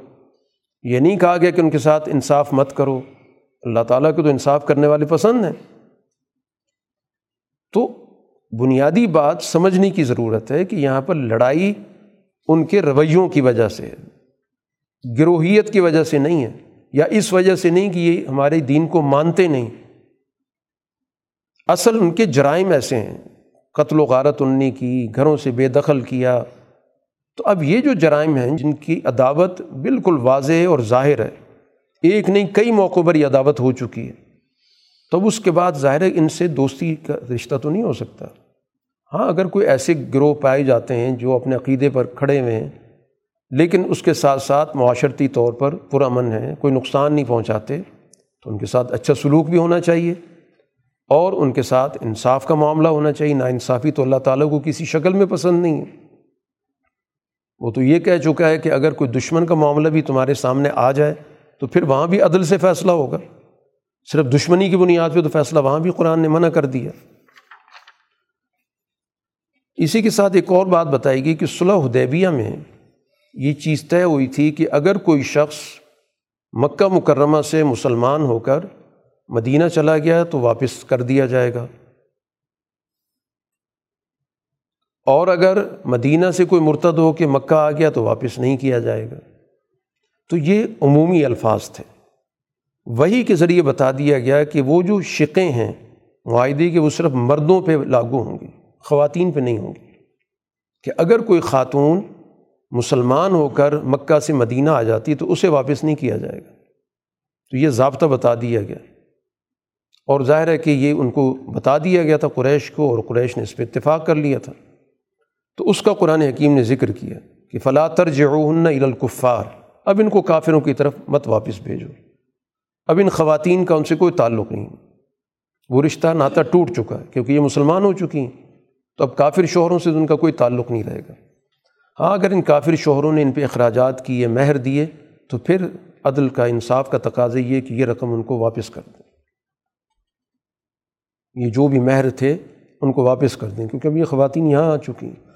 یہ نہیں کہا گیا کہ ان کے ساتھ انصاف مت کرو۔ اللہ تعالیٰ کو تو انصاف کرنے والے پسند ہیں۔ تو بنیادی بات سمجھنے کی ضرورت ہے کہ یہاں پر لڑائی ان کے رویوں کی وجہ سے ہے۔ گروہیت کی وجہ سے نہیں ہے۔ یا اس وجہ سے نہیں کہ یہ ہمارے دین کو مانتے نہیں۔ اصل ان کے جرائم ایسے ہیں۔ قتل و غارت ان نے کی، گھروں سے بے دخل کیا۔ تو اب یہ جو جرائم ہیں جن کی عداوت بالکل واضح اور ظاہر ہے، ایک نہیں، کئی موقعوں پر یہ عداوت ہو چکی ہے۔ تب اس کے بعد ظاہر ہے ان سے دوستی کا رشتہ تو نہیں ہو سکتا۔ ہاں اگر کوئی ایسے گروہ پائے جاتے ہیں جو اپنے عقیدے پر کھڑے ہوئے ہیں، لیکن اس کے ساتھ ساتھ معاشرتی طور پر پرامن ہیں، کوئی نقصان نہیں پہنچاتے، تو ان کے ساتھ اچھا سلوک بھی ہونا چاہیے۔ اور ان کے ساتھ انصاف کا معاملہ ہونا چاہیے۔ نا انصافی تو اللہ تعالیٰ کو کسی شکل میں پسند نہیں ہے۔ وہ تو یہ کہہ چکا ہے کہ اگر کوئی دشمن کا معاملہ بھی تمہارے سامنے آ جائے تو پھر وہاں بھی عدل سے فیصلہ ہوگا۔ صرف دشمنی کی بنیاد پہ تو فیصلہ وہاں بھی قرآن نے منع کر دیا۔ اسی کے ساتھ ایک اور بات بتائی گئی کہ صلح حدیبیہ میں یہ چیز طے ہوئی تھی کہ اگر کوئی شخص مکہ مکرمہ سے مسلمان ہو کر مدینہ چلا گیا تو واپس کر دیا جائے گا۔ اور اگر مدینہ سے کوئی مرتد ہو کے مکہ آ گیا تو واپس نہیں کیا جائے گا۔ تو یہ عمومی الفاظ تھے۔ وہی کے ذریعے بتا دیا گیا کہ وہ جو شقیں ہیں، معاہدے کے، وہ صرف مردوں پہ لاگو ہوں گی خواتین پہ نہیں ہوں گی کہ اگر کوئی خاتون مسلمان ہو کر مکہ سے مدینہ آ جاتی تو اسے واپس نہیں کیا جائے گا۔ تو یہ ضابطہ بتا دیا گیا۔ اور ظاہر ہے کہ یہ ان کو بتا دیا گیا تھا قریش کو اور قریش نے اس پہ اتفاق کر لیا تھا۔ تو اس کا قرآن حکیم نے ذکر کیا کہ فلاں ترجعن الکفار اب ان کو کافروں کی طرف مت واپس بھیجو۔ اب ان خواتین کا ان سے کوئی تعلق نہیں۔ وہ رشتہ ناتا ٹوٹ چکا ہے کیونکہ یہ مسلمان ہو چکی ہیں۔ تو اب کافر شوہروں سے ان کا کوئی تعلق نہیں رہے گا۔ ہاں اگر ان کافر شوہروں نے ان پہ اخراجات کیے مہر دیے، تو پھر عدل کا، انصاف کا تقاضا یہ کہ یہ رقم ان کو واپس کر دیں۔ یہ جو بھی مہر تھے، ان کو واپس کر دیں، کیونکہ اب یہ خواتین یہاں آ چکی ہیں۔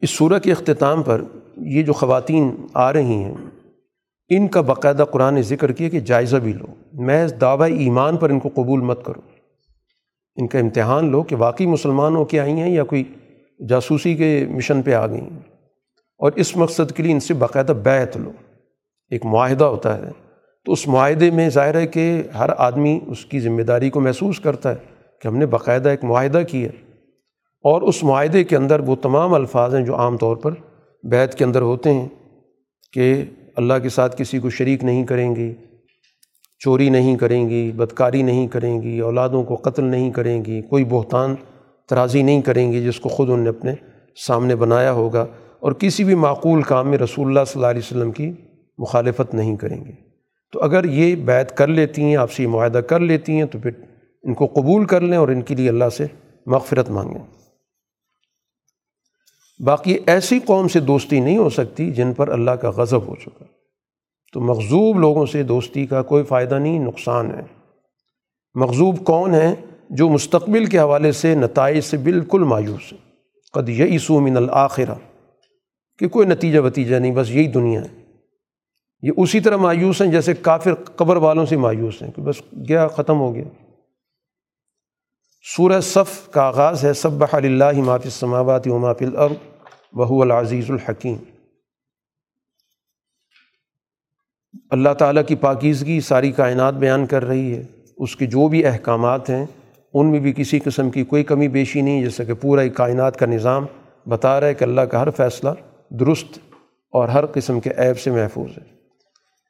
اس صورت کے اختتام پر یہ جو خواتین آ رہی ہیں، ان کا باقاعدہ قرآن نے ذکر کیا کہ جائزہ بھی لو۔ محض دعوی ایمان پر ان کو قبول مت کرو۔ ان کا امتحان لو کہ واقعی مسلمان ہو کے آئی ہیں یا کوئی جاسوسی کے مشن پہ آ گئی ہیں اور اس مقصد کے لیے ان سے باقاعدہ بیعت لو۔ ایک معاہدہ ہوتا ہے۔ تو اس معاہدے میں ظاہر ہے کہ ہر آدمی اس کی ذمہ داری کو محسوس کرتا ہے کہ ہم نے باقاعدہ ایک معاہدہ کیا اور اس معاہدے کے اندر وہ تمام الفاظ ہیں جو عام طور پر بیت کے اندر ہوتے ہیں کہ اللہ کے ساتھ کسی کو شریک نہیں کریں گی چوری نہیں کریں گی بدکاری نہیں کریں گی اولادوں کو قتل نہیں کریں گی کوئی بہتان ترازی نہیں کریں گی جس کو خود ان نے اپنے سامنے بنایا ہوگا۔ اور کسی بھی معقول کام میں رسول اللہ صلی اللہ علیہ وسلم کی مخالفت نہیں کریں گے۔ تو اگر یہ بیت کر لیتی ہیں، آپ سے یہ معاہدہ کر لیتی ہیں، تو پھر ان کو قبول کر لیں اور ان کے لیے اللہ سے مغفرت مانگیں۔ باقی ایسی قوم سے دوستی نہیں ہو سکتی جن پر اللہ کا غضب ہو چکا۔ تو مغزوب لوگوں سے دوستی کا کوئی فائدہ نہیں، نقصان ہے۔ مغزوب کون ہے جو مستقبل کے حوالے سے نتائج سے بالکل مایوس ہے قد یسو من الآخرہ۔ کہ کوئی نتیجہ وتیجہ نہیں، بس یہی دنیا ہے۔ یہ اسی طرح مایوس ہیں جیسے کافر قبر والوں سے مایوس ہیں کہ بس گیا ختم ہو گیا۔ سورہ صف کا آغاز ہے سب اللہ ماف السماوات و ماف الارض بہو العزیز الحکیم۔ اللہ تعالیٰ کی پاکیزگی ساری کائنات بیان کر رہی ہے۔ اس کے جو بھی احکامات ہیں، ان میں بھی کسی قسم کی کوئی کمی بیشی نہیں جیسے کہ پورا ایک کائنات کا نظام بتا رہا ہے کہ اللہ کا ہر فیصلہ درست اور ہر قسم کے عیب سے محفوظ ہے۔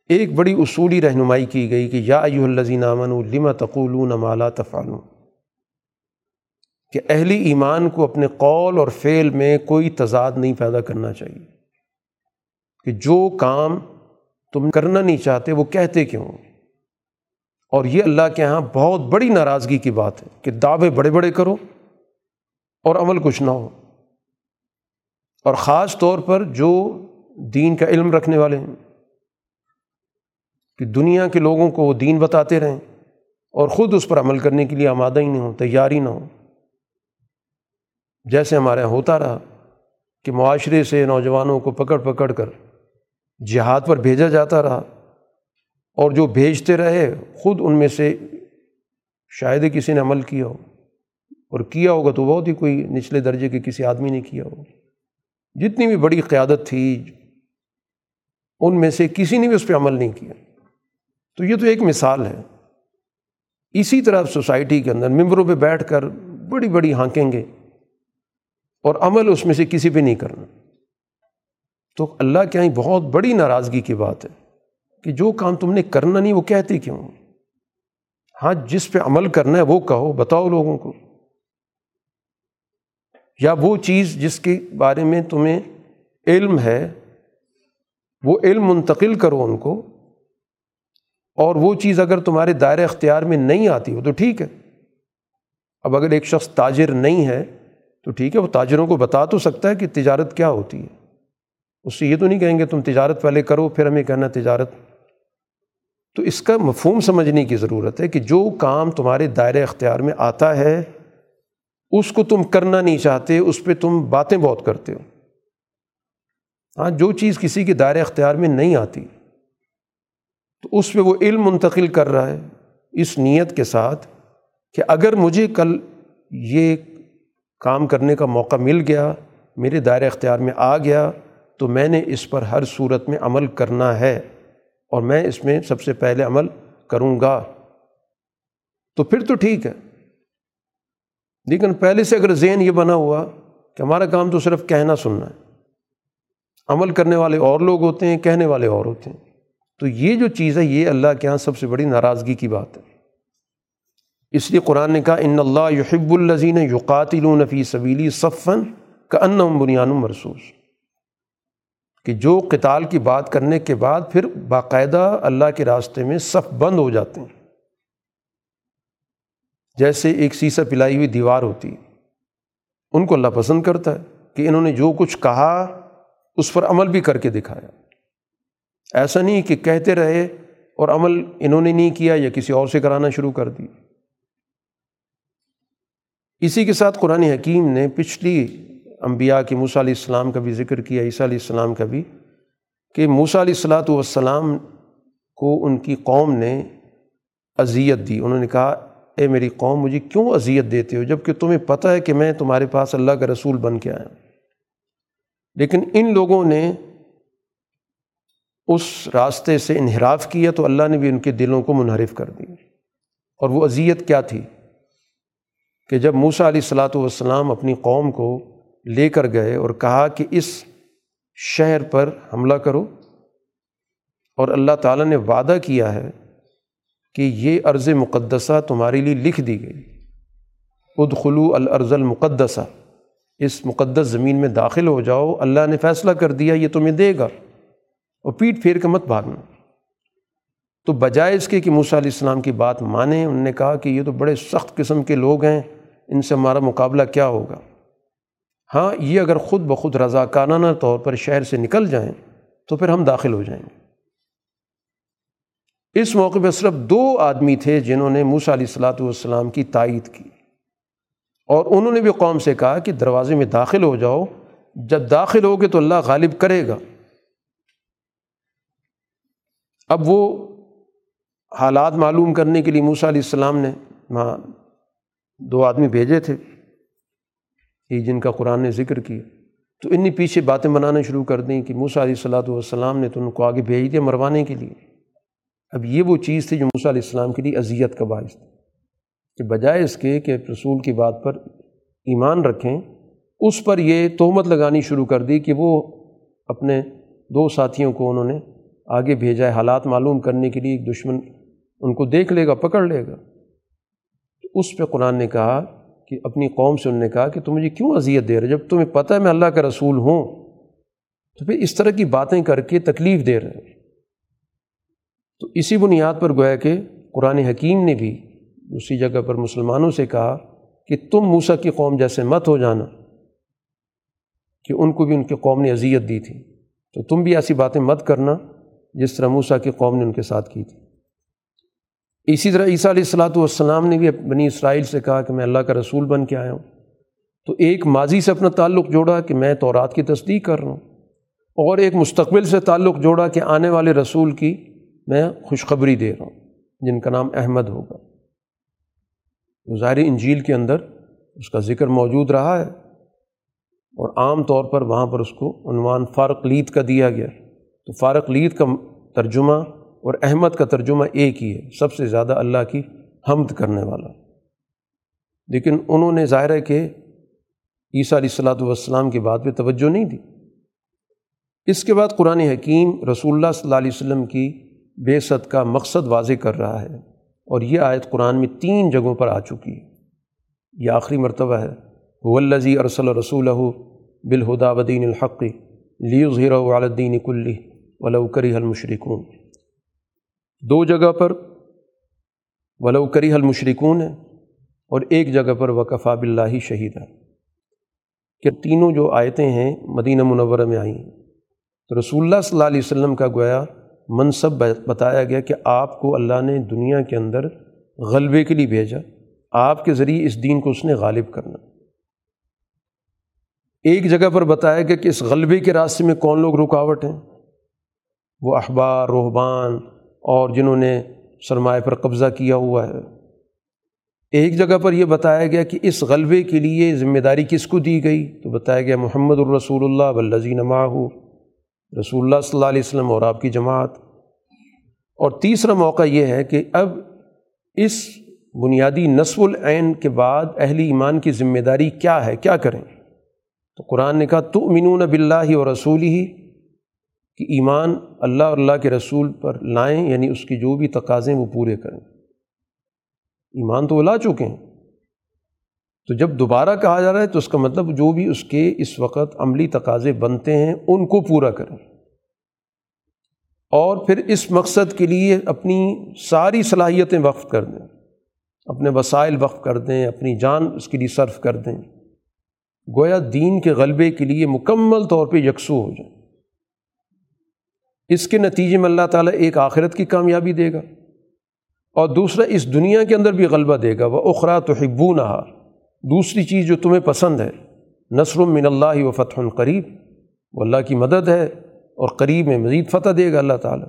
ایک بڑی اصولی رہنمائی کی گئی کہ یا ایو الزین امن لم تقولون مالا تفعلون کہ اہلی ایمان کو اپنے قول اور فعل میں کوئی تضاد نہیں پیدا کرنا چاہیے کہ جو کام تم کرنا نہیں چاہتے وہ کہتے کیوں؟ اور یہ اللہ کے یہاں بہت بڑی ناراضگی کی بات ہے کہ دعوے بڑے بڑے کرو اور عمل کچھ نہ ہو۔ اور خاص طور پر جو دین کا علم رکھنے والے ہیں۔ کہ دنیا کے لوگوں کو وہ دین بتاتے رہیں اور خود اس پر عمل کرنے کے لیے آمادہ ہی نہیں ہو تیار ہی نہ ہو جیسے ہمارے یہاں ہوتا رہا کہ معاشرے سے نوجوانوں کو پکڑ پکڑ کر جہاد پر بھیجا جاتا رہا اور جو بھیجتے رہے، خود ان میں سے شاید ہی کسی نے عمل کیا ہو۔ اور کیا ہوگا تو بہت ہی کوئی نچلے درجے کے کسی آدمی نے کیا ہو جتنی بھی بڑی قیادت تھی، ان میں سے کسی نے بھی اس پہ عمل نہیں کیا۔ تو یہ تو ایک مثال ہے۔ اسی طرح سوسائٹی کے اندر ممبروں پہ بیٹھ کر بڑی بڑی ہانکیں گے اور عمل اس میں سے کسی پہ نہیں کرنا۔ تو اللہ کے یہاں بہت بڑی ناراضگی کی بات ہے کہ جو کام تم نے کرنا نہیں وہ کہتے کیوں؟ ہاں جس پہ عمل کرنا ہے وہ کہو، بتاؤ لوگوں کو۔ یا وہ چیز جس کے بارے میں تمہیں علم ہے، وہ علم منتقل کرو ان کو۔ اور وہ چیز اگر تمہارے دائرۂ اختیار میں نہیں آتی ہو تو ٹھیک ہے۔ اب اگر ایک شخص تاجر نہیں ہے تو ٹھیک ہے، وہ تاجروں کو بتا تو سکتا ہے کہ تجارت کیا ہوتی ہے۔ اس سے یہ تو نہیں کہیں گے تم تجارت پہلے کرو، پھر ہمیں کہنا تجارت۔ تو اس کا مفہوم سمجھنے کی ضرورت ہے کہ جو کام تمہارے دائرۂ اختیار میں آتا ہے، اس کو تم کرنا نہیں چاہتے، اس پہ تم باتیں بہت کرتے ہو۔ ہاں جو چیز کسی کے دائرۂ اختیار میں نہیں آتی تو اس پہ وہ علم منتقل کر رہا ہے اس نیت کے ساتھ کہ اگر مجھے کل یہ کام کرنے کا موقع مل گیا، میرے دائرۂ اختیار میں آ گیا، تو میں نے اس پر ہر صورت میں عمل کرنا ہے اور میں اس میں سب سے پہلے عمل کروں گا۔ تو پھر تو ٹھیک ہے۔ لیکن پہلے سے اگر ذہن یہ بنا ہوا کہ ہمارا کام تو صرف کہنا سننا ہے۔ عمل کرنے والے اور لوگ ہوتے ہیں، کہنے والے اور ہوتے ہیں۔ تو یہ جو چیز ہے، یہ اللہ کے یہاں سب سے بڑی ناراضگی کی بات ہے۔ اس لیے قرآن نے کہا، ان اللہ یحب الزین یقاتل فی سبیلی صفن کا ان بنیان مرسوس کہ جو قتال کی بات کرنے کے بعد پھر باقاعدہ اللہ کے راستے میں صف بند ہو جاتے ہیں۔ جیسے ایک سیسا پلائی ہوئی دیوار ہوتی، ان کو اللہ پسند کرتا ہے کہ انہوں نے جو کچھ کہا، اس پر عمل بھی کر کے دکھایا۔ ایسا نہیں کہ کہتے رہے اور عمل انہوں نے نہیں کیا یا کسی اور سے کرانا شروع کر دی۔ اسی کے ساتھ قرآن حکیم نے پچھلی انبیاء کی موسیٰ علیہ السلام کا بھی ذکر کیا، عیسیٰ علیہ السلام کا بھی، کہ موسیٰ علیہ السلاۃ والسلام کو ان کی قوم نے اذیت دی۔ انہوں نے کہا، اے میری قوم، مجھے کیوں اذیت دیتے ہو؟ جبکہ تمہیں پتہ ہے کہ میں تمہارے پاس اللہ کا رسول بن کے آیا لیکن ان لوگوں نے اس راستے سے انحراف کیا تو اللہ نے بھی ان کے دلوں کو منحرف کر دی اور وہ اذیت کیا تھی کہ جب موسیٰ علیہ السلاۃ والسلام اپنی قوم کو لے کر گئے اور کہا کہ اس شہر پر حملہ کرو اور اللہ تعالیٰ نے وعدہ کیا ہے کہ یہ عرض مقدسہ تمہارے لیے لکھ دی گئی۔ ادخلو الارض المقدسہ، اس مقدس زمین میں داخل ہو جاؤ، اللہ نے فیصلہ کر دیا، یہ تمہیں دے گا۔ اور پیٹ پھیر کے مت بھاگنا۔ تو بجائے اس کے کہ موسیٰ علیہ السلام کی بات مانیں، انہوں نے کہا کہ یہ تو بڑے سخت قسم کے لوگ ہیں، ان سے ہمارا مقابلہ کیا ہوگا؟ ہاں یہ اگر خود بخود رضا کانانہ طور پر شہر سے نکل جائیں تو پھر ہم داخل ہو جائیں گے۔ اس موقع پہ صرف دو آدمی تھے جنہوں نے موسیٰ علیہ السلاۃ والسلام کی تائید کی۔ اور انہوں نے بھی قوم سے کہا کہ دروازے میں داخل ہو جاؤ، جب داخل ہوگے تو اللہ غالب کرے گا۔ اب وہ حالات معلوم کرنے کے لیے موسیٰ علیہ السلام نے وہاں دو آدمی بھیجے تھے، یہ جن کا قرآن نے ذکر کیا۔ تو انہیں پیچھے باتیں بنانا شروع کر دیں کہ موسیٰ علیہ السلاۃ والسلام نے تو ان کو آگے بھیج دیا مروانے کے لیے۔ اب یہ وہ چیز تھی جو موسیٰ علیہ السلام کے لیے اذیت کا باعث تھا کہ بجائے اس کے کہ رسول کی بات پر ایمان رکھیں، اس پر یہ تہمت لگانی شروع کر دی کہ وہ اپنے دو ساتھیوں کو انہوں نے آگے بھیجا ہے، حالات معلوم کرنے کے لیے ایک دشمن ان کو دیکھ لے گا، پکڑ لے گا۔ تو اس پہ قرآن نے کہا کہ، اپنی قوم سے انہوں نے کہا کہ، تم مجھے کیوں اذیت دے رہے جب تمہیں پتہ ہے میں اللہ کا رسول ہوں، تو پھر اس طرح کی باتیں کر کے تکلیف دے رہے تو اسی بنیاد پر گویا کہ قرآن حکیم نے بھی اسی جگہ پر مسلمانوں سے کہا کہ، تم موسیٰ کی قوم جیسے مت ہو جانا کہ ان کو بھی ان کی قوم نے اذیت دی تھی۔ تو تم بھی ایسی باتیں مت کرنا۔ جس طرح موسیٰ کی قوم نے ان کے ساتھ کی تھی۔ اسی طرح عیسیٰ علیہ السلاۃ والسلام نے بھی بنی اسرائیل سے کہا کہ میں اللہ کا رسول بن کے آیا ہوں۔ تو ایک ماضی سے اپنا تعلق جوڑا کہ میں تورات کی تصدیق کر رہا ہوں۔ اور ایک مستقبل سے تعلق جوڑا کہ آنے والے رسول کی میں خوشخبری دے رہا ہوں، جن کا نام احمد ہوگا۔ ظاہر انجیل کے اندر اس کا ذکر موجود رہا ہے۔ اور عام طور پر وہاں پر اس کو عنوان فارق لید کا دیا گیا۔ تو فارق لید کا ترجمہ اور احمد کا ترجمہ ایک ہی ہے، سب سے زیادہ اللہ کی حمد کرنے والا۔ لیکن انہوں نے ظاہر ہے کہ عیسیٰ علیہ السلاۃ والسلام کی بات پہ توجہ نہیں دی۔ اس کے بعد قرآن حکیم رسول اللہ صلی اللہ علیہ وسلم کی بے ست کا مقصد واضح کر رہا ہے اور یہ آیت قرآن میں تین جگہوں پر آ چکی۔ ہے یہ آخری مرتبہ ہے۔ ولزی ارسل رسول بالہدا ودین الحق لیظہر والدین کلی ولو کری المشرکون۔ دو جگہ پر ولو کری المشرکون ہے اور ایک جگہ پر وقفا بلّہ شہید ہے کہ تینوں جو آیتیں ہیں مدینہ منورہ میں آئی ہیں تو رسول اللہ صلی اللہ علیہ وسلم کا گویا منصب بتایا گیا کہ آپ کو اللہ نے دنیا کے اندر غلبے کے لیے بھیجا۔ آپ کے ذریعے اس دین کو اس نے غالب کرنا۔ ایک جگہ پر بتایا گیا کہ اس غلبے کے راستے میں کون لوگ رکاوٹ ہیں۔ وہ اخبار روحبان اور جنہوں نے سرمایہ پر قبضہ کیا ہوا ہے۔ ایک جگہ پر یہ بتایا گیا کہ اس غلبے کے لیے ذمہ داری کس کو دی گئی؟ تو بتایا گیا محمد الرسول اللہ بلزین ماہو رسول اللہ صلی اللہ علیہ وسلم اور آپ کی جماعت۔ اور تیسرا موقع یہ ہے کہ اب اس بنیادی نصف العین کے بعد اہل ایمان کی ذمہ داری کیا ہے؟ کیا کریں؟ تو قرآن نے کہا تو امنون بلّہ اور رسول ہی کہ ایمان اللہ اور اللہ کے رسول پر لائیں یعنی اس کی جو بھی تقاضے وہ پورے کریں۔ ایمان تو وہ لا چکے ہیں۔ تو جب دوبارہ کہا جا رہا ہے تو اس کا مطلب جو بھی اس کے اس وقت عملی تقاضے بنتے ہیں، ان کو پورا کریں۔ اور پھر اس مقصد کے لیے اپنی ساری صلاحیتیں وقف کر دیں۔ اپنے وسائل وقف کر دیں، اپنی جان اس کے لیے صرف کر دیں۔ گویا دین کے غلبے کے لیے مکمل طور پہ یکسو ہو جائیں۔ اس کے نتیجے میں اللہ تعالیٰ ایک آخرت کی کامیابی دے گا اور دوسرا اس دنیا کے اندر بھی غلبہ دے گا۔ وہ اخرا تو حبو دوسری چیز جو تمہیں پسند ہے نثر من اللہ و فتح القریب۔ وہ اللہ کی مدد ہے اور قریب میں مزید فتح دے گا اللہ تعالیٰ۔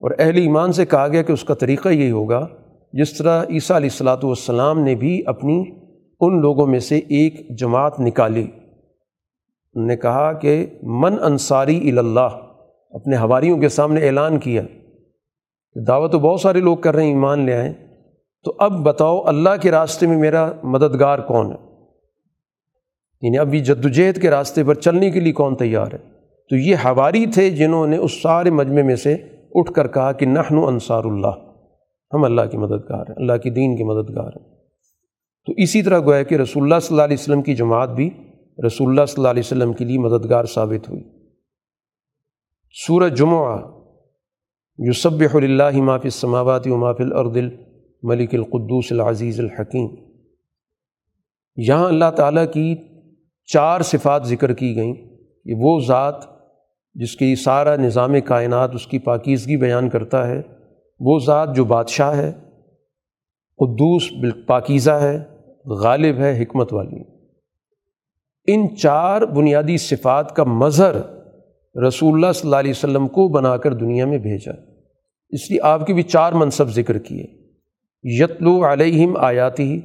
اور اہل ایمان سے کہا گیا کہ اس کا طریقہ یہی ہوگا، جس طرح عیسیٰ علیہ السلاۃ والسلام نے بھی اپنی ان لوگوں میں سے ایک جماعت نکالی۔ نے کہا کہ من انصاری اللہ اپنے ہواریوں کے سامنے اعلان کیا دعوت تو بہت سارے لوگ کر رہے ہیں، ایمان لے آئیں۔ تو اب بتاؤ اللہ کے راستے میں میرا مددگار کون ہے؟ یعنی اب یہ جدوجہد کے راستے پر چلنے کے لیے کون تیار ہے؟ تو یہ ہواری تھے جنہوں نے اس سارے مجمع میں سے اٹھ کر کہا کہ نحن انصار اللہ، ہم اللہ کی مددگار ہیں، اللہ کی دین کے مددگار ہیں۔ تو اسی طرح گویا کہ رسول اللہ صلی اللہ علیہ وسلم کی جماعت بھی رسول اللہ صلی اللہ علیہ وسلم کے لیے مددگار ثابت ہوئی۔ سورج جمعہ یوسب اللہ ماف السماوات و ماف الارض الملک القدوس العزیز الحکیم۔ یہاں اللہ تعالیٰ کی چار صفات ذکر کی گئیں کہ وہ ذات جس کی سارا نظام کائنات اس کی پاکیزگی بیان کرتا ہے، وہ ذات جو بادشاہ ہے، قدوس پاکیزہ ہے، غالب ہے، حکمت والی۔ ان چار بنیادی صفات کا مظہر رسول اللہ صلی اللہ علیہ وسلم کو بنا کر دنیا میں بھیجا۔ اس لیے آپ کے بھی چار منصب ذکر کیے۔ یتلو علیہم آیاتی ہی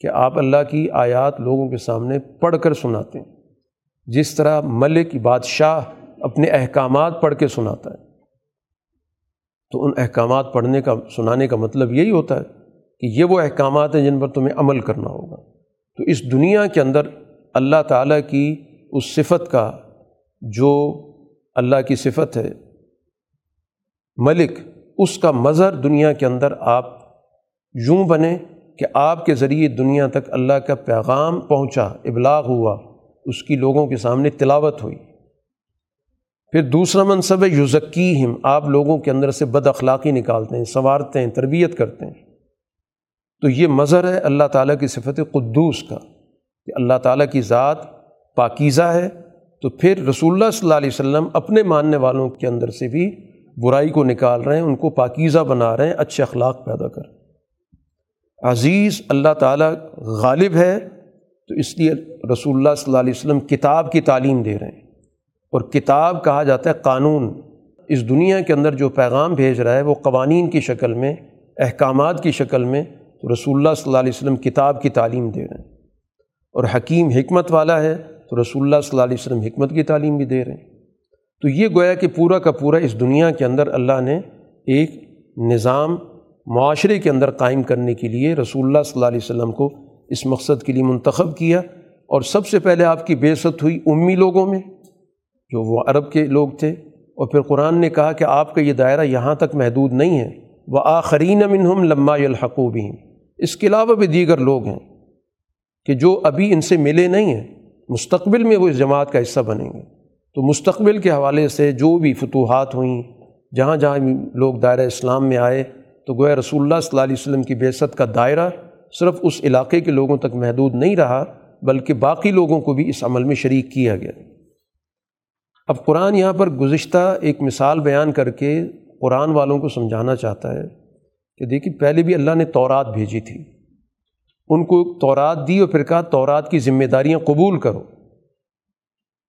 کہ آپ اللہ کی آیات لوگوں کے سامنے پڑھ کر سناتے ہیں۔ جس طرح ملک بادشاہ اپنے احکامات پڑھ کے سناتا ہے۔ تو ان احکامات پڑھنے کا، سنانے کا مطلب یہی ہوتا ہے کہ یہ وہ احکامات ہیں جن پر تمہیں عمل کرنا ہوگا۔ تو اس دنیا کے اندر اللہ تعالیٰ کی اس صفت کا جو اللہ کی صفت ہے، ملک اس کا مظہر دنیا کے اندر آپ یوں بنے کہ آپ کے ذریعے دنیا تک اللہ کا پیغام پہنچا، ابلاغ ہوا، اس کی لوگوں کے سامنے تلاوت ہوئی۔ پھر دوسرا منصب ہے یوزکیم آپ لوگوں کے اندر سے بد اخلاقی نکالتے ہیں، سنوارتے ہیں، تربیت کرتے ہیں۔ تو یہ مظہر ہے اللہ تعالیٰ کی صفت قدوس کا۔ کہ اللہ تعالیٰ کی ذات پاکیزہ ہے، تو پھر رسول اللہ صلی اللہ علیہ وسلم اپنے ماننے والوں کے اندر سے بھی برائی کو نکال رہے ہیں، ان کو پاکیزہ بنا رہے ہیں، اچھے اخلاق پیدا کر عزیز، اللہ تعالیٰ غالب ہے، تو اس لیے رسول اللہ صلی اللہ علیہ وسلم کتاب کی تعلیم دے رہے ہیں۔ اور کتاب کہا جاتا ہے قانون۔ اس دنیا کے اندر جو پیغام بھیج رہا ہے، وہ قوانین کی شکل میں، احکامات کی شکل میں تو رسول اللہ صلی اللہ علیہ وسلم کتاب کی تعلیم دے رہے ہیں۔ اور حکیم حکمت والا ہے، تو رسول اللہ صلی اللہ علیہ وسلم حکمت کی تعلیم بھی دے رہے ہیں۔ تو یہ گویا کہ پورا کا پورا اس دنیا کے اندر اللہ نے ایک نظام معاشرے کے اندر قائم کرنے کے لیے رسول اللہ صلی اللہ علیہ وسلم کو اس مقصد کے لیے منتخب کیا۔ اور سب سے پہلے آپ کی بے ست ہوئی امی لوگوں میں، جو وہ عرب کے لوگ تھے۔ اور پھر قرآن نے کہا کہ آپ کا یہ دائرہ یہاں تک محدود نہیں ہے۔ وہ آخرین منہم لمہ الحقوبین اس کے علاوہ بھی دیگر لوگ ہیں۔ کہ جو ابھی ان سے ملے نہیں ہیں، مستقبل میں وہ اس جماعت کا حصہ بنیں گے۔ تو مستقبل کے حوالے سے جو بھی فتوحات ہوئیں، جہاں جہاں لوگ دائرہ اسلام میں آئے، تو گویا رسول اللہ صلی اللہ علیہ وسلم کی بیست کا دائرہ صرف اس علاقے کے لوگوں تک محدود نہیں رہا، بلکہ باقی لوگوں کو بھی اس عمل میں شریک کیا گیا۔ اب قرآن یہاں پر گزشتہ ایک مثال بیان کر کے قرآن والوں کو سمجھانا چاہتا ہے کہ دیکھیے، پہلے بھی اللہ نے تورات بھیجی تھی۔ ان کو تورات دی اور پھر کہا تورات کی ذمہ داریاں قبول کرو۔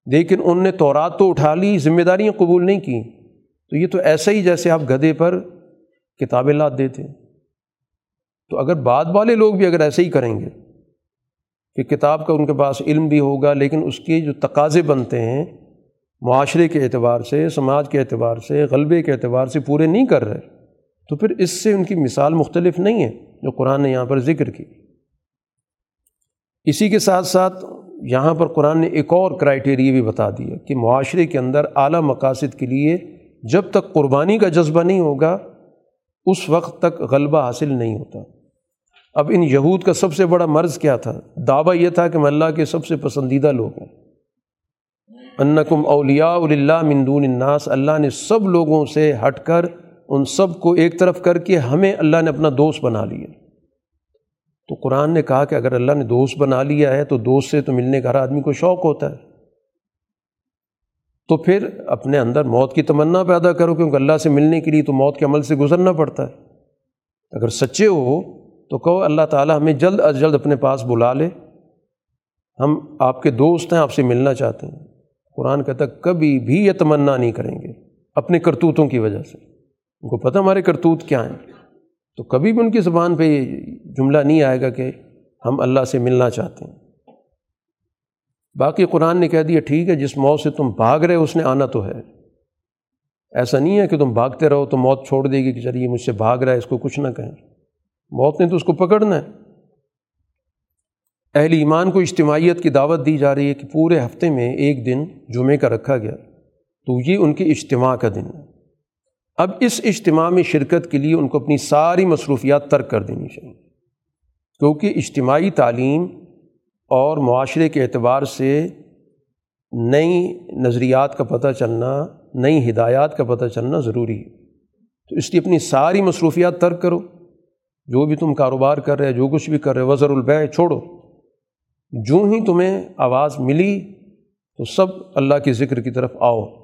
لیکن ان نے تورات تو اٹھا لی، ذمہ داریاں قبول نہیں کیں۔ تو یہ تو ایسا ہی جیسے آپ گدھے پر کتابیں لاد دیتے۔ تو اگر بعد والے لوگ بھی اگر ایسے ہی کریں گے کہ کتاب کا ان کے پاس علم بھی ہوگا، لیکن اس کے جو تقاضے بنتے ہیں، معاشرے کے اعتبار سے، سماج کے اعتبار سے، غلبے کے اعتبار سے پورے نہیں کر رہے، تو پھر اس سے ان کی مثال مختلف نہیں ہے جو قرآن نے یہاں پر ذکر کی۔ اسی کے ساتھ ساتھ یہاں پر قرآن نے ایک اور کرائٹیریا بھی بتا دیا کہ معاشرے کے اندر اعلیٰ مقاصد کے لیے جب تک قربانی کا جذبہ نہیں ہوگا، اس وقت تک غلبہ حاصل نہیں ہوتا۔ اب ان یہود کا سب سے بڑا مرض کیا تھا؟ دعویٰ یہ تھا کہ میں اللہ کے سب سے پسندیدہ لوگ ہیں انکم اولیاء اللہ مندون الناس، اللہ نے سب لوگوں سے ہٹ کر ان سب کو ایک طرف کر کے ہمیں اللہ نے اپنا دوست بنا لیا۔ تو قرآن نے کہا کہ اگر اللہ نے دوست بنا لیا ہے تو دوست سے تو ملنے کا ہر آدمی کو شوق ہوتا ہے۔ تو پھر اپنے اندر موت کی تمنا پیدا کرو کیونکہ اللہ سے ملنے کے لیے تو موت کے عمل سے گزرنا پڑتا ہے۔ اگر سچے ہو تو کہو اللہ تعالیٰ ہمیں جلد از جلد اپنے پاس بلا لے۔ ہم آپ کے دوست ہیں، آپ سے ملنا چاہتے ہیں۔ قرآن کہتا کبھی بھی یہ تمنا نہیں کریں گے، اپنے کرتوتوں کی وجہ سے۔ ان کو پتہ ہمارے کرتوت کیا ہیں؟ تو کبھی بھی ان کی زبان پہ یہ جملہ نہیں آئے گا کہ ہم اللہ سے ملنا چاہتے ہیں۔ باقی قرآن نے کہہ دیا، ٹھیک ہے، جس موت سے تم بھاگ رہے اس نے آنا تو ہے۔ ایسا نہیں ہے کہ تم بھاگتے رہو تو موت چھوڑ دے گی کہ چلیے، مجھ سے بھاگ رہا ہے، اس کو کچھ نہ کہیں۔ موت نے تو اس کو پکڑنا ہے۔ اہل ایمان کو اجتماعیت کی دعوت دی جا رہی ہے کہ پورے ہفتے میں ایک دن جمعے کا رکھا گیا۔ تو یہ ان کے اجتماع کا دن ہے۔ اب اس اجتماع میں شرکت کے لیے ان کو اپنی ساری مصروفیات ترک کر دینی چاہیے۔ کیونکہ اجتماعی تعلیم اور معاشرے کے اعتبار سے نئی نظریات کا پتہ چلنا، نئی ہدایات کا پتہ چلنا ضروری ہے۔ تو اس لیے اپنی ساری مصروفیات ترک کرو۔ جو بھی تم کاروبار کر رہے، جو کچھ بھی کر رہے، وزر البے چھوڑو۔ جو ہی تمہیں آواز ملی تو سب اللہ کے ذکر کی طرف آؤ۔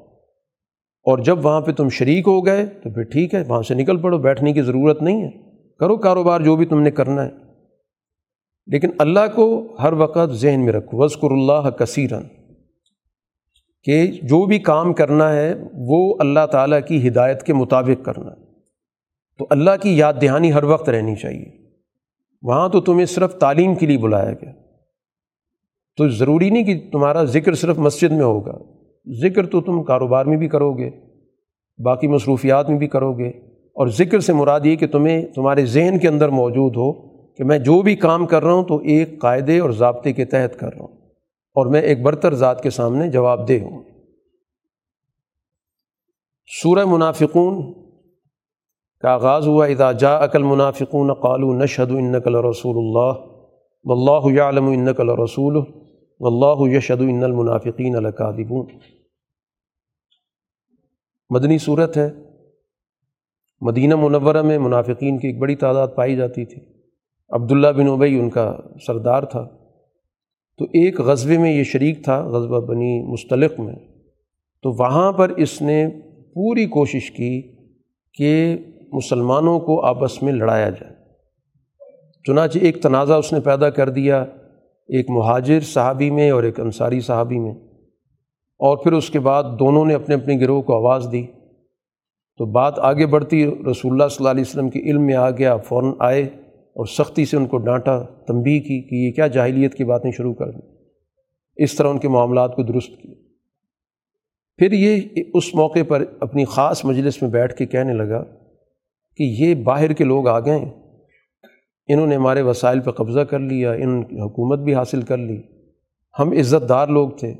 اور جب وہاں پہ تم شریک ہو گئے تو پھر ٹھیک ہے، وہاں سے نکل پڑو، بیٹھنے کی ضرورت نہیں ہے۔ کرو کاروبار جو بھی تم نے کرنا ہے۔ لیکن اللہ کو ہر وقت ذہن میں رکھو وزقر اللہ کثیرن کہ جو بھی کام کرنا ہے، وہ اللہ تعالیٰ کی ہدایت کے مطابق کرنا۔ تو اللہ کی یاد دہانی ہر وقت رہنی چاہیے۔ وہاں تو تمہیں صرف تعلیم کے لیے بلایا گیا۔ تو ضروری نہیں کہ تمہارا ذکر صرف مسجد میں ہوگا۔ ذکر تو تم کاروبار میں بھی کرو گے، باقی مصروفیات میں بھی کرو گے۔ اور ذکر سے مراد یہ کہ تمہیں، تمہارے ذہن کے اندر موجود ہو کہ میں جو بھی کام کر رہا ہوں تو ایک قاعدے اور ضابطے کے تحت کر رہا ہوں۔ اور میں ایک برتر ذات کے سامنے جواب دہ ہوں۔ سورہ منافقون کا آغاز ہوا، اذا جا عقل منافقون قالو نشد انقل رسول اللہ و اللہ عالم انقل رسول و اللہ یشد ان المنافقین القادبون مدنی صورت ہے۔ مدینہ منورہ میں منافقین کی ایک بڑی تعداد پائی جاتی تھی۔ عبداللہ بن ابئی ان کا سردار تھا۔ تو ایک غزبے میں یہ شریک تھا غزبہ بنی مستلق میں۔ تو وہاں پر اس نے پوری کوشش کی کہ مسلمانوں کو آپس میں لڑایا جائے۔ چنانچہ ایک تنازع اس نے پیدا کر دیا، ایک مہاجر صحابی میں اور ایک انصاری صحابی میں۔ اور پھر اس کے بعد دونوں نے اپنے اپنے گروہ کو آواز دی۔ تو بات آگے بڑھتی، رسول اللہ صلی اللہ علیہ وسلم کے علم میں آ گیا، فوراً آئے اور سختی سے ان کو ڈانٹا، تنبیہ کی کہ یہ کیا جاہلیت کی باتیں شروع کر دیں۔ اس طرح ان کے معاملات کو درست کیا۔ پھر یہ اس موقع پر اپنی خاص مجلس میں بیٹھ کے کہنے لگا کہ یہ باہر کے لوگ آ گئے انہوں نے ہمارے وسائل پہ قبضہ کر لیا، ان کی حکومت بھی حاصل کر لی۔ ہم عزت دار لوگ تھے۔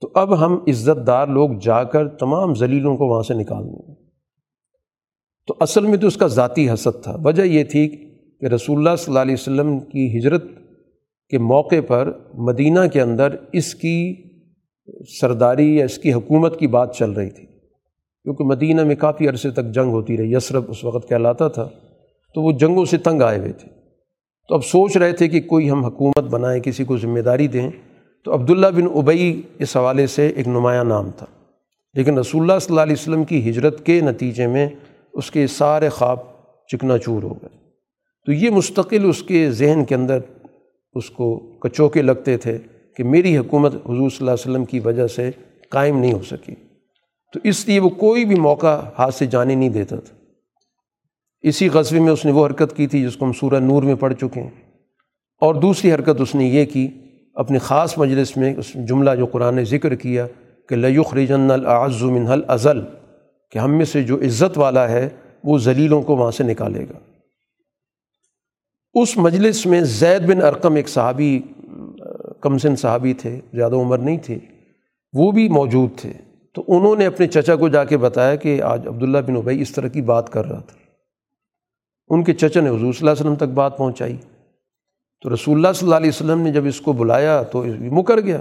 تو اب ہم عزت دار لوگ جا کر تمام ذلیلوں کو وہاں سے نکال دیں گے۔ تو اصل میں تو اس کا ذاتی حسد تھا۔ وجہ یہ تھی کہ رسول اللہ صلی اللہ علیہ وسلم کی ہجرت کے موقع پر مدینہ کے اندر اس کی سرداری یا اس کی حکومت کی بات چل رہی تھی۔ کیونکہ مدینہ میں کافی عرصے تک جنگ ہوتی رہی یسرف اس وقت کہلاتا تھا۔ تو وہ جنگوں سے تنگ آئے ہوئے تھے۔ تو اب سوچ رہے تھے کہ کوئی ہم حکومت بنائیں، کسی کو ذمہ داری دیں۔ تو عبداللہ بن ابئی اس حوالے سے ایک نمایاں نام تھا۔ لیکن رسول اللہ صلی اللہ علیہ وسلم کی ہجرت کے نتیجے میں اس کے سارے خواب چکنا چور ہو گئے۔ تو یہ مستقل اس کے ذہن کے اندر اس کو کچوکے لگتے تھے کہ میری حکومت حضور صلی اللہ علیہ وسلم کی وجہ سے قائم نہیں ہو سکی۔ تو اس لیے وہ کوئی بھی موقع ہاتھ سے جانے نہیں دیتا تھا۔ اسی غزبے میں اس نے وہ حرکت کی تھی جس کو ہم سورہ نور میں پڑھ چکے ہیں۔ اور دوسری حرکت اس نے یہ کی اپنے خاص مجلس میں اس جملہ جو قرآن نے ذکر کیا کہ لیخ رجن العز من الازل کہ ہم میں سے جو عزت والا ہے وہ ذلیلوں کو وہاں سے نکالے گا۔ اس مجلس میں زید بن ارقم ایک صحابی کمسن صحابی تھے، زیادہ عمر نہیں تھے، وہ بھی موجود تھے۔ تو انہوں نے اپنے چچا کو جا کے بتایا کہ آج عبداللہ بن ابئی اس طرح کی بات کر رہا تھا۔ ان کے چچا نے حضور صلی اللہ علیہ وسلم تک بات پہنچائی۔ تو رسول اللہ صلی اللہ علیہ وسلم نے جب اس کو بلایا تو مکر گیا۔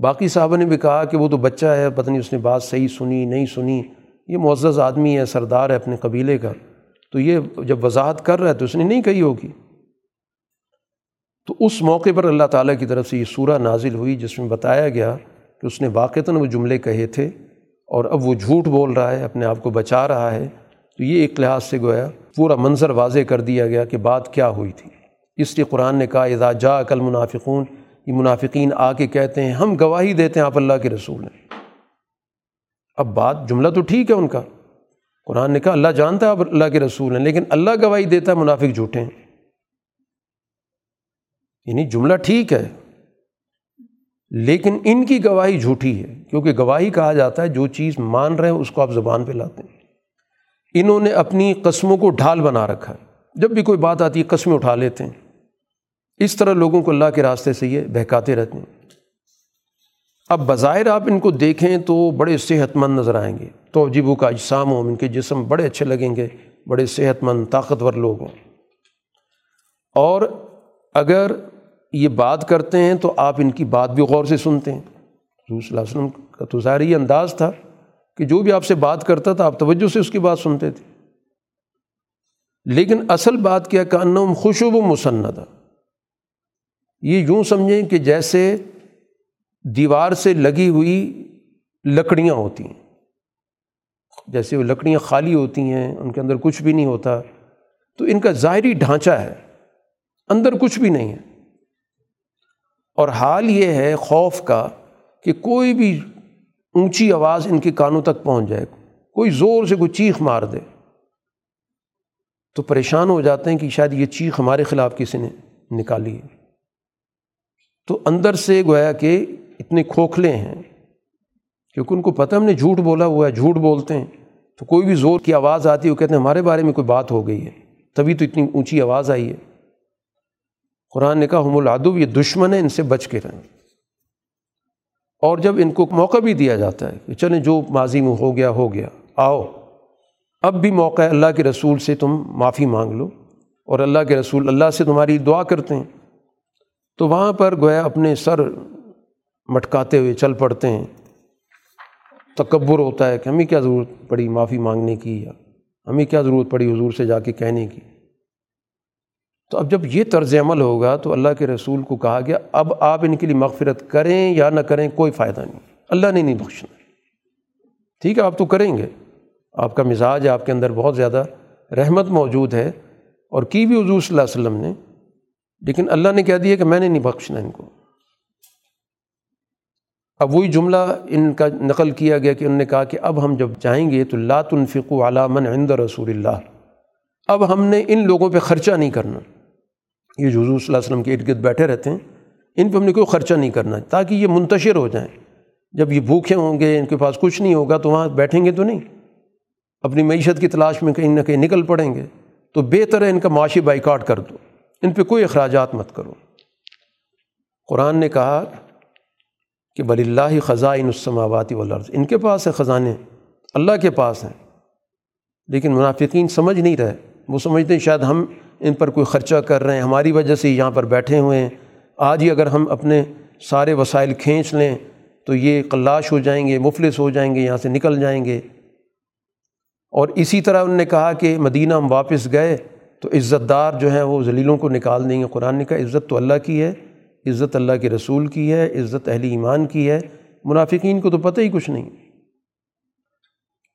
باقی صاحبہ نے بھی کہا کہ وہ تو بچہ ہے، پتہ نہیں اس نے بات صحیح سنی، نہیں سنی۔ یہ معزز آدمی ہے، سردار ہے اپنے قبیلے کا۔ تو یہ جب وضاحت کر رہا ہے تو اس نے نہیں کہی ہوگی۔ تو اس موقع پر اللہ تعالیٰ کی طرف سے یہ سورہ نازل ہوئی، جس میں بتایا گیا کہ اس نے واقعتاً وہ جملے کہے تھے اور اب وہ جھوٹ بول رہا ہے، اپنے آپ کو بچا رہا ہے۔ تو یہ ایک لحاظ سے گویا پورا منظر واضح کر دیا گیا کہ بات کیا ہوئی تھی۔ اس لیے قرآن نے کہا، اذا جا عقل منافقون یہ منافقین آ کے کہتے ہیں، ہم گواہی دیتے ہیں آپ اللہ کے رسول ہیں۔ اب بات جملہ تو ٹھیک ہے ان کا۔ قرآن نے کہا، اللہ جانتا ہے آپ اللہ کے رسول ہیں، لیکن اللہ گواہی دیتا ہے منافق جھوٹے ہیں۔ یعنی جملہ ٹھیک ہے، لیکن ان کی گواہی جھوٹی ہے، کیونکہ گواہی کہا جاتا ہے، جو چیز مان رہے ہیں، اس کو آپ زبان پہ لاتے ہیں۔ انہوں نے اپنی قسموں کو ڈھال بنا رکھا ہے۔ جب بھی کوئی بات آتی ہے، قسمیں اٹھا لیتے ہیں۔ اس طرح لوگوں کو اللہ کے راستے سے یہ بہکاتے رہتے ہیں۔ اب بظاہر آپ ان کو دیکھیں تو بڑے صحت مند نظر آئیں گے۔ توجیبوں کا اجسام ہو ان کے جسم بڑے اچھے لگیں گے، بڑے صحت مند طاقتور لوگ ہوں۔ اور اگر یہ بات کرتے ہیں تو آپ ان کی بات بھی غور سے سنتے ہیں۔ حضور صلی اللہ علیہ وسلم کا تو ظاہر یہ انداز تھا کہ جو بھی آپ سے بات کرتا تھا، آپ توجہ سے اس کی بات سنتے تھے۔ لیکن اصل بات کیا کہ انم خوشب و مسندہ۔ یہ یوں سمجھیں کہ جیسے دیوار سے لگی ہوئی لکڑیاں ہوتی ہیں۔ جیسے وہ لکڑیاں خالی ہوتی ہیں، ان کے اندر کچھ بھی نہیں ہوتا۔ تو ان کا ظاہری ڈھانچہ ہے، اندر کچھ بھی نہیں ہے۔ اور حال یہ ہے خوف کا کہ کوئی بھی اونچی آواز ان کے کانوں تک پہنچ جائے، کوئی زور سے کوئی چیخ مار دے۔ تو پریشان ہو جاتے ہیں کہ شاید یہ چیخ ہمارے خلاف کسی نے نکالی ہے۔ تو اندر سے گویا کہ اتنے کھوکھلے ہیں، کیونکہ ان کو پتہ ہم نے جھوٹ بولا ہوا ہے جھوٹ بولتے ہیں۔ تو کوئی بھی زور کی آواز آتی ہے، وہ کہتے ہیں ہمارے بارے میں کوئی بات ہو گئی ہے، تبھی تو اتنی اونچی آواز آئی ہے۔ قرآن نے کہا، ہم العدو، یہ دشمن ہے ان سے بچ کے رہیں۔ اور جب ان کو موقع بھی دیا جاتا ہے کہ چلیں جو ماضی میں ہو گیا ہو گیا، آؤ۔ اب بھی موقع ہے اللہ کے رسول سے تم معافی مانگ لو، اور اللہ کے رسول اللہ سے تمہاری دعا کرتے ہیں۔ تو وہاں پر گویا اپنے سر مٹکاتے ہوئے چل پڑتے ہیں۔ تکبر ہوتا ہے کہ ہمیں کیا ضرورت پڑی معافی مانگنے کی یا ہمیں کیا ضرورت پڑی حضور سے جا کے کہنے کی۔ تو اب جب یہ طرز عمل ہوگا تو اللہ کے رسول کو کہا گیا، اب آپ ان کے لیے مغفرت کریں یا نہ کریں کوئی فائدہ نہیں۔ اللہ نے نہیں بخشنا۔ ٹھیک ہے، آپ تو کریں گے۔ آپ کا مزاج آپ کے اندر بہت زیادہ رحمت موجود ہے۔ اور کی بھی حضور صلی اللہ علیہ وسلم نے لیکن اللہ نے کہہ دیا کہ میں نے نہیں بخشنا ان کو۔ اب وہی جملہ ان کا نقل کیا گیا کہ انہوں نے کہا کہ اب ہم جب جائیں گے تو لا تنفقوا علی من عند رسول اللہ۔ اب ہم نے ان لوگوں پہ خرچہ نہیں کرنا۔ یہ جو حضور صلی اللہ علیہ وسلم کے ارد گرد بیٹھے رہتے ہیں۔ ان پہ ہم نے کوئی خرچہ نہیں کرنا، تاکہ یہ منتشر ہو جائیں۔ جب یہ بھوکے ہوں گے، ان کے پاس کچھ نہیں ہوگا، تو وہاں بیٹھیں گے تو نہیں۔ اپنی معیشت کی تلاش میں کہیں نہ کہیں نکل پڑیں گے۔ تو بہتر ہے ان کا معاشی بائیکاٹ کر دو۔ ان پہ کوئی اخراجات مت کرو۔ قرآن نے کہا کہ بل اللہ خزائن السماواتی والارض ان کے پاس ہے خزانے اللہ کے پاس ہیں، لیکن منافقین سمجھ نہیں رہے۔ وہ سمجھتے ہیں شاید ہم ان پر کوئی خرچہ کر رہے ہیں، ہماری وجہ سے یہاں پر بیٹھے ہوئے ہیں۔ آج ہی اگر ہم اپنے سارے وسائل کھینچ لیں تو یہ قلاش ہو جائیں گے، مفلس ہو جائیں گے، یہاں سے نکل جائیں گے۔ اور اسی طرح انہوں نے کہا کہ مدینہ ہم واپس گئے تو عزت دار جو ہیں وہ ذلیلوں کو نکال دیں گے قرآن نے کہا عزت تو اللہ کی ہے، عزت اللہ کے رسول کی ہے، عزت اہل ایمان کی ہے۔ منافقین کو تو پتہ ہی کچھ نہیں۔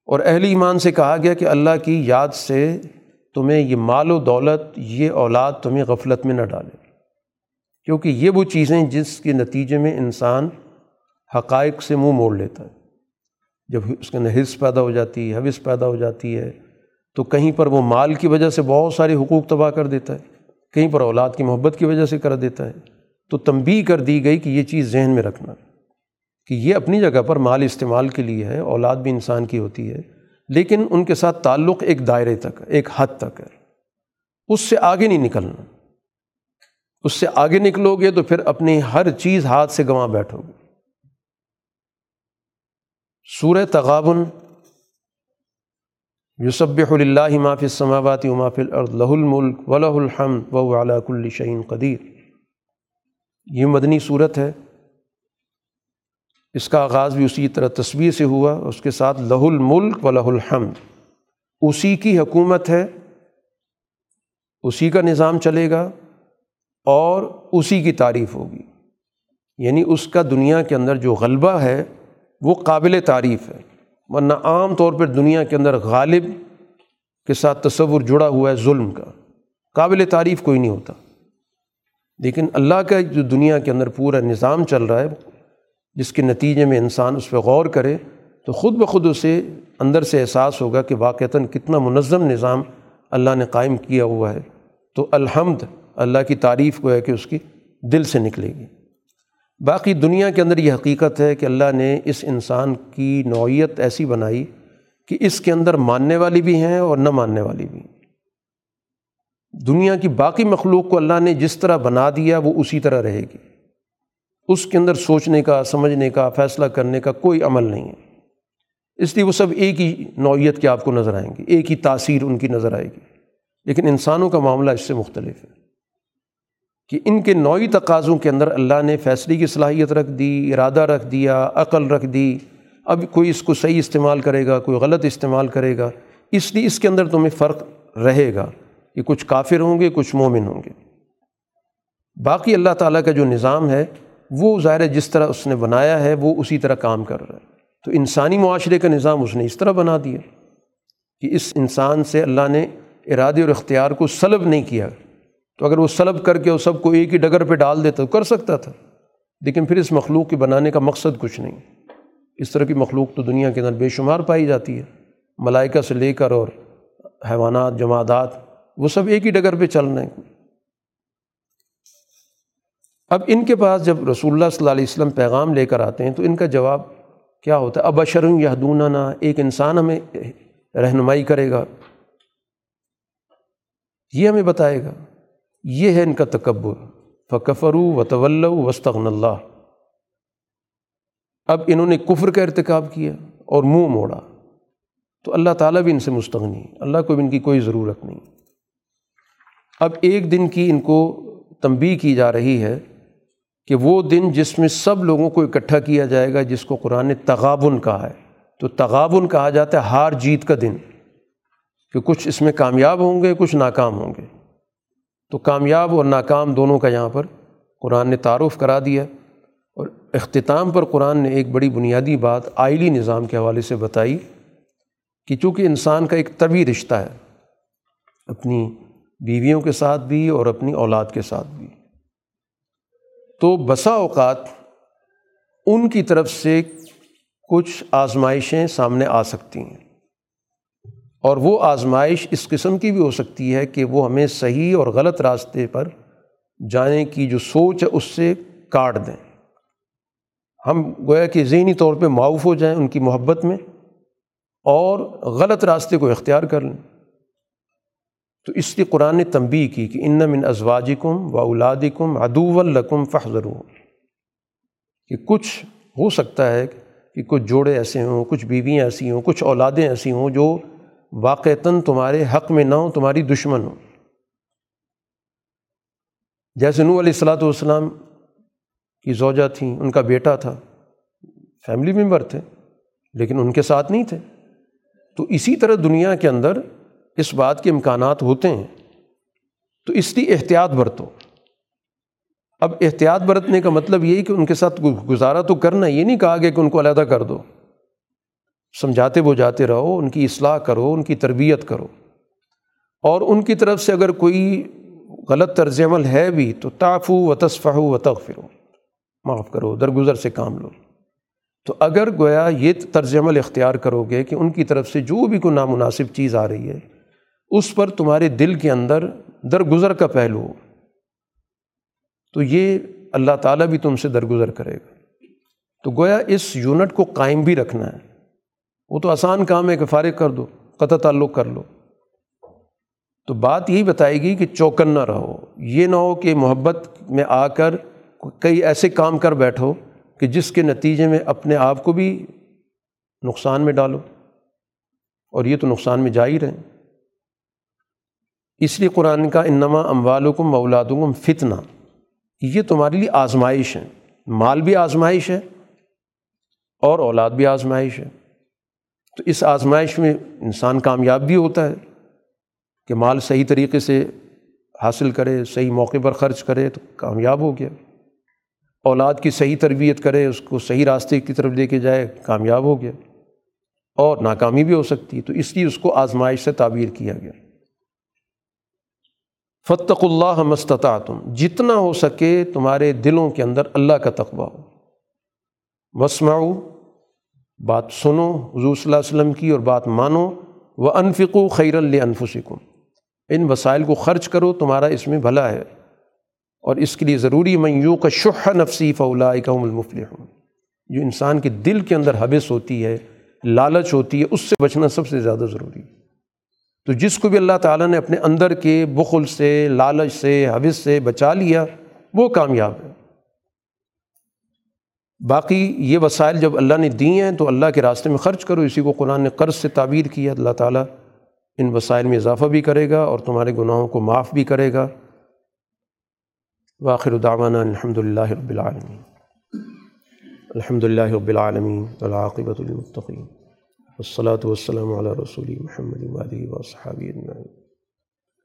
اور اہل ایمان سے کہا گیا کہ اللہ کی یاد سے تمہیں یہ مال و دولت، یہ اولاد تمہیں غفلت میں نہ ڈالے۔ کیونکہ یہ وہ چیزیں جس کے نتیجے میں انسان حقائق سے منہ موڑ لیتا ہے۔ جب اس کے اندر حص پیدا ہو جاتی ہے، حوث پیدا ہو جاتی ہے تو کہیں پر وہ مال کی وجہ سے بہت سارے حقوق تباہ کر دیتا ہے، کہیں پر اولاد کی محبت کی وجہ سے کر دیتا ہے۔ تو تنبیہ کر دی گئی کہ یہ چیز ذہن میں رکھنا کہ یہ اپنی جگہ پر مال استعمال کے لیے ہے، اولاد بھی انسان کی ہوتی ہے، لیکن ان کے ساتھ تعلق ایک دائرے تک، ایک حد تک ہے۔ اس سے آگے نہیں نکلنا۔ اس سے آگے نکلو گے تو پھر اپنی ہر چیز ہاتھ سے گنوا بیٹھو گے۔ سورہ تغابن یوسب اللہ مافِ السماوات و مافِ الارض لہ الملک و لہ الحمد و علا کل شعین قدیر۔ یہ مدنی صورت ہے۔ اس کا آغاز بھی اسی طرح تصویر سے ہوا، اس کے ساتھ لہ الملک و لہ الحمد۔ اسی کی حکومت ہے، اسی کا نظام چلے گا اور اسی کی تعریف ہوگی۔ یعنی اس کا دنیا کے اندر جو غلبہ ہے، وہ قابل تعریف ہے۔ ورنہ عام طور پر دنیا کے اندر غالب کے ساتھ تصور جڑا ہوا ہے ظلم کا، قابل تعریف کوئی نہیں ہوتا۔ لیکن اللہ کا جو دنیا کے اندر پورا نظام چل رہا ہے، جس کے نتیجے میں انسان اس پہ غور کرے، تو خود بخود اسے اندر سے احساس ہوگا کہ واقعتاً کتنا منظم نظام اللہ نے قائم کیا ہوا ہے۔ تو الحمد، اللہ کی تعریف کو ہے کہ اس کی دل سے نکلے گی۔ باقی دنیا کے اندر یہ حقیقت ہے کہ اللہ نے اس انسان کی نوعیت ایسی بنائی کہ اس کے اندر ماننے والی بھی ہیں اور نہ ماننے والی بھی دنیا کی باقی مخلوق کو اللہ نے جس طرح بنا دیا وہ اسی طرح رہے گی۔ اس کے اندر سوچنے کا، سمجھنے کا، فیصلہ کرنے کا کوئی عمل نہیں ہے۔ اس لیے وہ سب ایک ہی نوعیت کے آپ کو نظر آئیں گے، ایک ہی تاثیر ان کی نظر آئے گی۔ لیکن انسانوں کا معاملہ اس سے مختلف ہے۔ کہ ان کے نوعی تقاضوں کے اندر اللہ نے فیصلے کی صلاحیت رکھ دی، ارادہ رکھ دیا، عقل رکھ دی۔ اب کوئی اس کو صحیح استعمال کرے گا، کوئی غلط استعمال کرے گا۔ اس لیے اس کے اندر تمہیں فرق رہے گا کہ کچھ کافر ہوں گے، کچھ مومن ہوں گے۔ باقی اللہ تعالیٰ کا جو نظام ہے، وہ ظاہر جس طرح اس نے بنایا ہے، وہ اسی طرح کام کر رہا ہے۔ تو انسانی معاشرے کا نظام اس نے اس طرح بنا دیا کہ اس انسان سے اللہ نے ارادے اور اختیار کو سلب نہیں کیا۔ تو اگر وہ سلب کر کے وہ سب کو ایک ہی ڈگر پہ ڈال دیتا تو کر سکتا تھا۔ لیکن پھر اس مخلوق کے بنانے کا مقصد کچھ نہیں۔ اس طرح کی مخلوق تو دنیا کے اندر بے شمار پائی جاتی ہے۔ ملائکہ سے لے کر اور حیوانات جماعتات وہ سب ایک ہی ڈگر پہ چل رہے ہیں۔ اب ان کے پاس جب رسول اللہ صلی اللہ علیہ وسلم پیغام لے کر آتے ہیں تو ان کا جواب کیا ہوتا ہے؟ اب اشرم یا ایک انسان ہمیں رہنمائی کرے گا۔ یہ ہمیں بتائے گا۔ یہ ہے ان کا تکبر۔ فکفرو و طول وسطن اللہ اب انہوں نے کفر کا ارتکاب کیا اور منہ موڑا۔ تو اللہ تعالیٰ بھی ان سے مستغنی اللہ کو بھی ان کی کوئی ضرورت نہیں۔ اب ایک دن کی ان کو تنبی کی جا رہی ہے کہ وہ دن جس میں سب لوگوں کو اکٹھا کیا جائے گا، جس کو قرآن نے تغابن کہا ہے۔ تو تغابن کہا جاتا ہے ہار جیت کا دن۔ کہ کچھ اس میں کامیاب ہوں گے، کچھ ناکام ہوں گے۔ تو کامیاب اور ناکام دونوں کا یہاں پر قرآن نے تعارف کرا دیا اور اختتام پر قرآن نے ایک بڑی بنیادی بات آئلی نظام کے حوالے سے بتائی کہ چونکہ انسان کا ایک طبی رشتہ ہے، اپنی بیویوں کے ساتھ بھی اور اپنی اولاد کے ساتھ بھی۔ تو بسا اوقات ان کی طرف سے کچھ آزمائشیں سامنے آ سکتی ہیں۔ اور وہ آزمائش اس قسم کی بھی ہو سکتی ہے کہ وہ ہمیں صحیح اور غلط راستے پر جانے کی جو سوچ ہے اس سے کاٹ دیں۔ ہم گویا کہ ذہنی طور پہ معاف ہو جائیں ان کی محبت میں اور غلط راستے کو اختیار کر لیں۔ تو اس لیے قرآن نے تنبی کی کہ ان من ازواجکم و اولادکم ادو القم فخر کہ کچھ ہو سکتا ہے کہ کچھ جوڑے ایسے ہوں، کچھ بیویاں ایسی ہوں، کچھ اولادیں ایسی ہوں جو واقعتاً تمہارے حق میں نہ ہوں تمہاری دشمن ہوں جیسے نو علیہ السلاۃ والسلام کی زوجہ تھیں، ان کا بیٹا تھا، فیملی ممبر تھے، لیکن ان کے ساتھ نہیں تھے۔ تو اسی طرح دنیا کے اندر اس بات کے امکانات ہوتے ہیں۔ تو اس لیے احتیاط برتو۔ اب احتیاط برتنے کا مطلب یہی کہ ان کے ساتھ گزارا تو کرنا یہ نہیں کہا گیا کہ ان کو علیحدہ کر دو۔ سمجھاتے بجھاتے رہو، ان کی اصلاح کرو، ان کی تربیت کرو۔ اور ان کی طرف سے اگر کوئی غلط طرز عمل ہے بھی تو تعفو و تصفہ و تغفرو معاف کرو، درگزر سے کام لو۔ تو اگر گویا یہ طرز عمل اختیار کرو گے کہ ان کی طرف سے جو بھی کوئی نامناسب چیز آ رہی ہے، اس پر تمہارے دل کے اندر درگزر کا پہلو ہو، تو یہ اللہ تعالیٰ بھی تم سے درگزر کرے گا۔ تو گویا اس یونٹ کو قائم بھی رکھنا ہے۔ وہ تو آسان کام ہے کہ فارغ کر دو، قطع تعلق کر لو۔ تو بات یہی بتائے گی کہ چوکن نہ رہو۔ یہ نہ ہو کہ محبت میں آ کر کئی ایسے کام کر بیٹھو کہ جس کے نتیجے میں اپنے آپ کو بھی نقصان میں ڈالو۔ اور یہ تو نقصان میں جا ہی رہیں اس لیے قرآن کا انما اموالکم مولادکم فتنہ۔ یہ تمہارے لیے آزمائش ہے۔ مال بھی آزمائش ہے اور اولاد بھی آزمائش ہے۔ تو اس آزمائش میں انسان کامیاب بھی ہوتا ہے کہ مال صحیح طریقے سے حاصل کرے، صحیح موقع پر خرچ کرے تو کامیاب ہو گیا۔ اولاد کی صحیح تربیت کرے، اس کو صحیح راستے کی طرف لے کے جائے، کامیاب ہو گیا اور ناکامی بھی ہو سکتی ہے۔ تو اس لیے اس کو آزمائش سے تعبیر کیا گیا۔ فتق اللہ مستطا تم جتنا ہو سکے تمہارے دلوں کے اندر اللہ کا تقبہ ہو۔ وسماؤ بات سنو، حضور صلی اللہ علیہ وسلم کی اور بات مانو وہ انفقو خیر الفسکم ان وسائل کو خرچ کرو، تمہارا اس میں بھلا ہے۔ اور اس کے لیے ضروری میوں کا شح نفسی فولا اکم المفل ہوں جو انسان کے دل کے اندر حبث ہوتی ہے، لالچ ہوتی ہے، اس سے بچنا سب سے زیادہ ضروری ہے۔ تو جس کو بھی اللہ تعالیٰ نے اپنے اندر کے بخل سے، لالچ سے حبث سے بچا لیا، وہ کامیاب ہے۔ باقی یہ وسائل جب اللہ نے دی ہیں تو اللہ کے راستے میں خرچ کرو، اسی کو قرآن نے قرض سے تعبیر کیا اللہ تعالیٰ ان وسائل میں اضافہ بھی کرے گا اور تمہارے گناہوں کو معاف بھی کرے گا۔ واخر دعوانا الحمد للہ رب العالمین۔ الحمد للہ رب العالمین العاقبۃ المطقین والصلاة والسلام علی رسول محمد وعلیہ وصحابہ اجمعین۔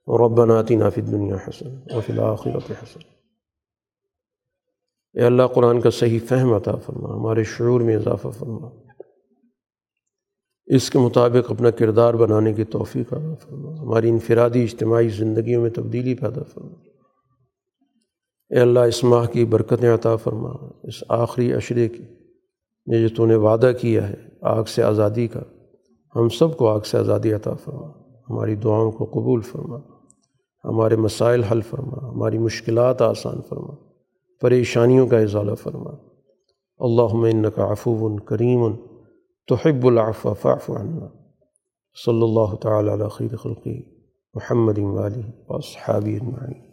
ربنا آتنا فی الدنیا حسن وفی الآخرۃ حسن اے اللہ قرآن کا صحیح فہم عطا فرما، ہمارے شعور میں اضافہ فرما۔ اس کے مطابق اپنا کردار بنانے کی توفیق عطا فرما۔ ہماری انفرادی اجتماعی زندگیوں میں تبدیلی پیدا فرما۔ اے اللہ، اس ماہ کی برکتیں عطا فرما۔ اس آخری عشرے کی یہ جو تو نے وعدہ کیا ہے، آگ سے آزادی کا، ہم سب کو آگ سے آزادی عطا فرما۔ ہماری دعاؤں کو قبول فرما۔ ہمارے مسائل حل فرما۔ ہماری مشکلات آسان فرما۔ پریشانیوں کا اضالہ فرما۔ اللہ کا عفو کریم تحب العفو فاعف عنا۔ صلی اللہ تعالیٰ خیر خلقی محمد والی و صحابی اجمعین۔